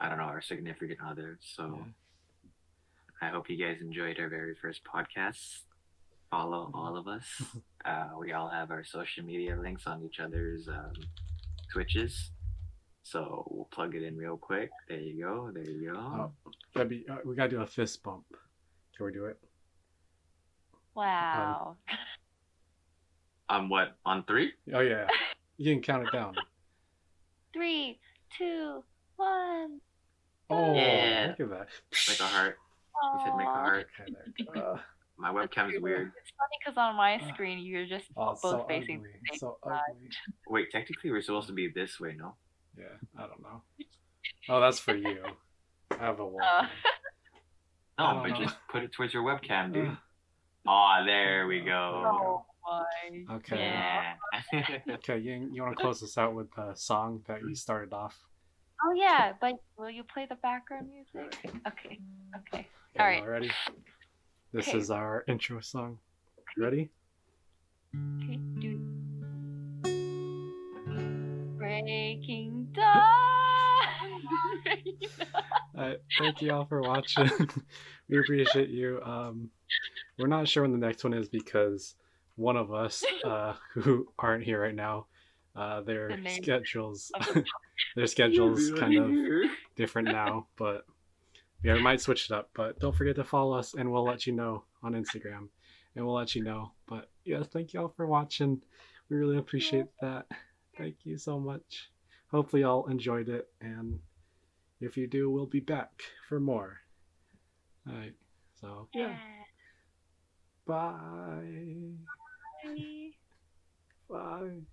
I don't know our significant other. So I hope you guys enjoyed our very first podcast. Follow all of us. Uh, we all have our social media links on each other's um, Twitches. So we'll plug it in real quick. There you go. There you go. Oh, be, uh, we gotta do a fist bump. Can we do it? Wow. On what? On three? Oh yeah, you can count it down. Three, two, one. Oh, Yeah. look at that. Make a heart. You said make a heart. Okay, there. Uh, My webcam's weird. It's funny because on my screen you're just oh, both so facing ugly. the same So side. ugly. Wait, technically we're supposed to be this way, no? Yeah, I don't know. Oh, that's for you. I have a wall. Uh. I No, but know. just put it towards your webcam, dude. Ah, Aw, there we go. Oh my. Okay. Yeah. okay, you, you want to close this out with the song that you started off? Oh yeah, but will you play the background music? Okay. Okay. Okay, All right. y'all ready? This Okay. is our intro song. Ready? Okay. Do. Breaking dawn. Uh, thank you all for watching. we appreciate you. Um, we're not sure when the next one is because one of us uh, who aren't here right now, uh, their The schedules, their schedules kind of different now, but yeah, we might switch it up. But don't forget to follow us, and we'll let you know on Instagram, and we'll let you know. But yeah, thank you all for watching. We really appreciate that. Thank you so much. Hopefully, y'all enjoyed it, and if you do, we'll be back for more. All right. So yeah. Bye. Bye. Bye.